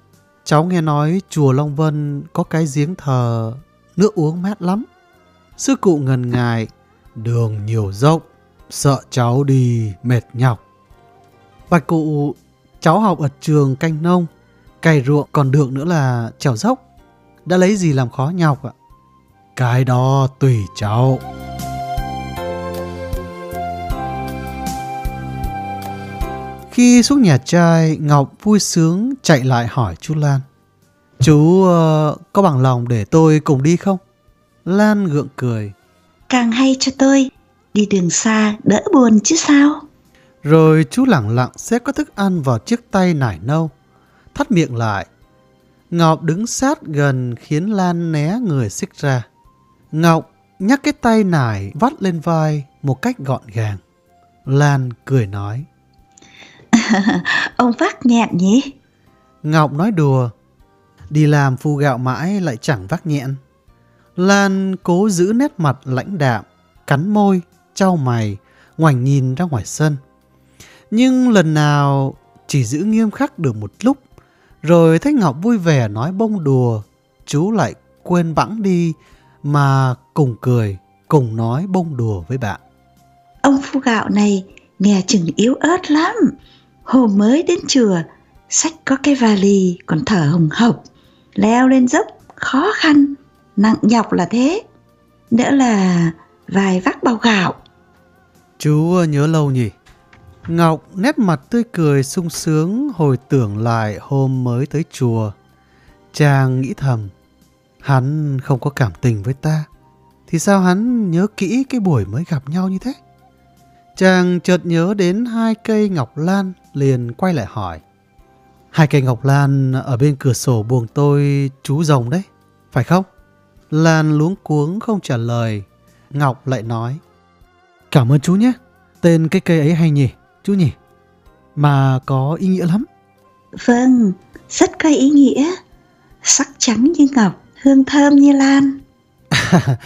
Cháu nghe nói chùa Long Vân có cái giếng thờ, nước uống mát lắm. Sư cụ ngần ngại, đường nhiều dốc, sợ cháu đi mệt nhọc. Bạch cụ, cháu học ở trường canh nông, cày ruộng còn được nữa là trèo dốc. Đã lấy gì làm khó nhọc ạ? Cái đó tùy cháu. Khi xuống nhà trai, Ngọc vui sướng chạy lại hỏi chú Lan. Chú uh, có bằng lòng để tôi cùng đi không? Lan gượng cười. Càng hay cho tôi, đi đường xa đỡ buồn chứ sao? Rồi chú lặng lặng xếp các thức ăn vào chiếc tay nải nâu, thắt miệng lại. Ngọc đứng sát gần khiến Lan né người xích ra. Ngọc nhắc cái tay nải vắt lên vai một cách gọn gàng. Lan cười nói. Ông vác nhẹn nhỉ? Ngọc nói đùa. Đi làm phu gạo mãi lại chẳng vác nhẹn. Lan cố giữ nét mặt lãnh đạm, cắn môi, trao mày, ngoảnh nhìn ra ngoài sân. Nhưng lần nào chỉ giữ nghiêm khắc được một lúc, rồi thấy Ngọc vui vẻ nói bông đùa, chú lại quên bẵng đi mà cùng cười, cùng nói bông đùa với bạn. Ông phu gạo này nghe chừng yếu ớt lắm. Hôm mới đến chùa, sách có cái vali còn thở hồng hộc, leo lên dốc khó khăn, nặng nhọc là thế. Nữa là vài vác bao gạo. Chú nhớ lâu nhỉ? Ngọc nét mặt tươi cười sung sướng hồi tưởng lại hôm mới tới chùa. Chàng nghĩ thầm, hắn không có cảm tình với ta, thì sao hắn nhớ kỹ cái buổi mới gặp nhau như thế? Chàng chợt nhớ đến hai cây ngọc lan liền quay lại hỏi. Hai cây ngọc lan ở bên cửa sổ buồng tôi chú rồng đấy, phải không? Lan luống cuống không trả lời. Ngọc lại nói. Cảm ơn chú nhé, tên cái cây ấy hay nhỉ, chú nhỉ? Mà có ý nghĩa lắm. Vâng, rất có ý nghĩa. Sắc trắng như ngọc, hương thơm như lan.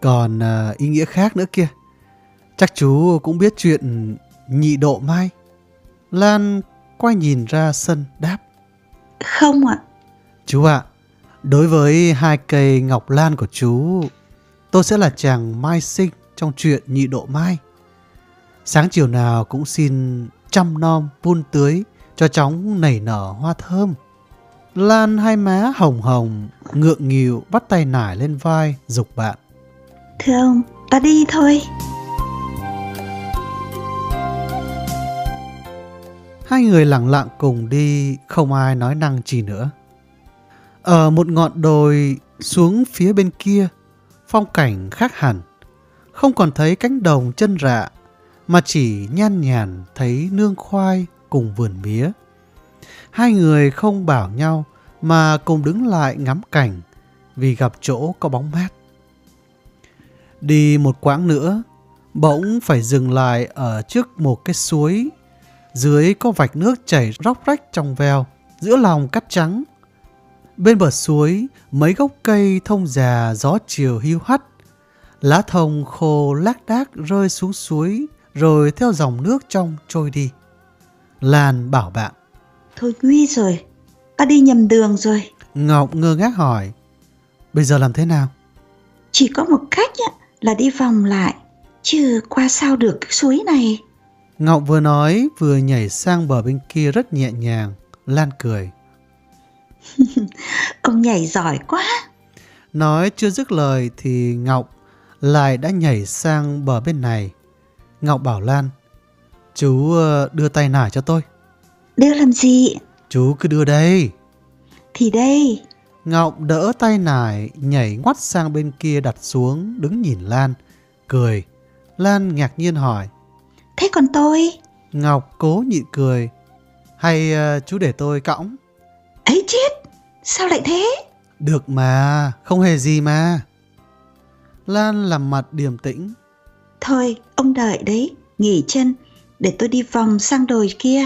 Còn uh, ý nghĩa khác nữa kia. Chắc chú cũng biết chuyện nhị độ mai. Lan quay nhìn ra sân đáp. Không ạ. Chú ạ, đối với hai cây ngọc lan của chú, tôi sẽ là chàng mai sinh trong chuyện nhị độ mai. Sáng chiều nào cũng xin chăm nom vun tưới cho chóng nảy nở hoa thơm. Lan hai má hồng hồng, ngượng nghịu bắt tay nải lên vai, dục bạn. Thưa ông, ta đi thôi. Hai người lặng lặng cùng đi, không ai nói năng gì nữa. Ở một ngọn đồi xuống phía bên kia, phong cảnh khác hẳn. Không còn thấy cánh đồng chân rạ, mà chỉ nhan nhản thấy nương khoai cùng vườn mía. Hai người không bảo nhau mà cùng đứng lại ngắm cảnh vì gặp chỗ có bóng mát. Đi một quãng nữa, bỗng phải dừng lại ở trước một cái suối dưới có vạch nước chảy róc rách trong veo, giữa lòng cắt trắng. Bên bờ suối, mấy gốc cây thông già gió chiều hiu hắt. Lá thông khô lác đác rơi xuống suối, rồi theo dòng nước trong trôi đi. Lan bảo bạn. Thôi nguy rồi, ta đi nhầm đường rồi. Ngọc ngơ ngác hỏi. Bây giờ làm thế nào? Chỉ có một cách là đi vòng lại, chứ qua sao được cái suối này. Ngọc vừa nói vừa nhảy sang bờ bên kia rất nhẹ nhàng. Lan cười. Ông nhảy giỏi quá. Nói chưa dứt lời thì Ngọc lại đã nhảy sang bờ bên này. Ngọc bảo Lan, chú ờ, đưa tay nải cho tôi. Đưa làm gì? Chú cứ đưa đây. Thì đây. Ngọc đỡ tay nải, nhảy ngoắt sang bên kia đặt xuống, đứng nhìn Lan, cười. Lan ngạc nhiên hỏi. Thế còn tôi? Ngọc cố nhịn cười. Hay uh, chú để tôi cõng? Ấy chết, sao lại thế? Được mà, không hề gì mà. Lan làm mặt điềm tĩnh. Thôi, ông đợi đấy, nghỉ chân, để tôi đi vòng sang đồi kia.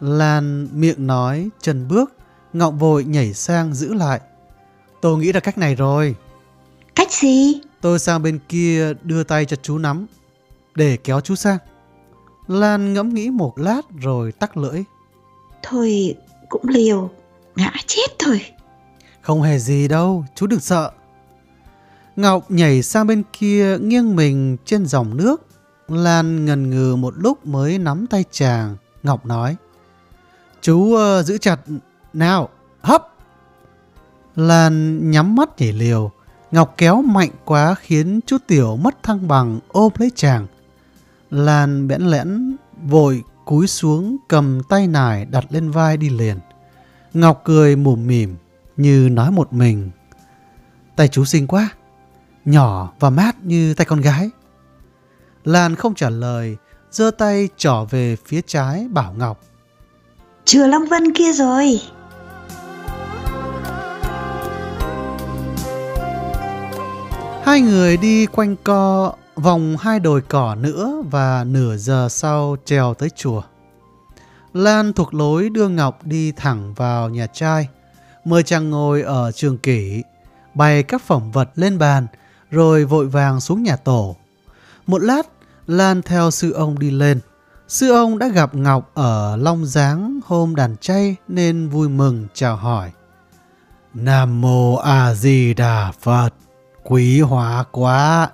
Lan miệng nói, chân bước, Ngọc vội nhảy sang giữ lại. Tôi nghĩ ra cách này rồi. Cách gì? Tôi sang bên kia đưa tay cho chú nắm, để kéo chú sang. Lan ngẫm nghĩ một lát rồi tắt lưỡi. Thôi cũng liều, ngã chết thôi. Không hề gì đâu, chú đừng sợ. Ngọc nhảy sang bên kia nghiêng mình trên dòng nước. Lan ngần ngừ một lúc mới nắm tay chàng. Ngọc nói. Chú uh, giữ chặt. Nào, hấp. Lan nhắm mắt nhảy liều. Ngọc kéo mạnh quá khiến chú Tiểu mất thăng bằng ôm lấy chàng. Lan bẽn lẽn vội cúi xuống cầm tay nải đặt lên vai đi liền. Ngọc cười mủm mỉm như nói một mình. Tay chú xinh quá, nhỏ và mát như tay con gái. Lan không trả lời, giơ tay trỏ về phía trái bảo Ngọc. Chùa Long Vân kia rồi. Hai người đi quanh co vòng hai đồi cỏ nữa và nửa giờ sau trèo tới chùa. Lan thuộc lối đưa Ngọc đi thẳng vào nhà trai, mời chàng ngồi ở trường kỷ, bày các phẩm vật lên bàn, rồi vội vàng xuống nhà tổ. Một lát, Lan theo sư ông đi lên. Sư ông đã gặp Ngọc ở Long Giáng hôm đàn chay nên vui mừng chào hỏi. Nam Mô A Di Đà Phật, quý hóa quá.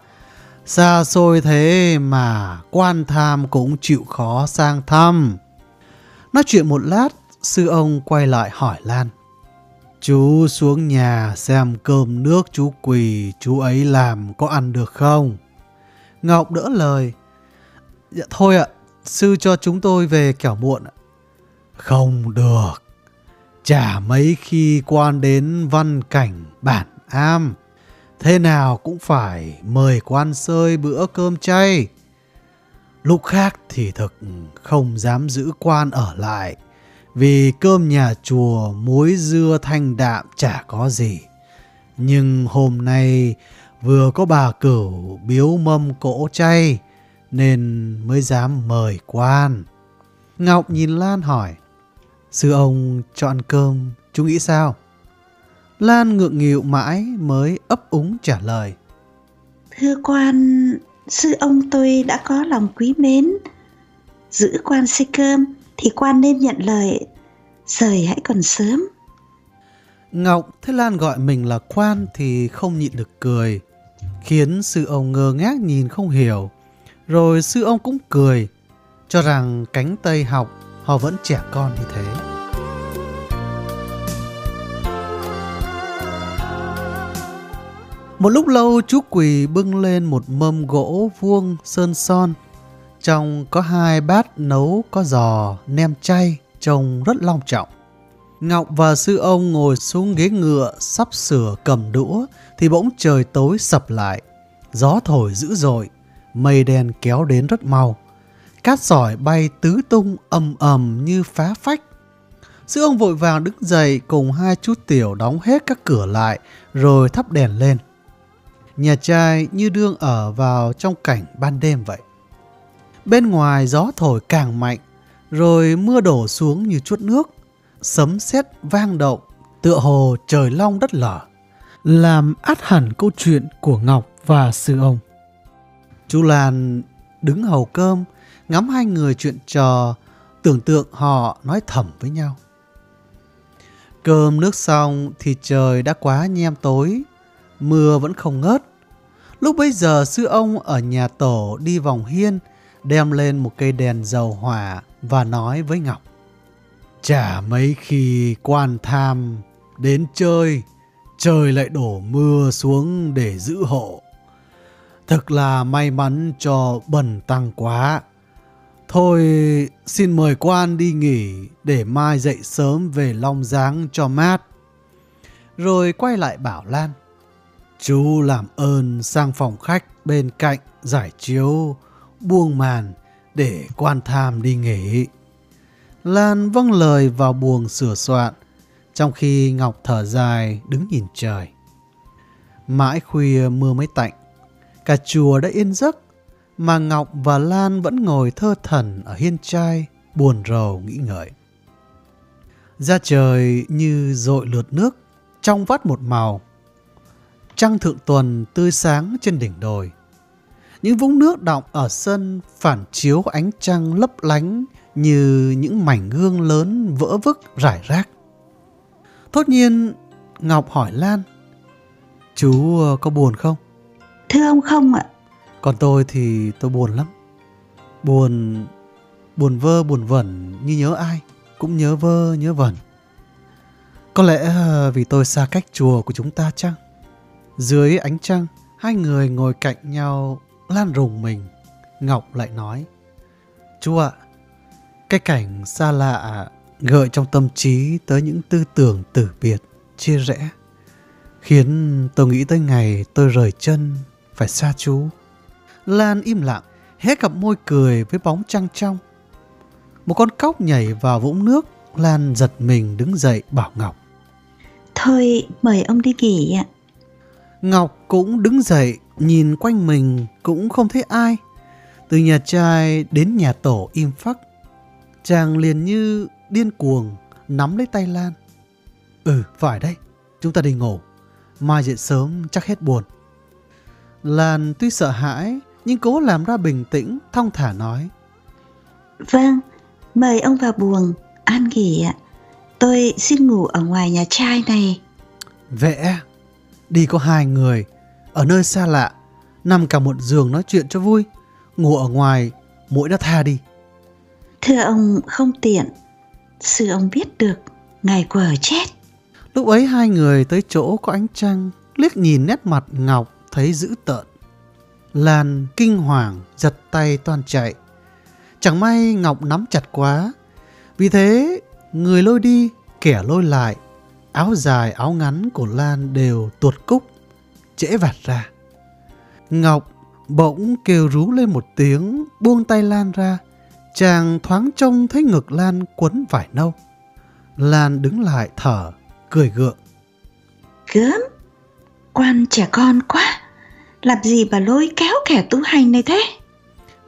Xa xôi thế mà quan tham cũng chịu khó sang thăm. Nói chuyện một lát, sư ông quay lại hỏi Lan. Chú xuống nhà xem cơm nước chú quỳ chú ấy làm có ăn được không? Ngọc đỡ lời. Dạ thôi ạ, sư cho chúng tôi về kẻo muộn ạ. Không được. Chả mấy khi quan đến văn cảnh bản am. Thế nào cũng phải mời quan sơi bữa cơm chay. Lúc khác thì thực không dám giữ quan ở lại. Vì cơm nhà chùa muối dưa thanh đạm chả có gì. Nhưng hôm nay vừa có bà cửu biếu mâm cỗ chay nên mới dám mời quan. Ngọc nhìn Lan hỏi, sư ông chọn cơm, chú nghĩ sao? Lan ngượng nghịu mãi mới ấp úng trả lời. Thưa quan, sư ông tôi đã có lòng quý mến. Giữ quan xây cơm thì quan nên nhận lời, rời hãy còn sớm. Ngọc thấy Lan gọi mình là quan thì không nhịn được cười, khiến sư ông ngơ ngác nhìn không hiểu. Rồi sư ông cũng cười, cho rằng cánh Tây học họ vẫn trẻ con như thế. Một lúc lâu chú quỳ bưng lên một mâm gỗ vuông sơn son. Trong có hai bát nấu có giò, nem chay, trông rất long trọng. Ngọc và sư ông ngồi xuống ghế ngựa sắp sửa cầm đũa thì bỗng trời tối sập lại. Gió thổi dữ dội, mây đen kéo đến rất mau. Cát sỏi bay tứ tung ầm ầm như phá phách. Sư ông vội vàng đứng dậy cùng hai chú tiểu đóng hết các cửa lại rồi thắp đèn lên. Nhà trai như đương ở vào trong cảnh ban đêm vậy. Bên ngoài gió thổi càng mạnh, rồi mưa đổ xuống như chuốt nước, sấm sét vang động, tựa hồ trời long đất lở, làm át hẳn câu chuyện của Ngọc và sư ông. Chú Lan đứng hầu cơm, ngắm hai người chuyện trò, tưởng tượng họ nói thầm với nhau. Cơm nước xong thì trời đã quá nhem tối, mưa vẫn không ngớt. Lúc bấy giờ sư ông ở nhà tổ đi vòng hiên, đem lên một cây đèn dầu hỏa và nói với Ngọc. Chả mấy khi quan tham đến chơi, trời lại đổ mưa xuống để giữ hộ. Thật là may mắn cho bần tăng quá. Thôi xin mời quan đi nghỉ để mai dậy sớm về Long Giáng cho mát. Rồi quay lại bảo Lan. Chú làm ơn sang phòng khách bên cạnh giải chiếu, buông màn để quan tham đi nghỉ. Lan vâng lời vào buồng sửa soạn, trong khi Ngọc thở dài đứng nhìn trời. Mãi khuya mưa mới tạnh, cả chùa đã yên giấc, mà Ngọc và Lan vẫn ngồi thơ thần ở hiên trai, buồn rầu nghĩ ngợi. Ra trời như dội lượt nước, trong vắt một màu. Trăng thượng tuần tươi sáng trên đỉnh đồi. Những vũng nước đọng ở sân phản chiếu ánh trăng lấp lánh như những mảnh gương lớn vỡ vức rải rác. Thốt nhiên, Ngọc hỏi Lan, Chú ờ, có buồn không? Thưa ông không ạ. Còn tôi thì tôi buồn lắm. Buồn, buồn vơ buồn vẩn như nhớ ai, cũng nhớ vơ nhớ vẩn. Có lẽ ờ, vì tôi xa cách chùa của chúng ta chăng? Dưới ánh trăng, hai người ngồi cạnh nhau lan rùng mình. Ngọc lại nói, Chú ạ, cái cảnh xa lạ gợi trong tâm trí tới những tư tưởng tử biệt, chia rẽ, khiến tôi nghĩ tới ngày tôi rời chân phải xa chú. Lan im lặng, hé cặp môi cười với bóng trăng trong. Một con cóc nhảy vào vũng nước, Lan giật mình đứng dậy bảo Ngọc. Thôi mời ông đi nghỉ ạ. Ngọc cũng đứng dậy, nhìn quanh mình cũng không thấy ai. Từ nhà trai đến nhà tổ im phắc. Chàng liền như điên cuồng, nắm lấy tay Lan. Ừ, phải đấy, chúng ta đi ngủ. Mai dậy sớm chắc hết buồn. Lan tuy sợ hãi, nhưng cố làm ra bình tĩnh, thong thả nói. Vâng, mời ông vào buồng, an nghỉ ạ. Tôi xin ngủ ở ngoài nhà trai này. Vẽ, đi có hai người, ở nơi xa lạ, nằm cả một giường nói chuyện cho vui. Ngủ ở ngoài, mỗi đã tha đi. Thưa ông không tiện, sư ông biết được, ngài quờ chết. Lúc ấy hai người tới chỗ có ánh trăng, liếc nhìn nét mặt Ngọc thấy dữ tợn. Lan kinh hoàng giật tay toàn chạy. Chẳng may Ngọc nắm chặt quá. Vì thế người lôi đi kẻ lôi lại. Áo dài áo ngắn của Lan đều tuột cúc, trễ vạt ra. Ngọc bỗng kêu rú lên một tiếng, buông tay Lan ra. Chàng thoáng trông thấy ngực Lan quấn vải nâu. Lan đứng lại thở, cười gượng. Gớm, quan trẻ con quá, làm gì mà lôi kéo kẻ tu hành này thế?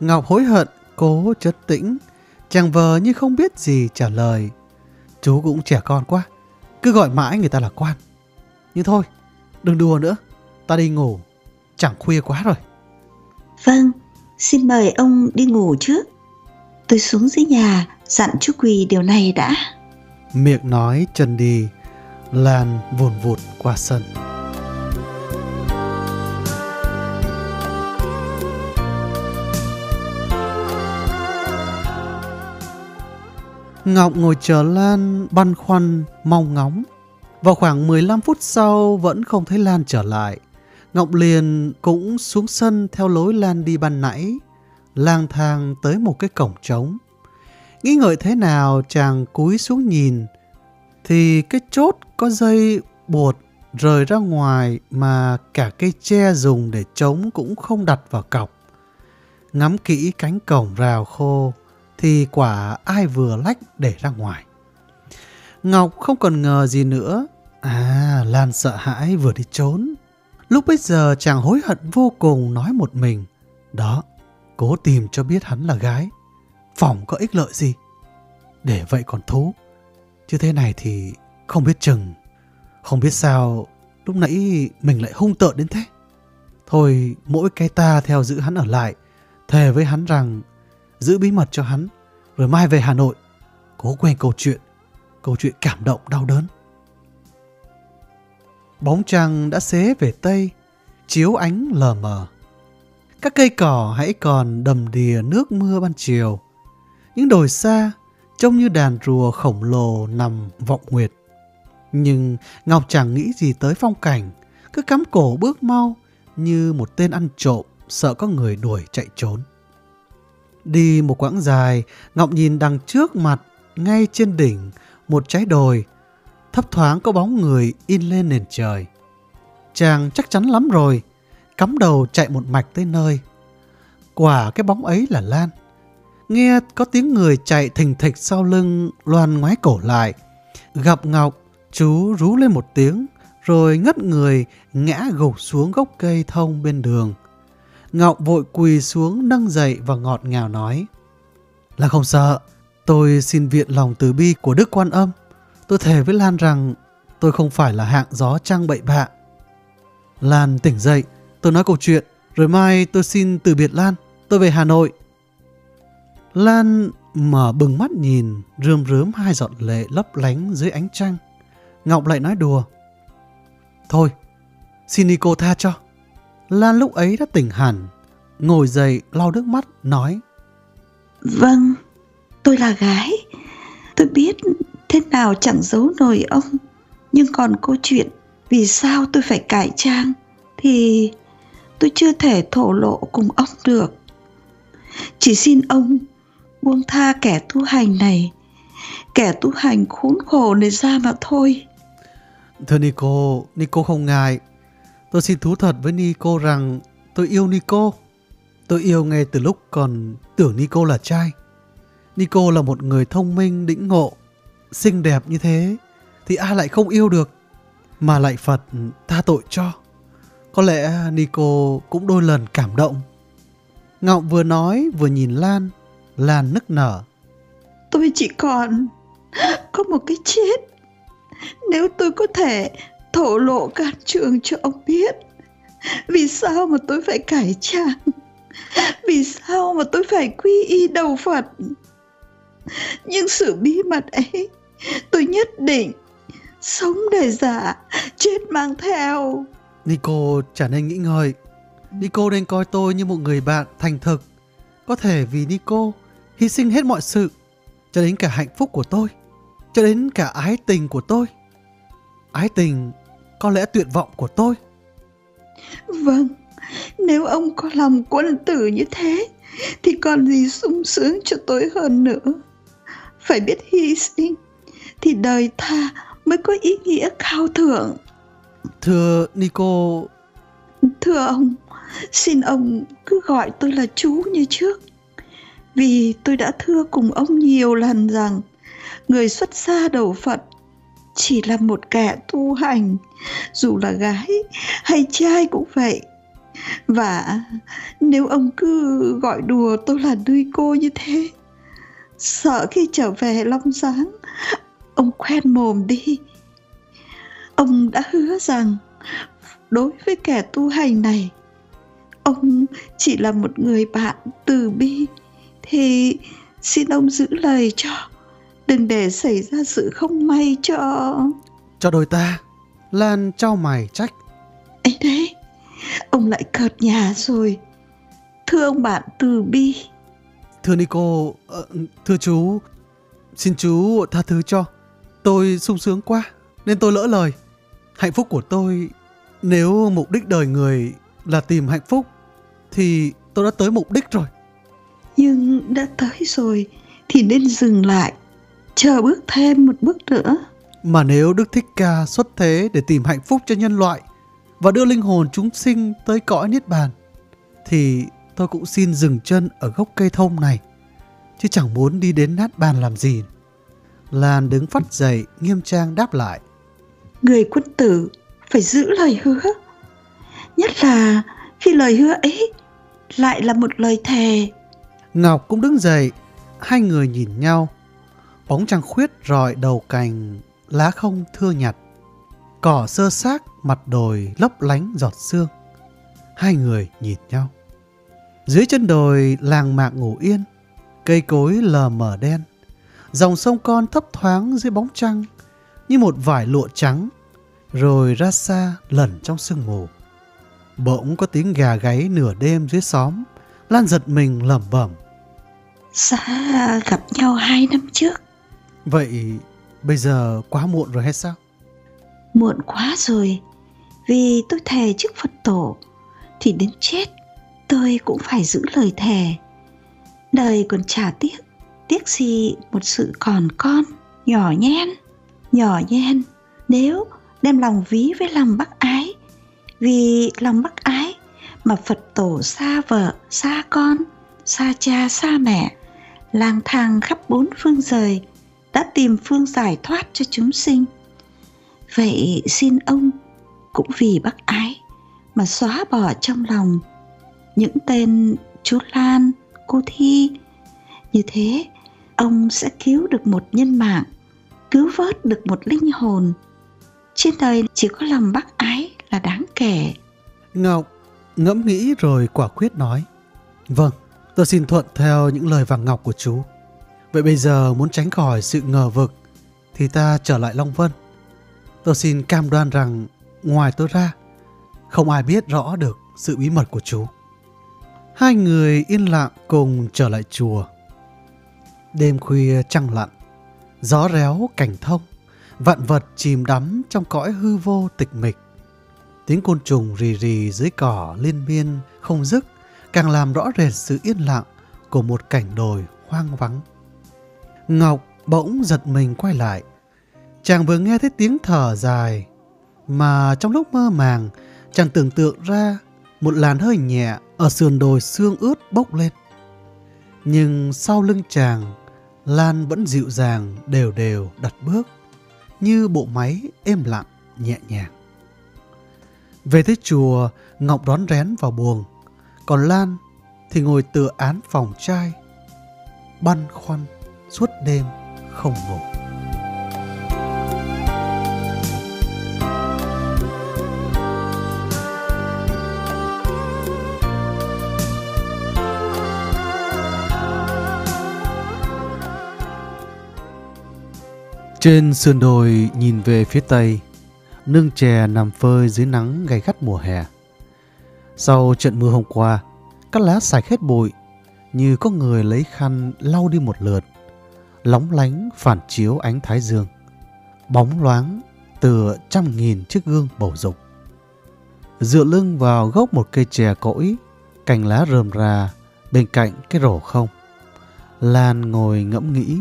Ngọc hối hận, cố chất tĩnh, chàng vờ như không biết gì trả lời. Chú cũng trẻ con quá, cứ gọi mãi người ta là quan. Nhưng thôi, đừng đùa nữa, ta đi ngủ, chẳng khuya quá rồi. Vâng, xin mời ông đi ngủ trước. Tôi xuống dưới nhà dặn chú Quỳ điều này đã. Miệng nói chân đi, Lan vồn vụt qua sân. Ngọc ngồi chờ Lan băn khoăn, mong ngóng. Vào khoảng 15 phút sau vẫn không thấy Lan trở lại. Ngọc liền cũng xuống sân theo lối Lan đi ban nãy, lang thang tới một cái cổng trống. Nghĩ ngợi thế nào chàng cúi xuống nhìn, thì cái chốt có dây buộc rời ra ngoài mà cả cây tre dùng để chống cũng không đặt vào cọc. Ngắm kỹ cánh cổng rào khô thì quả ai vừa lách để ra ngoài. Ngọc không còn ngờ gì nữa. À, Lan sợ hãi vừa đi trốn. Lúc bây giờ chàng hối hận vô cùng nói một mình. Đó, cố tìm cho biết hắn là gái. Phòng có ích lợi gì. Để vậy còn thú. Chứ thế này thì không biết chừng. Không biết sao lúc nãy mình lại hung tợn đến thế. Thôi mỗi cái ta theo giữ hắn ở lại. Thề với hắn rằng giữ bí mật cho hắn. Rồi mai về Hà Nội. Cố quên câu chuyện. Câu chuyện cảm động đau đớn. Bóng trăng đã xế về Tây. Chiếu ánh lờ mờ. Các cây cỏ hãy còn đầm đìa nước mưa ban chiều. Những đồi xa trông như đàn rùa khổng lồ nằm vọng nguyệt. Nhưng Ngọc chẳng nghĩ gì tới phong cảnh, cứ cắm cổ bước mau như một tên ăn trộm sợ có người đuổi chạy trốn. Đi một quãng dài, Ngọc nhìn đằng trước mặt, ngay trên đỉnh, một trái đồi, thấp thoáng có bóng người in lên nền trời. Chàng chắc chắn lắm rồi, cắm đầu chạy một mạch tới nơi. Quả cái bóng ấy là Lan. Nghe có tiếng người chạy thình thịch sau lưng, loan ngoái cổ lại. Gặp Ngọc, chú rú lên một tiếng, rồi ngất người ngã gục xuống gốc cây thông bên đường. Ngọc vội quỳ xuống nâng dậy và ngọt ngào nói. Là không sợ, tôi xin viện lòng từ bi của Đức Quan Âm. Tôi thề với Lan rằng tôi không phải là hạng gió trăng bậy bạ. Lan tỉnh dậy, tôi nói câu chuyện, rồi mai tôi xin từ biệt Lan, tôi về Hà Nội. Lan mở bừng mắt nhìn, rơm rớm hai giọt lệ lấp lánh dưới ánh trăng. Ngọc lại nói đùa. Thôi, xin cô tha cho. Lan lúc ấy đã tỉnh hẳn, ngồi dậy lau nước mắt, nói. Vâng, tôi là gái. Tôi biết thế nào chẳng giấu nổi ông. Nhưng còn câu chuyện vì sao tôi phải cải trang thì tôi chưa thể thổ lộ cùng ông được. Chỉ xin ông buông tha kẻ tu hành này, kẻ tu hành khốn khổ này ra mà thôi. Thưa Nico, Nico không ngại. Tôi xin thú thật với Nico rằng tôi yêu Nico. Tôi yêu ngay từ lúc còn tưởng Nico là trai. Nico là một người thông minh, đĩnh ngộ, xinh đẹp như thế thì ai lại không yêu được mà lại Phật tha tội cho. Có lẽ Nico cũng đôi lần cảm động. Ngọng vừa nói vừa nhìn Lan, Lan nức nở. Tôi chỉ còn có một cái chết. Nếu tôi có thể thổ lộ can trường cho ông biết vì sao mà tôi phải cải trang vì sao mà tôi phải quy y đầu phật nhưng sự bí mật ấy tôi nhất định sống để giả chết mang theo. Nico chẳng nên nghĩ ngợi. Nico nên coi tôi như một người bạn thành thực. Có thể vì Nico hy sinh hết mọi sự cho đến cả hạnh phúc của tôi cho đến cả ái tình của tôi. Ái tình có lẽ tuyệt vọng của tôi. Vâng nếu ông có lòng quân tử như thế thì còn gì sung sướng cho tôi hơn nữa. Phải biết hy sinh thì đời ta mới có ý nghĩa cao thượng. Thưa nico. Thưa ông xin ông cứ gọi tôi là chú như trước. Vì tôi đã thưa cùng ông nhiều lần rằng người xuất gia đầu phật chỉ là một kẻ tu hành dù là gái hay trai cũng vậy. Và nếu ông cứ gọi đùa tôi là nuôi cô như thế sợ khi trở về long giáng ông khoen mồm đi. Ông đã hứa rằng đối với kẻ tu hành này ông chỉ là một người bạn từ bi thì xin ông giữ lời cho đừng để xảy ra sự không may cho. Cho đôi ta lan trao mày trách. Ấy đấy ông lại cợt nhà rồi. Thưa ông bạn từ bi. Thưa nico uh, thưa chú xin chú tha thứ cho tôi sung sướng quá nên tôi lỡ lời. Hạnh phúc của tôi nếu mục đích đời người là tìm hạnh phúc thì tôi đã tới mục đích rồi. Nhưng đã tới rồi thì nên dừng lại chờ bước thêm một bước nữa. Mà nếu đức thích ca xuất thế để tìm hạnh phúc cho nhân loại và đưa linh hồn chúng sinh tới cõi niết bàn thì tôi cũng xin dừng chân ở gốc cây thông này chứ chẳng muốn đi đến nát bàn làm gì lan đứng phát dậy nghiêm trang đáp lại. Người quân tử phải giữ lời hứa. Nhất là khi lời hứa ấy lại là một lời thề. Ngọc cũng đứng dậy hai người nhìn nhau. Bóng trăng khuyết rọi đầu cành lá không thưa nhặt. Cỏ sơ xác mặt đồi lấp lánh giọt sương. Hai người nhìn nhau. Dưới chân đồi làng mạc ngủ yên cây cối lờ mờ đen dòng sông con thấp thoáng dưới bóng trăng như một vải lụa trắng rồi ra xa lẩn trong sương mù. Bỗng có tiếng gà gáy nửa đêm dưới xóm lan giật mình lẩm bẩm. Xã gặp nhau hai năm trước. Vậy bây giờ quá muộn rồi hay sao? Muộn quá rồi vì tôi thề trước phật tổ thì đến chết tôi cũng phải giữ lời thề. Đời còn trả tiếc tiếc gì một sự còn con nhỏ nhen nhỏ nhen nếu đem lòng ví với lòng bác ái vì lòng bác ái mà phật tổ xa vợ xa con xa cha xa mẹ lang thang khắp bốn phương rời đã tìm phương giải thoát cho chúng sinh vậy xin ông cũng vì bác ái mà xóa bỏ trong lòng những tên chú Lan, cô Thi. Như thế, ông sẽ cứu được một nhân mạng, cứu vớt được một linh hồn. Trên đời chỉ có lòng bác ái là đáng kể. Ngọc ngẫm nghĩ rồi quả quyết nói. Vâng, tôi xin thuận theo những lời vàng ngọc của chú. Vậy bây giờ muốn tránh khỏi sự ngờ vực thì ta trở lại Long Vân. Tôi xin cam đoan rằng ngoài tôi ra, không ai biết rõ được sự bí mật của chú. Hai người yên lặng cùng trở lại chùa. Đêm khuya trăng lặn, gió réo cảnh thông, vạn vật chìm đắm trong cõi hư vô tịch mịch. Tiếng côn trùng rì rì dưới cỏ liên miên không dứt càng làm rõ rệt sự yên lặng của một cảnh đồi hoang vắng. Ngọc bỗng giật mình quay lại. Chàng vừa nghe thấy tiếng thở dài mà trong lúc mơ màng chàng tưởng tượng ra một làn hơi nhẹ ở sườn đồi xương ướt bốc lên. Nhưng sau lưng chàng, Lan vẫn dịu dàng đều đều đặt bước như bộ máy êm lặng nhẹ nhàng. Về tới chùa, Ngọc đón rén vào buồng, còn Lan thì ngồi tựa án phòng trai, băn khoăn suốt đêm không ngủ. Trên sườn đồi nhìn về phía tây, nương chè nằm phơi dưới nắng gay gắt mùa hè. Sau trận mưa hôm qua, các lá sạch hết bụi, như có người lấy khăn lau đi một lượt, lóng lánh phản chiếu ánh thái dương, bóng loáng từ trăm nghìn chiếc gương bầu dục. Dựa lưng vào gốc một cây chè cỗi, cành lá rơm ra bên cạnh cái rổ không. Lan ngồi ngẫm nghĩ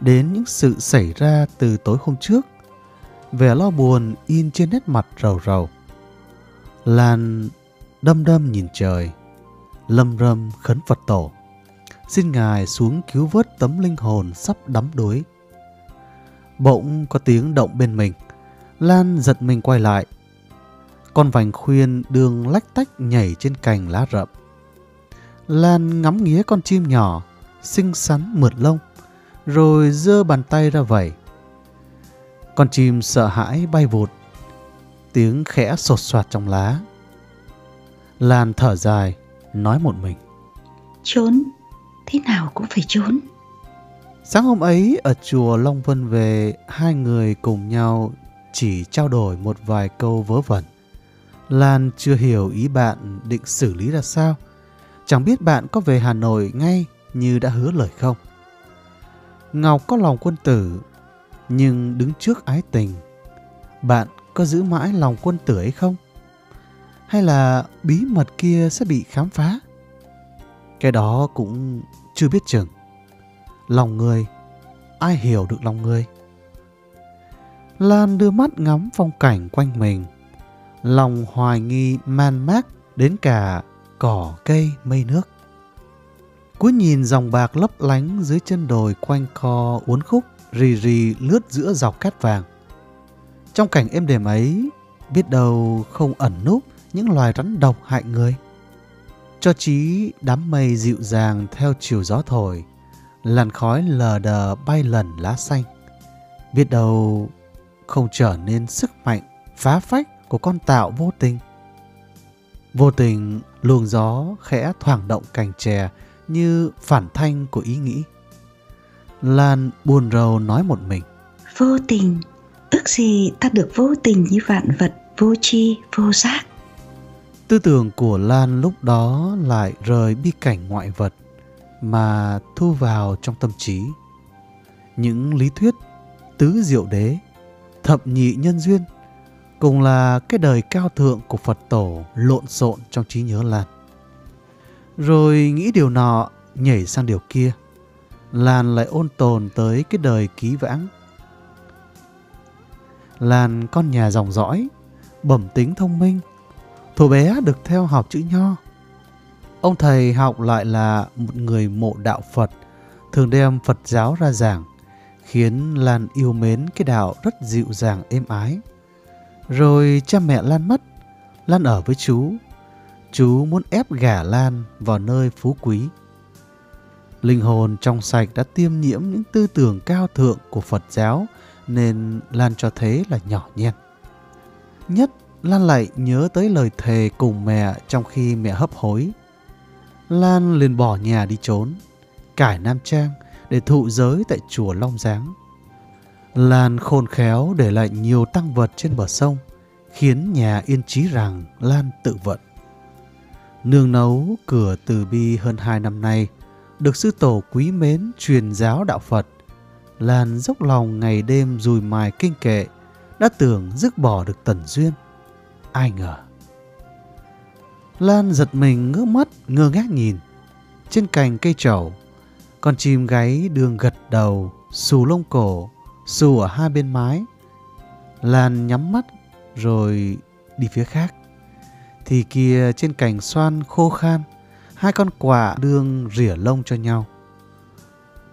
đến những sự xảy ra từ tối hôm trước. Vẻ lo buồn in trên nét mặt rầu rầu. Lan đâm đâm nhìn trời, lâm râm khấn Phật tổ. Xin Ngài xuống cứu vớt tấm linh hồn sắp đắm đuối. Bỗng có tiếng động bên mình. Lan giật mình quay lại. Con vành khuyên đường lách tách nhảy trên cành lá rậm. Lan ngắm nghía con chim nhỏ, xinh xắn mượt lông rồi giơ bàn tay ra vẩy. Con chim sợ hãi bay vụt, tiếng khẽ sột soạt trong lá. Lan thở dài, nói một mình. Trốn, thế nào cũng phải trốn. Sáng hôm ấy ở chùa Long Vân về, hai người cùng nhau chỉ trao đổi một vài câu vớ vẩn. Lan chưa hiểu ý bạn định xử lý ra sao. Chẳng biết bạn có về Hà Nội ngay như đã hứa lời không. Ngọc có lòng quân tử, nhưng đứng trước ái tình, bạn có giữ mãi lòng quân tử ấy không? Hay là bí mật kia sẽ bị khám phá? Cái đó cũng chưa biết chừng. Lòng người, ai hiểu được lòng người? Lan đưa mắt ngắm phong cảnh quanh mình, lòng hoài nghi man mác đến cả cỏ cây mây nước. Cúi nhìn dòng bạc lấp lánh dưới chân đồi quanh co uốn khúc, rì rì lướt giữa dọc cát vàng. Trong cảnh êm đềm ấy, biết đâu không ẩn núp những loài rắn độc hại người. Cho chí đám mây dịu dàng theo chiều gió thổi, làn khói lờ đờ bay lần lá xanh. Biết đâu không trở nên sức mạnh phá phách của con tạo vô tình. Vô tình luồng gió khẽ thoảng động cành chè như phản thanh của ý nghĩ. Lan buồn rầu nói một mình. Vô tình, ước gì ta được vô tình như vạn vật vô tri vô giác. Tư tưởng của Lan lúc đó lại rời bi cảnh ngoại vật mà thu vào trong tâm trí. Những lý thuyết tứ diệu đế, thập nhị nhân duyên cùng là cái đời cao thượng của Phật tổ lộn xộn trong trí nhớ Lan. Rồi nghĩ điều nọ, nhảy sang điều kia. Lan lại ôn tồn tới cái đời ký vãng. Lan con nhà dòng dõi, bẩm tính thông minh, thủ bé được theo học chữ nho. Ông thầy học lại là một người mộ đạo Phật, thường đem Phật giáo ra giảng, khiến Lan yêu mến cái đạo rất dịu dàng êm ái. Rồi cha mẹ Lan mất, Lan ở với chú chú muốn ép gả Lan vào nơi phú quý. Linh hồn trong sạch đã tiêm nhiễm những tư tưởng cao thượng của Phật giáo nên Lan cho thế là nhỏ nhen. Nhất Lan lại nhớ tới lời thề cùng mẹ trong khi mẹ hấp hối. Lan liền bỏ nhà đi trốn, cải Nam Trang để thụ giới tại chùa Long Giáng. Lan khôn khéo để lại nhiều tăng vật trên bờ sông, khiến nhà yên trí rằng Lan tự vận. Nương nấu cửa từ bi hơn hai năm nay, được sư tổ quý mến truyền giáo đạo Phật. Lan dốc lòng ngày đêm dùi mài kinh kệ, đã tưởng dứt bỏ được tần duyên. Ai ngờ. Lan giật mình ngước mắt ngơ ngác nhìn. Trên cành cây trầu, con chim gáy đường gật đầu, xù lông cổ, xù ở hai bên mái. Lan nhắm mắt rồi đi phía khác. Thì kia trên cành xoan khô khan, hai con quạ đương rỉa lông cho nhau.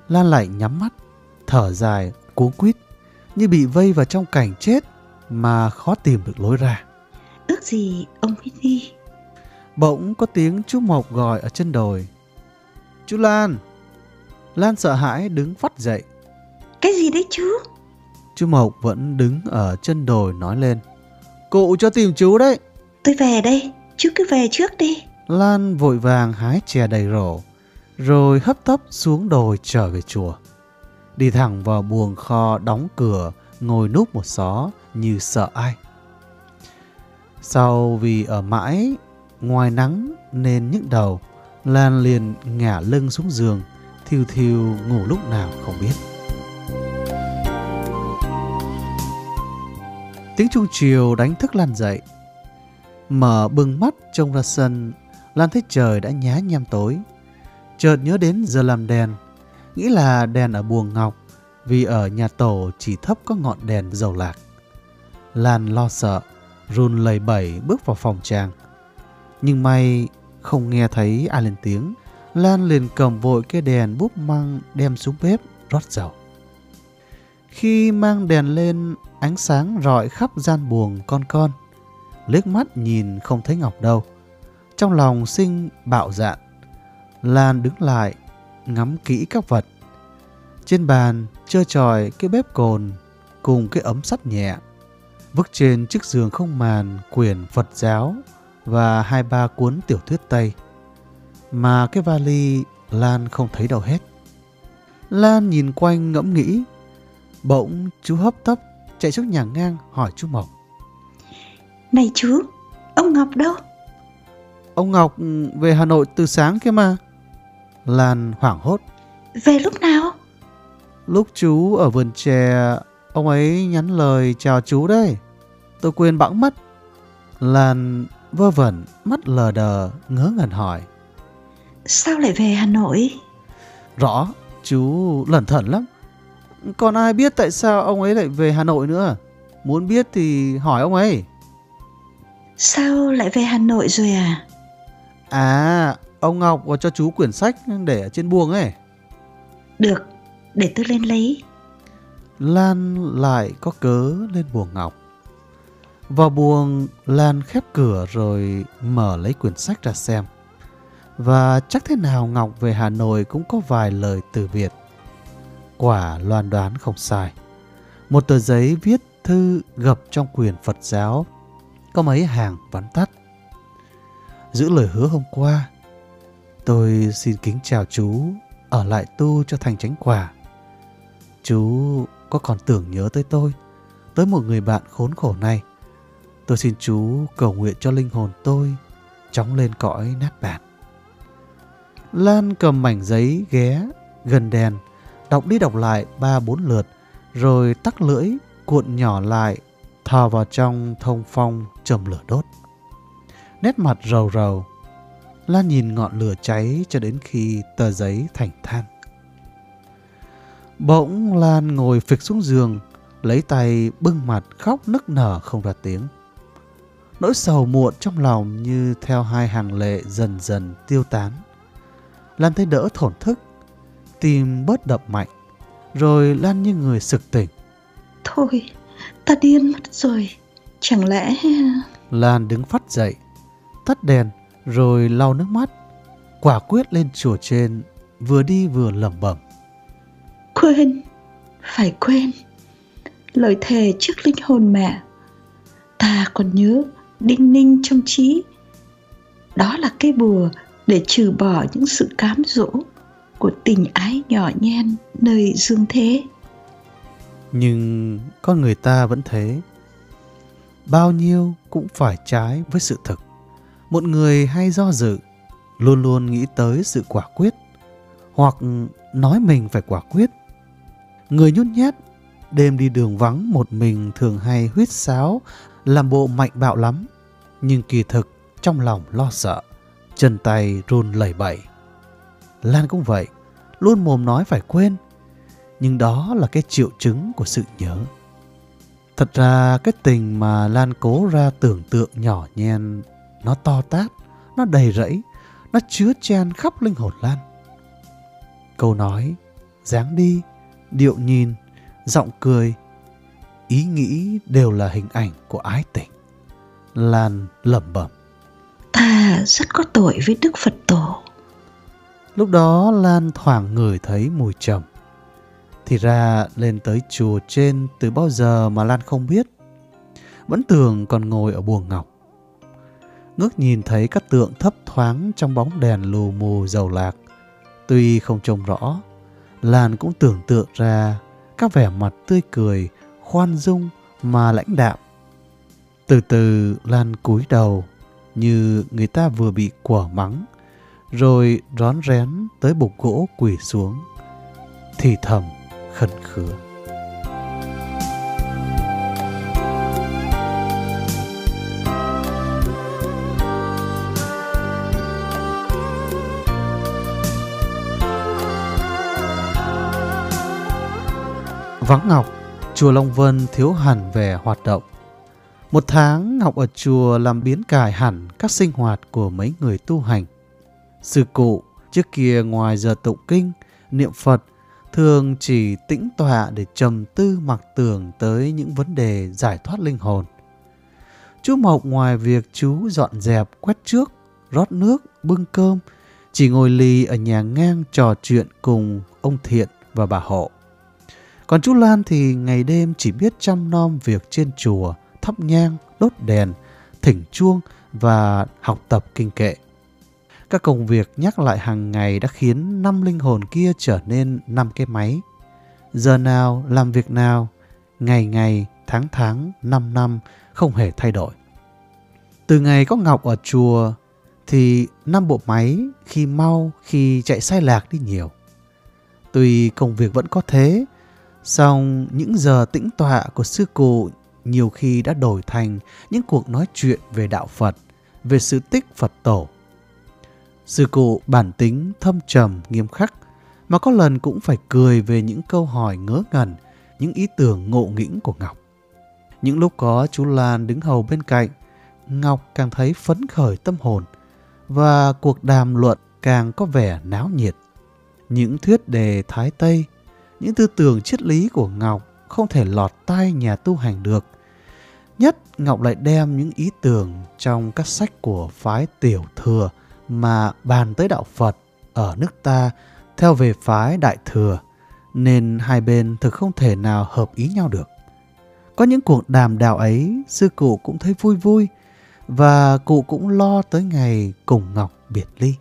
Lan lại nhắm mắt, thở dài, cuống quýt, như bị vây vào trong cảnh chết mà khó tìm được lối ra. Ước gì ông biết đi. Bỗng có tiếng chú Mộc gọi ở chân đồi. Chú Lan! Lan sợ hãi đứng phát dậy. Cái gì đấy chú? Chú Mộc vẫn đứng ở chân đồi nói lên. Cụ cho tìm chú đấy. Tôi về đây, chú cứ về trước đi. Lan vội vàng hái chè đầy rổ, rồi hấp tấp xuống đồi trở về chùa. Đi thẳng vào buồng kho đóng cửa, ngồi núp một xó như sợ ai. Sau vì ở mãi ngoài nắng nên nhức đầu, Lan liền ngả lưng xuống giường, thiêu thiêu ngủ lúc nào không biết. Tiếng chuông chiều đánh thức Lan dậy. Mở bừng mắt trông ra sân, Lan thấy trời đã nhá nhem tối. Chợt nhớ đến giờ làm đèn, nghĩ là đèn ở buồng ngọc, vì ở nhà tổ chỉ thấp có ngọn đèn dầu lạc. Lan lo sợ, run lầy bẩy bước vào phòng trang. Nhưng may không nghe thấy ai lên tiếng, Lan liền cầm vội cái đèn búp măng đem xuống bếp rót dầu. Khi mang đèn lên, ánh sáng rọi khắp gian buồng con con. Liếc mắt nhìn không thấy Ngọc đâu. Trong lòng sinh bạo dạn. Lan đứng lại, ngắm kỹ các vật. Trên bàn, chơi tròi cái bếp cồn cùng cái ấm sắt nhẹ. vứt trên chiếc giường không màn quyển Phật giáo và hai ba cuốn tiểu thuyết Tây. Mà cái vali Lan không thấy đâu hết. Lan nhìn quanh ngẫm nghĩ. Bỗng chú hấp tấp chạy xuống nhà ngang hỏi chú Mộc. Này chú, ông Ngọc đâu? Ông Ngọc về Hà Nội từ sáng kia mà. Lan hoảng hốt. Về lúc nào? Lúc chú ở vườn chè, ông ấy nhắn lời chào chú đấy. Tôi quên bẵng mất. Lan vơ vẩn, mắt lờ đờ, ngớ ngẩn hỏi. Sao lại về Hà Nội? Rõ, chú lẩn thẩn lắm. Còn ai biết tại sao ông ấy lại về Hà Nội nữa? Muốn biết thì hỏi ông ấy. Sao lại về Hà Nội rồi à? À, ông Ngọc có cho chú quyển sách để ở trên buồng ấy. Được, để tôi lên lấy. Lan lại có cớ lên buồng Ngọc. Vào buồng, Lan khép cửa rồi mở lấy quyển sách ra xem. Và chắc thế nào Ngọc về Hà Nội cũng có vài lời từ Việt. Quả loan đoán không sai. Một tờ giấy viết thư gập trong quyền Phật giáo. Có mấy hàng vắn tắt. Giữ lời hứa hôm qua, tôi xin kính chào chú, ở lại tu cho thành chánh quả. Chú có còn tưởng nhớ tới tôi, tới một người bạn khốn khổ này. Tôi xin chú cầu nguyện cho linh hồn tôi chóng lên cõi nát bạt Lan cầm mảnh giấy ghé gần đèn, đọc đi đọc lại ba bốn lượt, rồi tắt lưỡi, cuộn nhỏ lại, thò vào trong thông phong châm lửa đốt. Nét mặt rầu rầu, Lan nhìn ngọn lửa cháy cho đến khi tờ giấy thành than. Bỗng Lan ngồi phịch xuống giường, lấy tay bưng mặt khóc nức nở không ra tiếng. Nỗi sầu muộn trong lòng như theo hai hàng lệ dần dần tiêu tán. Lan thấy đỡ thổn thức, tim bớt đập mạnh, rồi Lan như người sực tỉnh. Thôi, ta điên mất rồi. Chẳng lẽ... Lan đứng phát dậy, tắt đèn rồi lau nước mắt, quả quyết lên chùa trên, vừa đi vừa lẩm bẩm. Quên, phải quên. Lời thề trước linh hồn mẹ. Ta còn nhớ đinh ninh trong trí. Đó là cây bùa để trừ bỏ những sự cám dỗ của tình ái nhỏ nhen nơi dương thế. Nhưng con người ta vẫn thế. Bao nhiêu cũng phải trái với sự thực. Một người hay do dự, luôn luôn nghĩ tới sự quả quyết, hoặc nói mình phải quả quyết. Người nhút nhát, đêm đi đường vắng một mình thường hay huýt sáo, làm bộ mạnh bạo lắm, nhưng kỳ thực trong lòng lo sợ, chân tay run lẩy bẩy. Lan cũng vậy, luôn mồm nói phải quên, nhưng đó là cái triệu chứng của sự nhớ. Thật ra cái tình mà Lan cố ra tưởng tượng nhỏ nhen, nó to tát, nó đầy rẫy, nó chứa chan khắp linh hồn Lan. Câu nói, dáng đi, điệu nhìn, giọng cười, ý nghĩ đều là hình ảnh của ái tình. Lan lẩm bẩm. Ta rất có tội với Đức Phật Tổ. Lúc đó Lan thoảng ngửi thấy mùi trầm. Thì ra lên tới chùa trên từ bao giờ mà Lan không biết. Vẫn tưởng còn ngồi ở buồng ngọc. Ngước nhìn thấy các tượng thấp thoáng trong bóng đèn lù mù dầu lạc. Tuy không trông rõ, Lan cũng tưởng tượng ra các vẻ mặt tươi cười, khoan dung mà lãnh đạm. Từ từ Lan cúi đầu như người ta vừa bị quả mắng, rồi rón rén tới bục gỗ quỳ xuống, thì thầm khẩn khứa. Vắng Ngọc, chùa Long Vân thiếu hẳn về hoạt động. Một tháng Ngọc ở chùa làm biến cải hẳn các sinh hoạt của mấy người tu hành. Sư cụ trước kia ngoài giờ tụng kinh, niệm Phật thường chỉ tĩnh tọa để trầm tư mặc tưởng tới những vấn đề giải thoát linh hồn. Chú Mộc ngoài việc chú dọn dẹp, quét trước, rót nước, bưng cơm, chỉ ngồi lì ở nhà ngang trò chuyện cùng ông Thiện và bà Hộ. Còn chú Lan thì ngày đêm chỉ biết chăm nom việc trên chùa, thắp nhang, đốt đèn, thỉnh chuông và học tập kinh kệ. Các công việc nhắc lại hàng ngày đã khiến năm linh hồn kia trở nên năm cái máy. Giờ nào làm việc nào, ngày ngày, tháng tháng, năm năm không hề thay đổi. Từ ngày có Ngọc ở chùa thì năm bộ máy khi mau khi chạy sai lạc đi nhiều. Tuy công việc vẫn có thế, song những giờ tĩnh tọa của sư cụ nhiều khi đã đổi thành những cuộc nói chuyện về đạo Phật, về sự tích Phật tổ Sư cụ bản tính thâm trầm, nghiêm khắc, mà có lần cũng phải cười về những câu hỏi ngớ ngẩn, những ý tưởng ngộ nghĩnh của Ngọc. Những lúc có chú Lan đứng hầu bên cạnh, Ngọc càng thấy phấn khởi tâm hồn và cuộc đàm luận càng có vẻ náo nhiệt. Những thuyết đề Thái Tây, những tư tưởng triết lý của Ngọc không thể lọt tai nhà tu hành được. Nhất Ngọc lại đem những ý tưởng trong các sách của phái tiểu thừa mà bàn tới đạo Phật ở nước ta theo về phái Đại Thừa, nên hai bên thực không thể nào hợp ý nhau được. Có những cuộc đàm đạo ấy, sư cụ cũng thấy vui vui, và cụ cũng lo tới ngày cùng Ngọc biệt ly.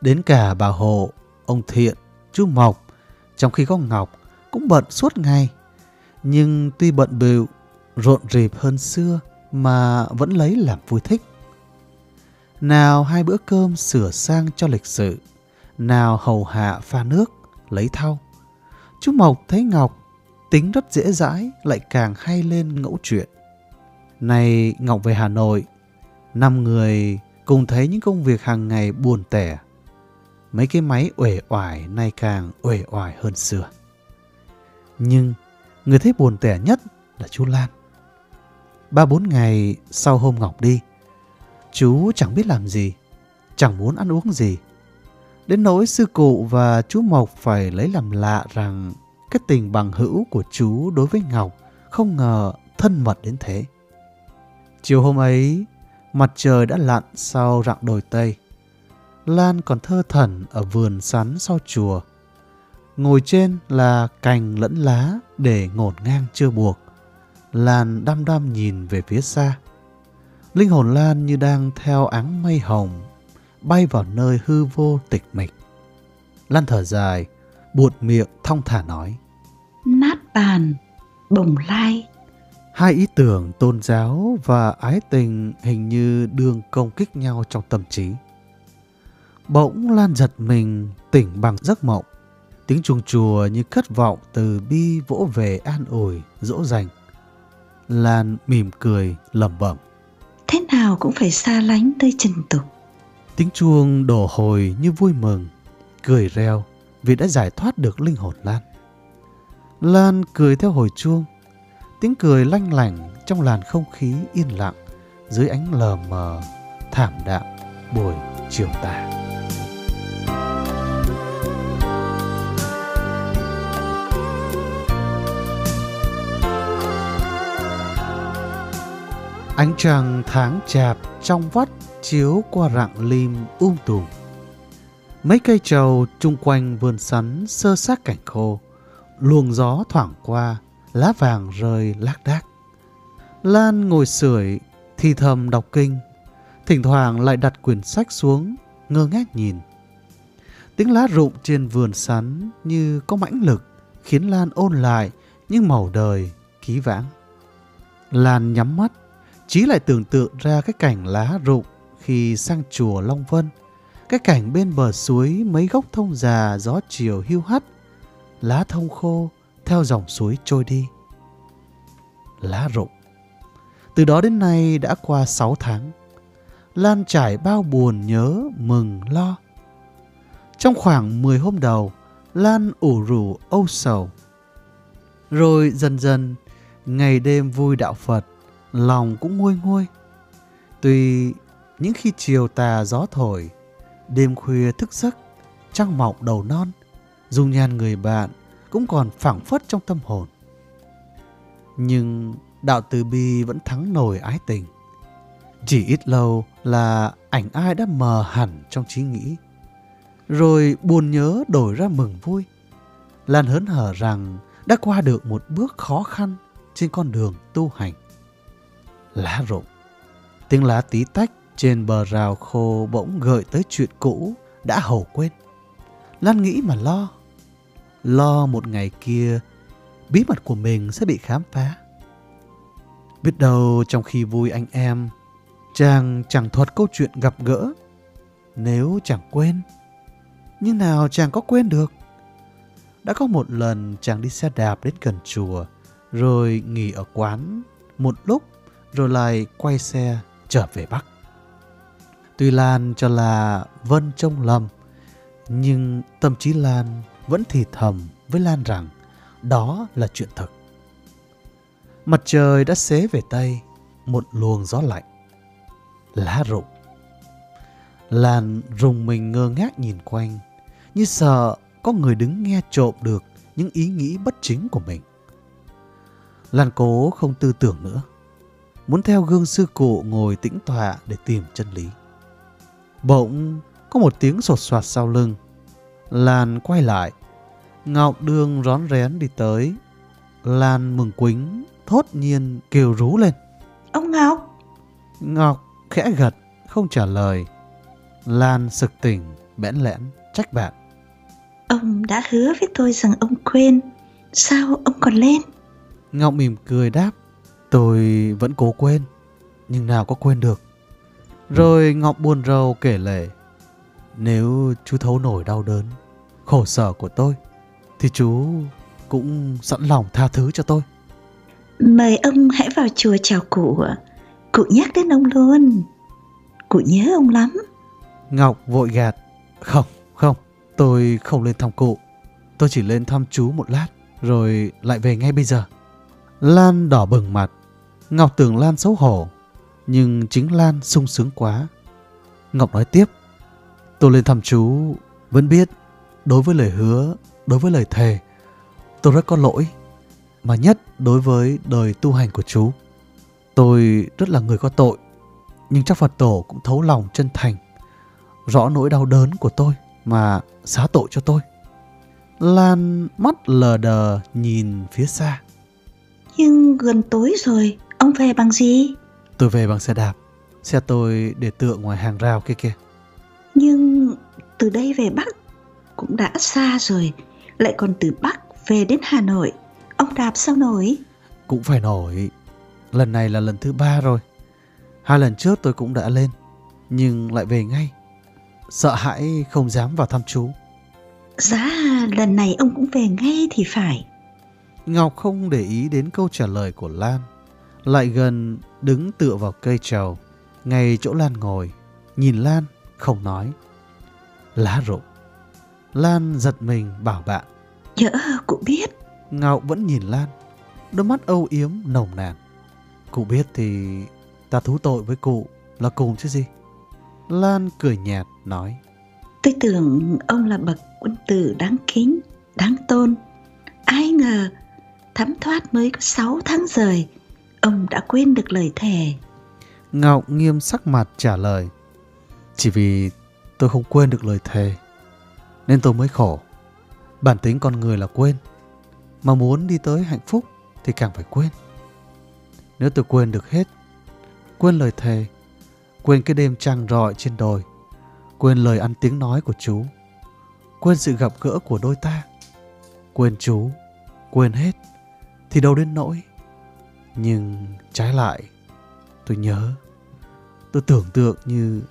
Đến cả bà Hộ, ông Thiện, chú Mộc, trong khi có Ngọc, cũng bận suốt ngày. Nhưng tuy bận bịu rộn rịp hơn xưa mà vẫn lấy làm vui thích. Nào hai bữa cơm sửa sang cho lịch sự, nào hầu hạ pha nước, lấy thau. Chú Mộc thấy Ngọc tính rất dễ dãi lại càng hay lên ngẫu chuyện. Này Ngọc về Hà Nội, năm người cùng thấy những công việc hàng ngày buồn tẻ. Mấy cái máy uể oải nay càng uể oải hơn xưa. Nhưng người thấy buồn tẻ nhất là chú Lan. Ba bốn ngày sau hôm Ngọc đi, Chú chẳng biết làm gì, chẳng muốn ăn uống gì. Đến nỗi sư cụ và chú Mộc phải lấy làm lạ rằng cái tình bằng hữu của chú đối với Ngọc không ngờ thân mật đến thế. Chiều hôm ấy, Mặt trời đã lặn sau rặng đồi Tây. Lan còn thơ thẩn ở vườn sắn sau chùa. Ngồi trên là cành lẫn lá để ngổn ngang chưa buộc. Lan đăm đăm nhìn về phía xa. Linh hồn Lan như đang theo áng mây hồng, bay vào nơi hư vô tịch mịch. Lan thở dài, buột miệng thong thả nói. Nát bàn, bồng lai. Hai ý tưởng tôn giáo và ái tình hình như đương công kích nhau trong tâm trí. Bỗng Lan giật mình tỉnh bằng giấc mộng. Tiếng chuông chùa như cất vọng từ bi vỗ về an ủi, dỗ dành. Lan mỉm cười, lẩm bẩm. Thế nào cũng phải xa lánh tới trần tục. Tiếng chuông đổ hồi như vui mừng, cười reo vì đã giải thoát được linh hồn Lan. Lan cười theo hồi chuông, tiếng cười lanh lảnh trong làn không khí yên lặng dưới ánh lờ mờ, thảm đạm buổi chiều tà. Ánh trăng tháng chạp trong vắt chiếu qua rạng lim um tùm. Mấy cây trầu chung quanh vườn sắn sơ xác cảnh khô, luồng gió thoảng qua, lá vàng rơi lác đác. Lan ngồi sưởi thì thầm đọc kinh, thỉnh thoảng lại đặt quyển sách xuống, ngơ ngác nhìn. Tiếng lá rụng trên vườn sắn như có mãnh lực, khiến Lan ôn lại những màu đời, ký vãng. Lan nhắm mắt, Chí lại tưởng tượng ra cái cảnh lá rụng khi sang chùa Long Vân. Cái cảnh bên bờ suối mấy gốc thông già gió chiều hưu hắt. Lá thông khô theo dòng suối trôi đi. Lá rụng. Từ đó đến nay đã qua 6 tháng. Lan trải bao buồn nhớ, mừng, lo. Trong khoảng 10 hôm đầu, Lan ủ rủ âu sầu. Rồi dần dần, ngày đêm vui đạo Phật, lòng cũng nguôi nguôi. Tuy những khi chiều tà gió thổi, đêm khuya thức giấc, trăng mọc đầu non, dung nhan người bạn cũng còn phảng phất trong tâm hồn. Nhưng đạo từ bi vẫn thắng nổi ái tình. Chỉ ít lâu là ảnh ai đã mờ hẳn trong trí nghĩ. Rồi buồn nhớ đổi ra mừng vui. Lan hớn hở rằng đã qua được một bước khó khăn trên con đường tu hành lá rụng. Tiếng lá tí tách trên bờ rào khô bỗng gợi tới chuyện cũ đã hầu quên. Lan nghĩ mà lo. Lo một ngày kia bí mật của mình sẽ bị khám phá. Biết đâu trong khi vui anh em, chàng chẳng thuật câu chuyện gặp gỡ. Nếu chẳng quên, nhưng nào chàng có quên được? Đã có một lần chàng đi xe đạp đến gần chùa, rồi nghỉ ở quán một lúc rồi lại quay xe trở về Bắc. Tuy Lan cho là Vân trông lầm, nhưng tâm trí Lan vẫn thì thầm với Lan rằng đó là chuyện thật. Mặt trời đã xế về Tây, một luồng gió lạnh. Lá rụng. Lan rùng mình ngơ ngác nhìn quanh, như sợ có người đứng nghe trộm được những ý nghĩ bất chính của mình. Lan cố không tư tưởng nữa muốn theo gương sư cụ ngồi tĩnh tọa để tìm chân lý. Bỗng có một tiếng sột soạt sau lưng. Lan quay lại. Ngọc Đường rón rén đi tới. Lan mừng quính, thốt nhiên kêu rú lên. Ông Ngọc! Ngọc khẽ gật, không trả lời. Lan sực tỉnh, bẽn lẽn, trách bạn. Ông đã hứa với tôi rằng ông quên. Sao ông còn lên? Ngọc mỉm cười đáp. Tôi vẫn cố quên, nhưng nào có quên được. Rồi Ngọc buồn rầu kể lể. Nếu chú thấu nổi đau đớn, khổ sở của tôi, thì chú cũng sẵn lòng tha thứ cho tôi. Mời ông hãy vào chùa chào cụ. Cụ nhắc đến ông luôn. Cụ nhớ ông lắm. Ngọc vội gạt. Không, không, tôi không lên thăm cụ. Tôi chỉ lên thăm chú một lát, rồi lại về ngay bây giờ. Lan đỏ bừng mặt, Ngọc tưởng Lan xấu hổ, nhưng chính Lan sung sướng quá. Ngọc nói tiếp, tôi lên thăm chú, vẫn biết, đối với lời hứa, đối với lời thề, tôi rất có lỗi, mà nhất đối với đời tu hành của chú. Tôi rất là người có tội. Nhưng chắc Phật tổ cũng thấu lòng chân thành, rõ nỗi đau đớn của tôi mà xá tội cho tôi. Lan mắt lờ đờ nhìn phía xa. Nhưng gần tối rồi, ông về bằng gì? Tôi về bằng xe đạp. Xe tôi để tựa ngoài hàng rào kia kìa. Nhưng từ đây về Bắc cũng đã xa rồi, lại còn từ Bắc về đến Hà Nội. Ông đạp sao nổi? Cũng phải nổi. Lần này là lần thứ ba rồi. Hai lần trước tôi cũng đã lên, nhưng lại về ngay. Sợ hãi không dám vào thăm chú. Giá lần này ông cũng về ngay thì phải. Ngọc không để ý đến câu trả lời của Lan. Lại gần đứng tựa vào cây trầu, ngay chỗ Lan ngồi. Nhìn Lan, không nói. Lá rụng. Lan giật mình bảo bạn. Nhỡ cụ biết. Ngọc vẫn nhìn Lan, đôi mắt âu yếm nồng nàn. Cụ biết thì ta thú tội với cụ là cùng chứ gì. Lan cười nhạt nói. Tôi tưởng ông là bậc quân tử đáng kính, đáng tôn. Ai ngờ thấm thoát mới có 6 tháng rời, ông đã quên được lời thề. Ngọc nghiêm sắc mặt trả lời. Chỉ vì tôi không quên được lời thề, nên tôi mới khổ. Bản tính con người là quên, mà muốn đi tới hạnh phúc thì càng phải quên. Nếu tôi quên được hết, quên lời thề, quên cái đêm trăng rọi trên đồi, quên lời ăn tiếng nói của chú, quên sự gặp gỡ của đôi ta, quên chú, quên hết, thì đâu đến nỗi. Nhưng trái lại, tôi nhớ, tôi tưởng tượng như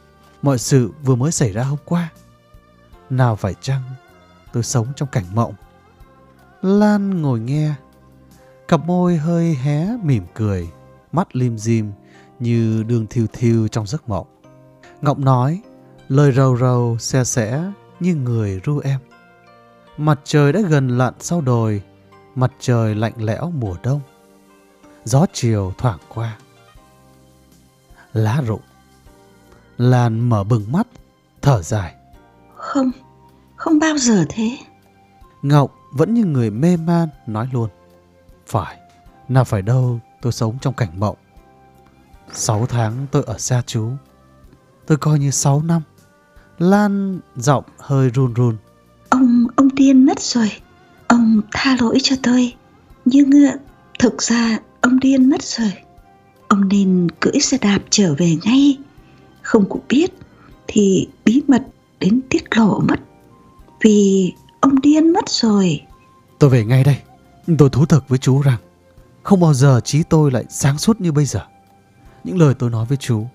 mọi sự vừa mới xảy ra hôm qua. Nào phải chăng tôi sống trong cảnh mộng. Lan ngồi nghe, cặp môi hơi hé mỉm cười, mắt lim dim như đường thiêu thiêu trong giấc mộng. Ngọc nói, lời rầu rầu xe xẻ như người ru em. Mặt trời đã gần lặn sau đồi, mặt trời lạnh lẽo mùa đông. Gió chiều thoảng qua. Lá rụng. Lan mở bừng mắt, thở dài. Không, không bao giờ thế. Ngọc vẫn như người mê man nói luôn. Phải, nào phải đâu tôi sống trong cảnh mộng. Sáu tháng tôi ở xa chú. Tôi coi như sáu năm. Lan giọng hơi run run. Ông, ông điên mất rồi. Ông tha lỗi cho tôi. Nhưng thực ra ông điên mất rồi. Ông nên cưỡi xe đạp trở về ngay. Không cũng biết thì bí mật đến tiết lộ mất. Vì ông điên mất rồi. Tôi về ngay đây. Tôi thú thực với chú rằng không bao giờ trí tôi lại sáng suốt như bây giờ. Những lời tôi nói với chú,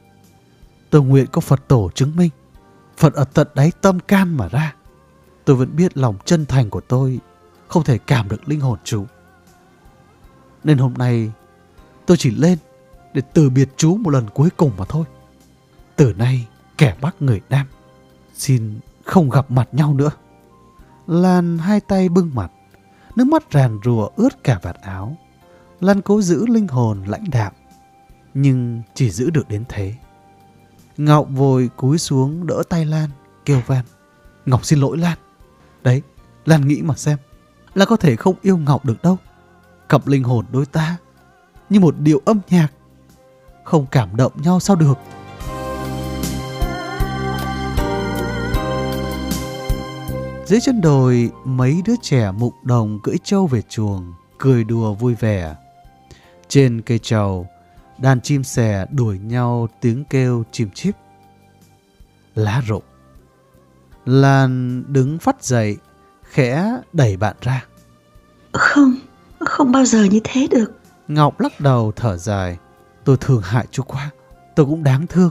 tôi nguyện có Phật tổ chứng minh. Phật ở tận đáy tâm can mà ra. Tôi vẫn biết lòng chân thành của tôi không thể cảm được linh hồn chú. Nên hôm nay tôi chỉ lên để từ biệt chú một lần cuối cùng mà thôi. Từ nay kẻ Bắc người Nam xin không gặp mặt nhau nữa. Lan hai tay bưng mặt, nước mắt ràn rùa ướt cả vạt áo. Lan cố giữ linh hồn lãnh đạm, nhưng chỉ giữ được đến thế. Ngọc vội cúi xuống đỡ tay Lan, kêu van. Ngọc xin lỗi Lan. Đấy, Lan nghĩ mà xem. Là có thể không yêu Ngọc được đâu. Cặp linh hồn đôi ta như một điệu âm nhạc. Không cảm động nhau sao được. Dưới chân đồi, mấy đứa trẻ mụng đồng cưỡi trâu về chuồng, cười đùa vui vẻ. Trên cây trầu, đàn chim sẻ đuổi nhau tiếng kêu chim chip. Lá rụng. Lan đứng phát dậy, khẽ đẩy bạn ra. Không, không bao giờ như thế được. Ngọc lắc đầu thở dài. Tôi thương hại chú quá, tôi cũng đáng thương.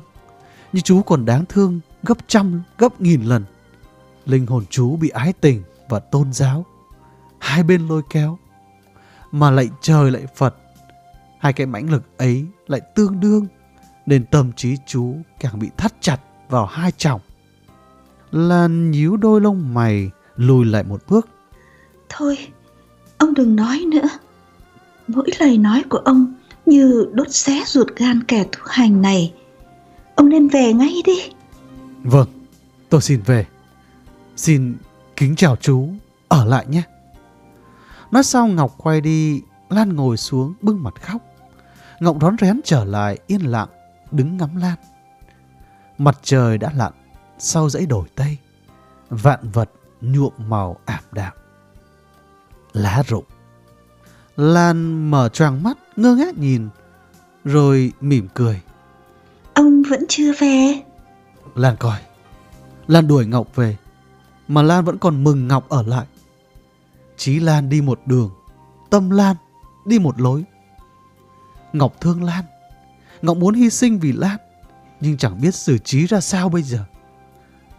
Nhưng chú còn đáng thương gấp trăm, gấp nghìn lần. Linh hồn chú bị ái tình và tôn giáo. Hai bên lôi kéo. Mà lại trời lại Phật. Hai cái mãnh lực ấy lại tương đương. Nên tâm trí chú càng bị thắt chặt vào hai chồng. Lan nhíu đôi lông mày lùi lại một bước. Thôi, ông đừng nói nữa. Mỗi lời nói của ông như đốt xé ruột gan kẻ tu hành này. Ông nên về ngay đi. Vâng, tôi xin về. Xin kính chào chú, ở lại nhé. Nói xong Ngọc quay đi, Lan ngồi xuống bưng mặt khóc. Ngọc rón rén trở lại yên lặng, đứng ngắm Lan. Mặt trời đã lặn sau dãy đồi Tây. Vạn vật nhuộm màu ảm đạm. Lá rụng. Lan mở choàng mắt ngơ ngác nhìn rồi mỉm cười. Ông vẫn chưa về. Lan coi. Lan đuổi Ngọc về mà Lan vẫn còn mừng Ngọc ở lại. Chí Lan đi một đường, tâm Lan đi một lối. Ngọc thương Lan, Ngọc muốn hy sinh vì Lan, nhưng chẳng biết xử trí ra sao bây giờ.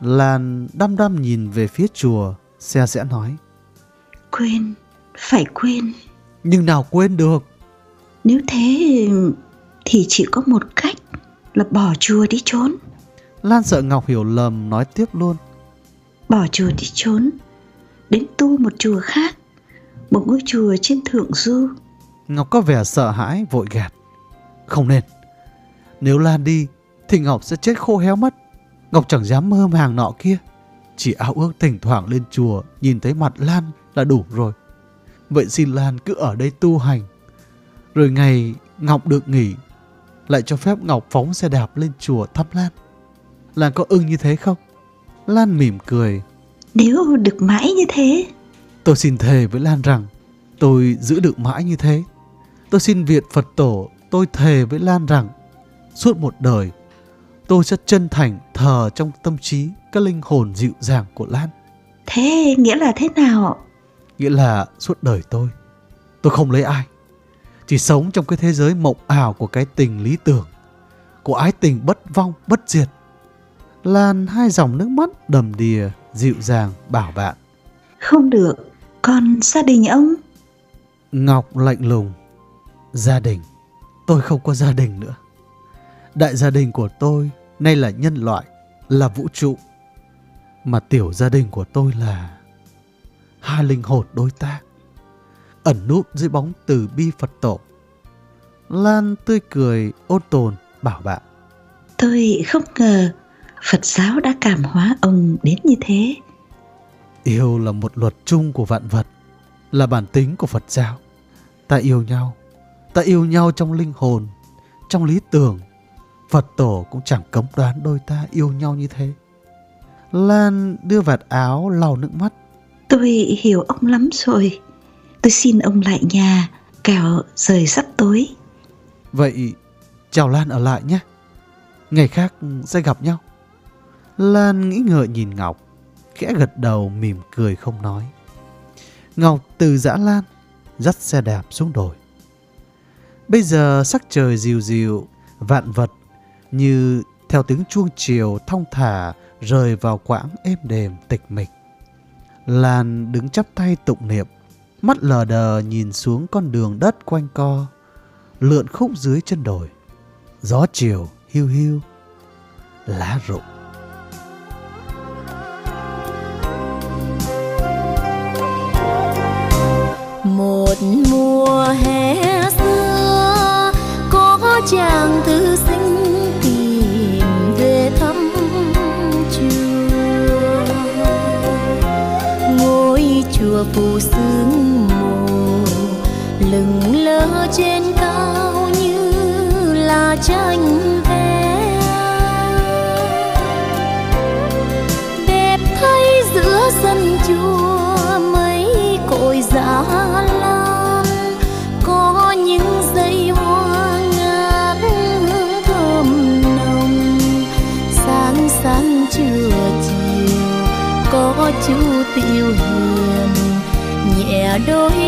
Lan đăm đăm nhìn về phía chùa, xe sẽ nói. Quên, phải quên. Nhưng nào quên được. Nếu thế thì chỉ có một cách là bỏ chùa đi trốn. Lan sợ Ngọc hiểu lầm nói tiếp luôn. Bỏ chùa đi trốn, đến tu một chùa khác, một ngôi chùa trên thượng du. Ngọc có vẻ sợ hãi vội gạt. Không nên. Nếu Lan đi thì Ngọc sẽ chết khô héo mất. Ngọc chẳng dám mơ hàng nọ kia. Chỉ ao ước thỉnh thoảng lên chùa nhìn thấy mặt Lan là đủ rồi. Vậy xin Lan cứ ở đây tu hành. Rồi ngày Ngọc được nghỉ lại cho phép Ngọc phóng xe đạp lên chùa thăm Lan. Lan có ưng như thế không? Lan mỉm cười. Nếu được mãi như thế. Tôi xin thề với Lan rằng tôi giữ được mãi như thế. Tôi xin Việt Phật Tổ, tôi thề với Lan rằng suốt một đời tôi sẽ chân thành thờ trong tâm trí các linh hồn dịu dàng của Lan. Thế nghĩa là thế nào? Nghĩa là suốt đời tôi, tôi không lấy ai. Chỉ sống trong cái thế giới mộng ảo của cái tình lý tưởng, của ái tình bất vong, bất diệt. Lan hai dòng nước mắt đầm đìa, dịu dàng bảo bạn. Không được, còn gia đình ông? Ngọc lạnh lùng. Gia đình, tôi không có gia đình nữa. Đại gia đình của tôi nay là nhân loại, là vũ trụ. Mà tiểu gia đình của tôi là hai linh hồn đối tác, ẩn núp dưới bóng từ bi Phật tổ. Lan tươi cười ôn tồn bảo bạn. Tôi không ngờ Phật giáo đã cảm hóa ông đến như thế. Yêu là một luật chung của vạn vật, là bản tính của Phật giáo. Ta yêu nhau, ta yêu nhau trong linh hồn, trong lý tưởng. Phật tổ cũng chẳng cấm đoán đôi ta yêu nhau như thế. Lan đưa vạt áo lau nước mắt. Tôi hiểu ông lắm rồi. Tôi xin ông lại nhà, kẻo rời sắp tối. Vậy chào Lan ở lại nhé. Ngày khác sẽ gặp nhau. Lan nghĩ ngợi nhìn Ngọc, khẽ gật đầu mỉm cười không nói. Ngọc từ dã Lan, dắt xe đạp xuống đồi. Bây giờ sắc trời dịu dịu, vạn vật như theo tiếng chuông chiều thong thả rời vào quãng êm đềm tịch mịch. Lan đứng chắp tay tụng niệm, mắt lờ đờ nhìn xuống con đường đất quanh co, lượn khúc dưới chân đồi. Gió chiều hiu hiu, lá rụng. một mùa phù phủ sương mù. Lừng lơ trên cao như là tranh đôi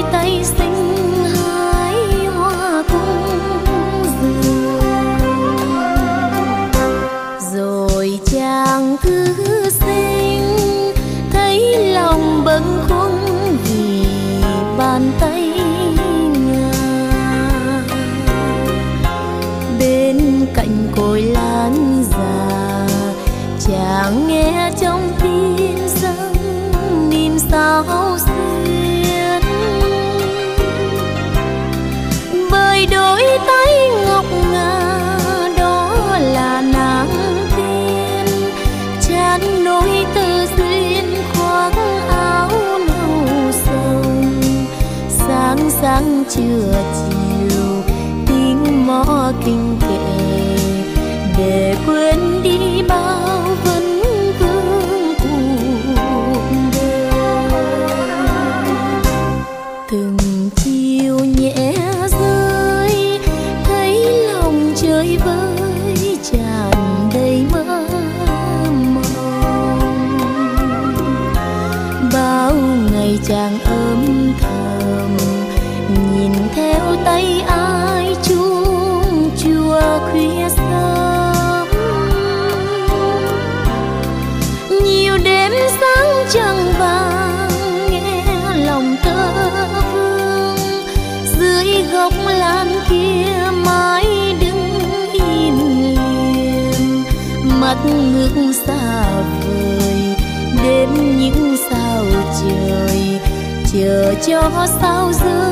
cho sao rơi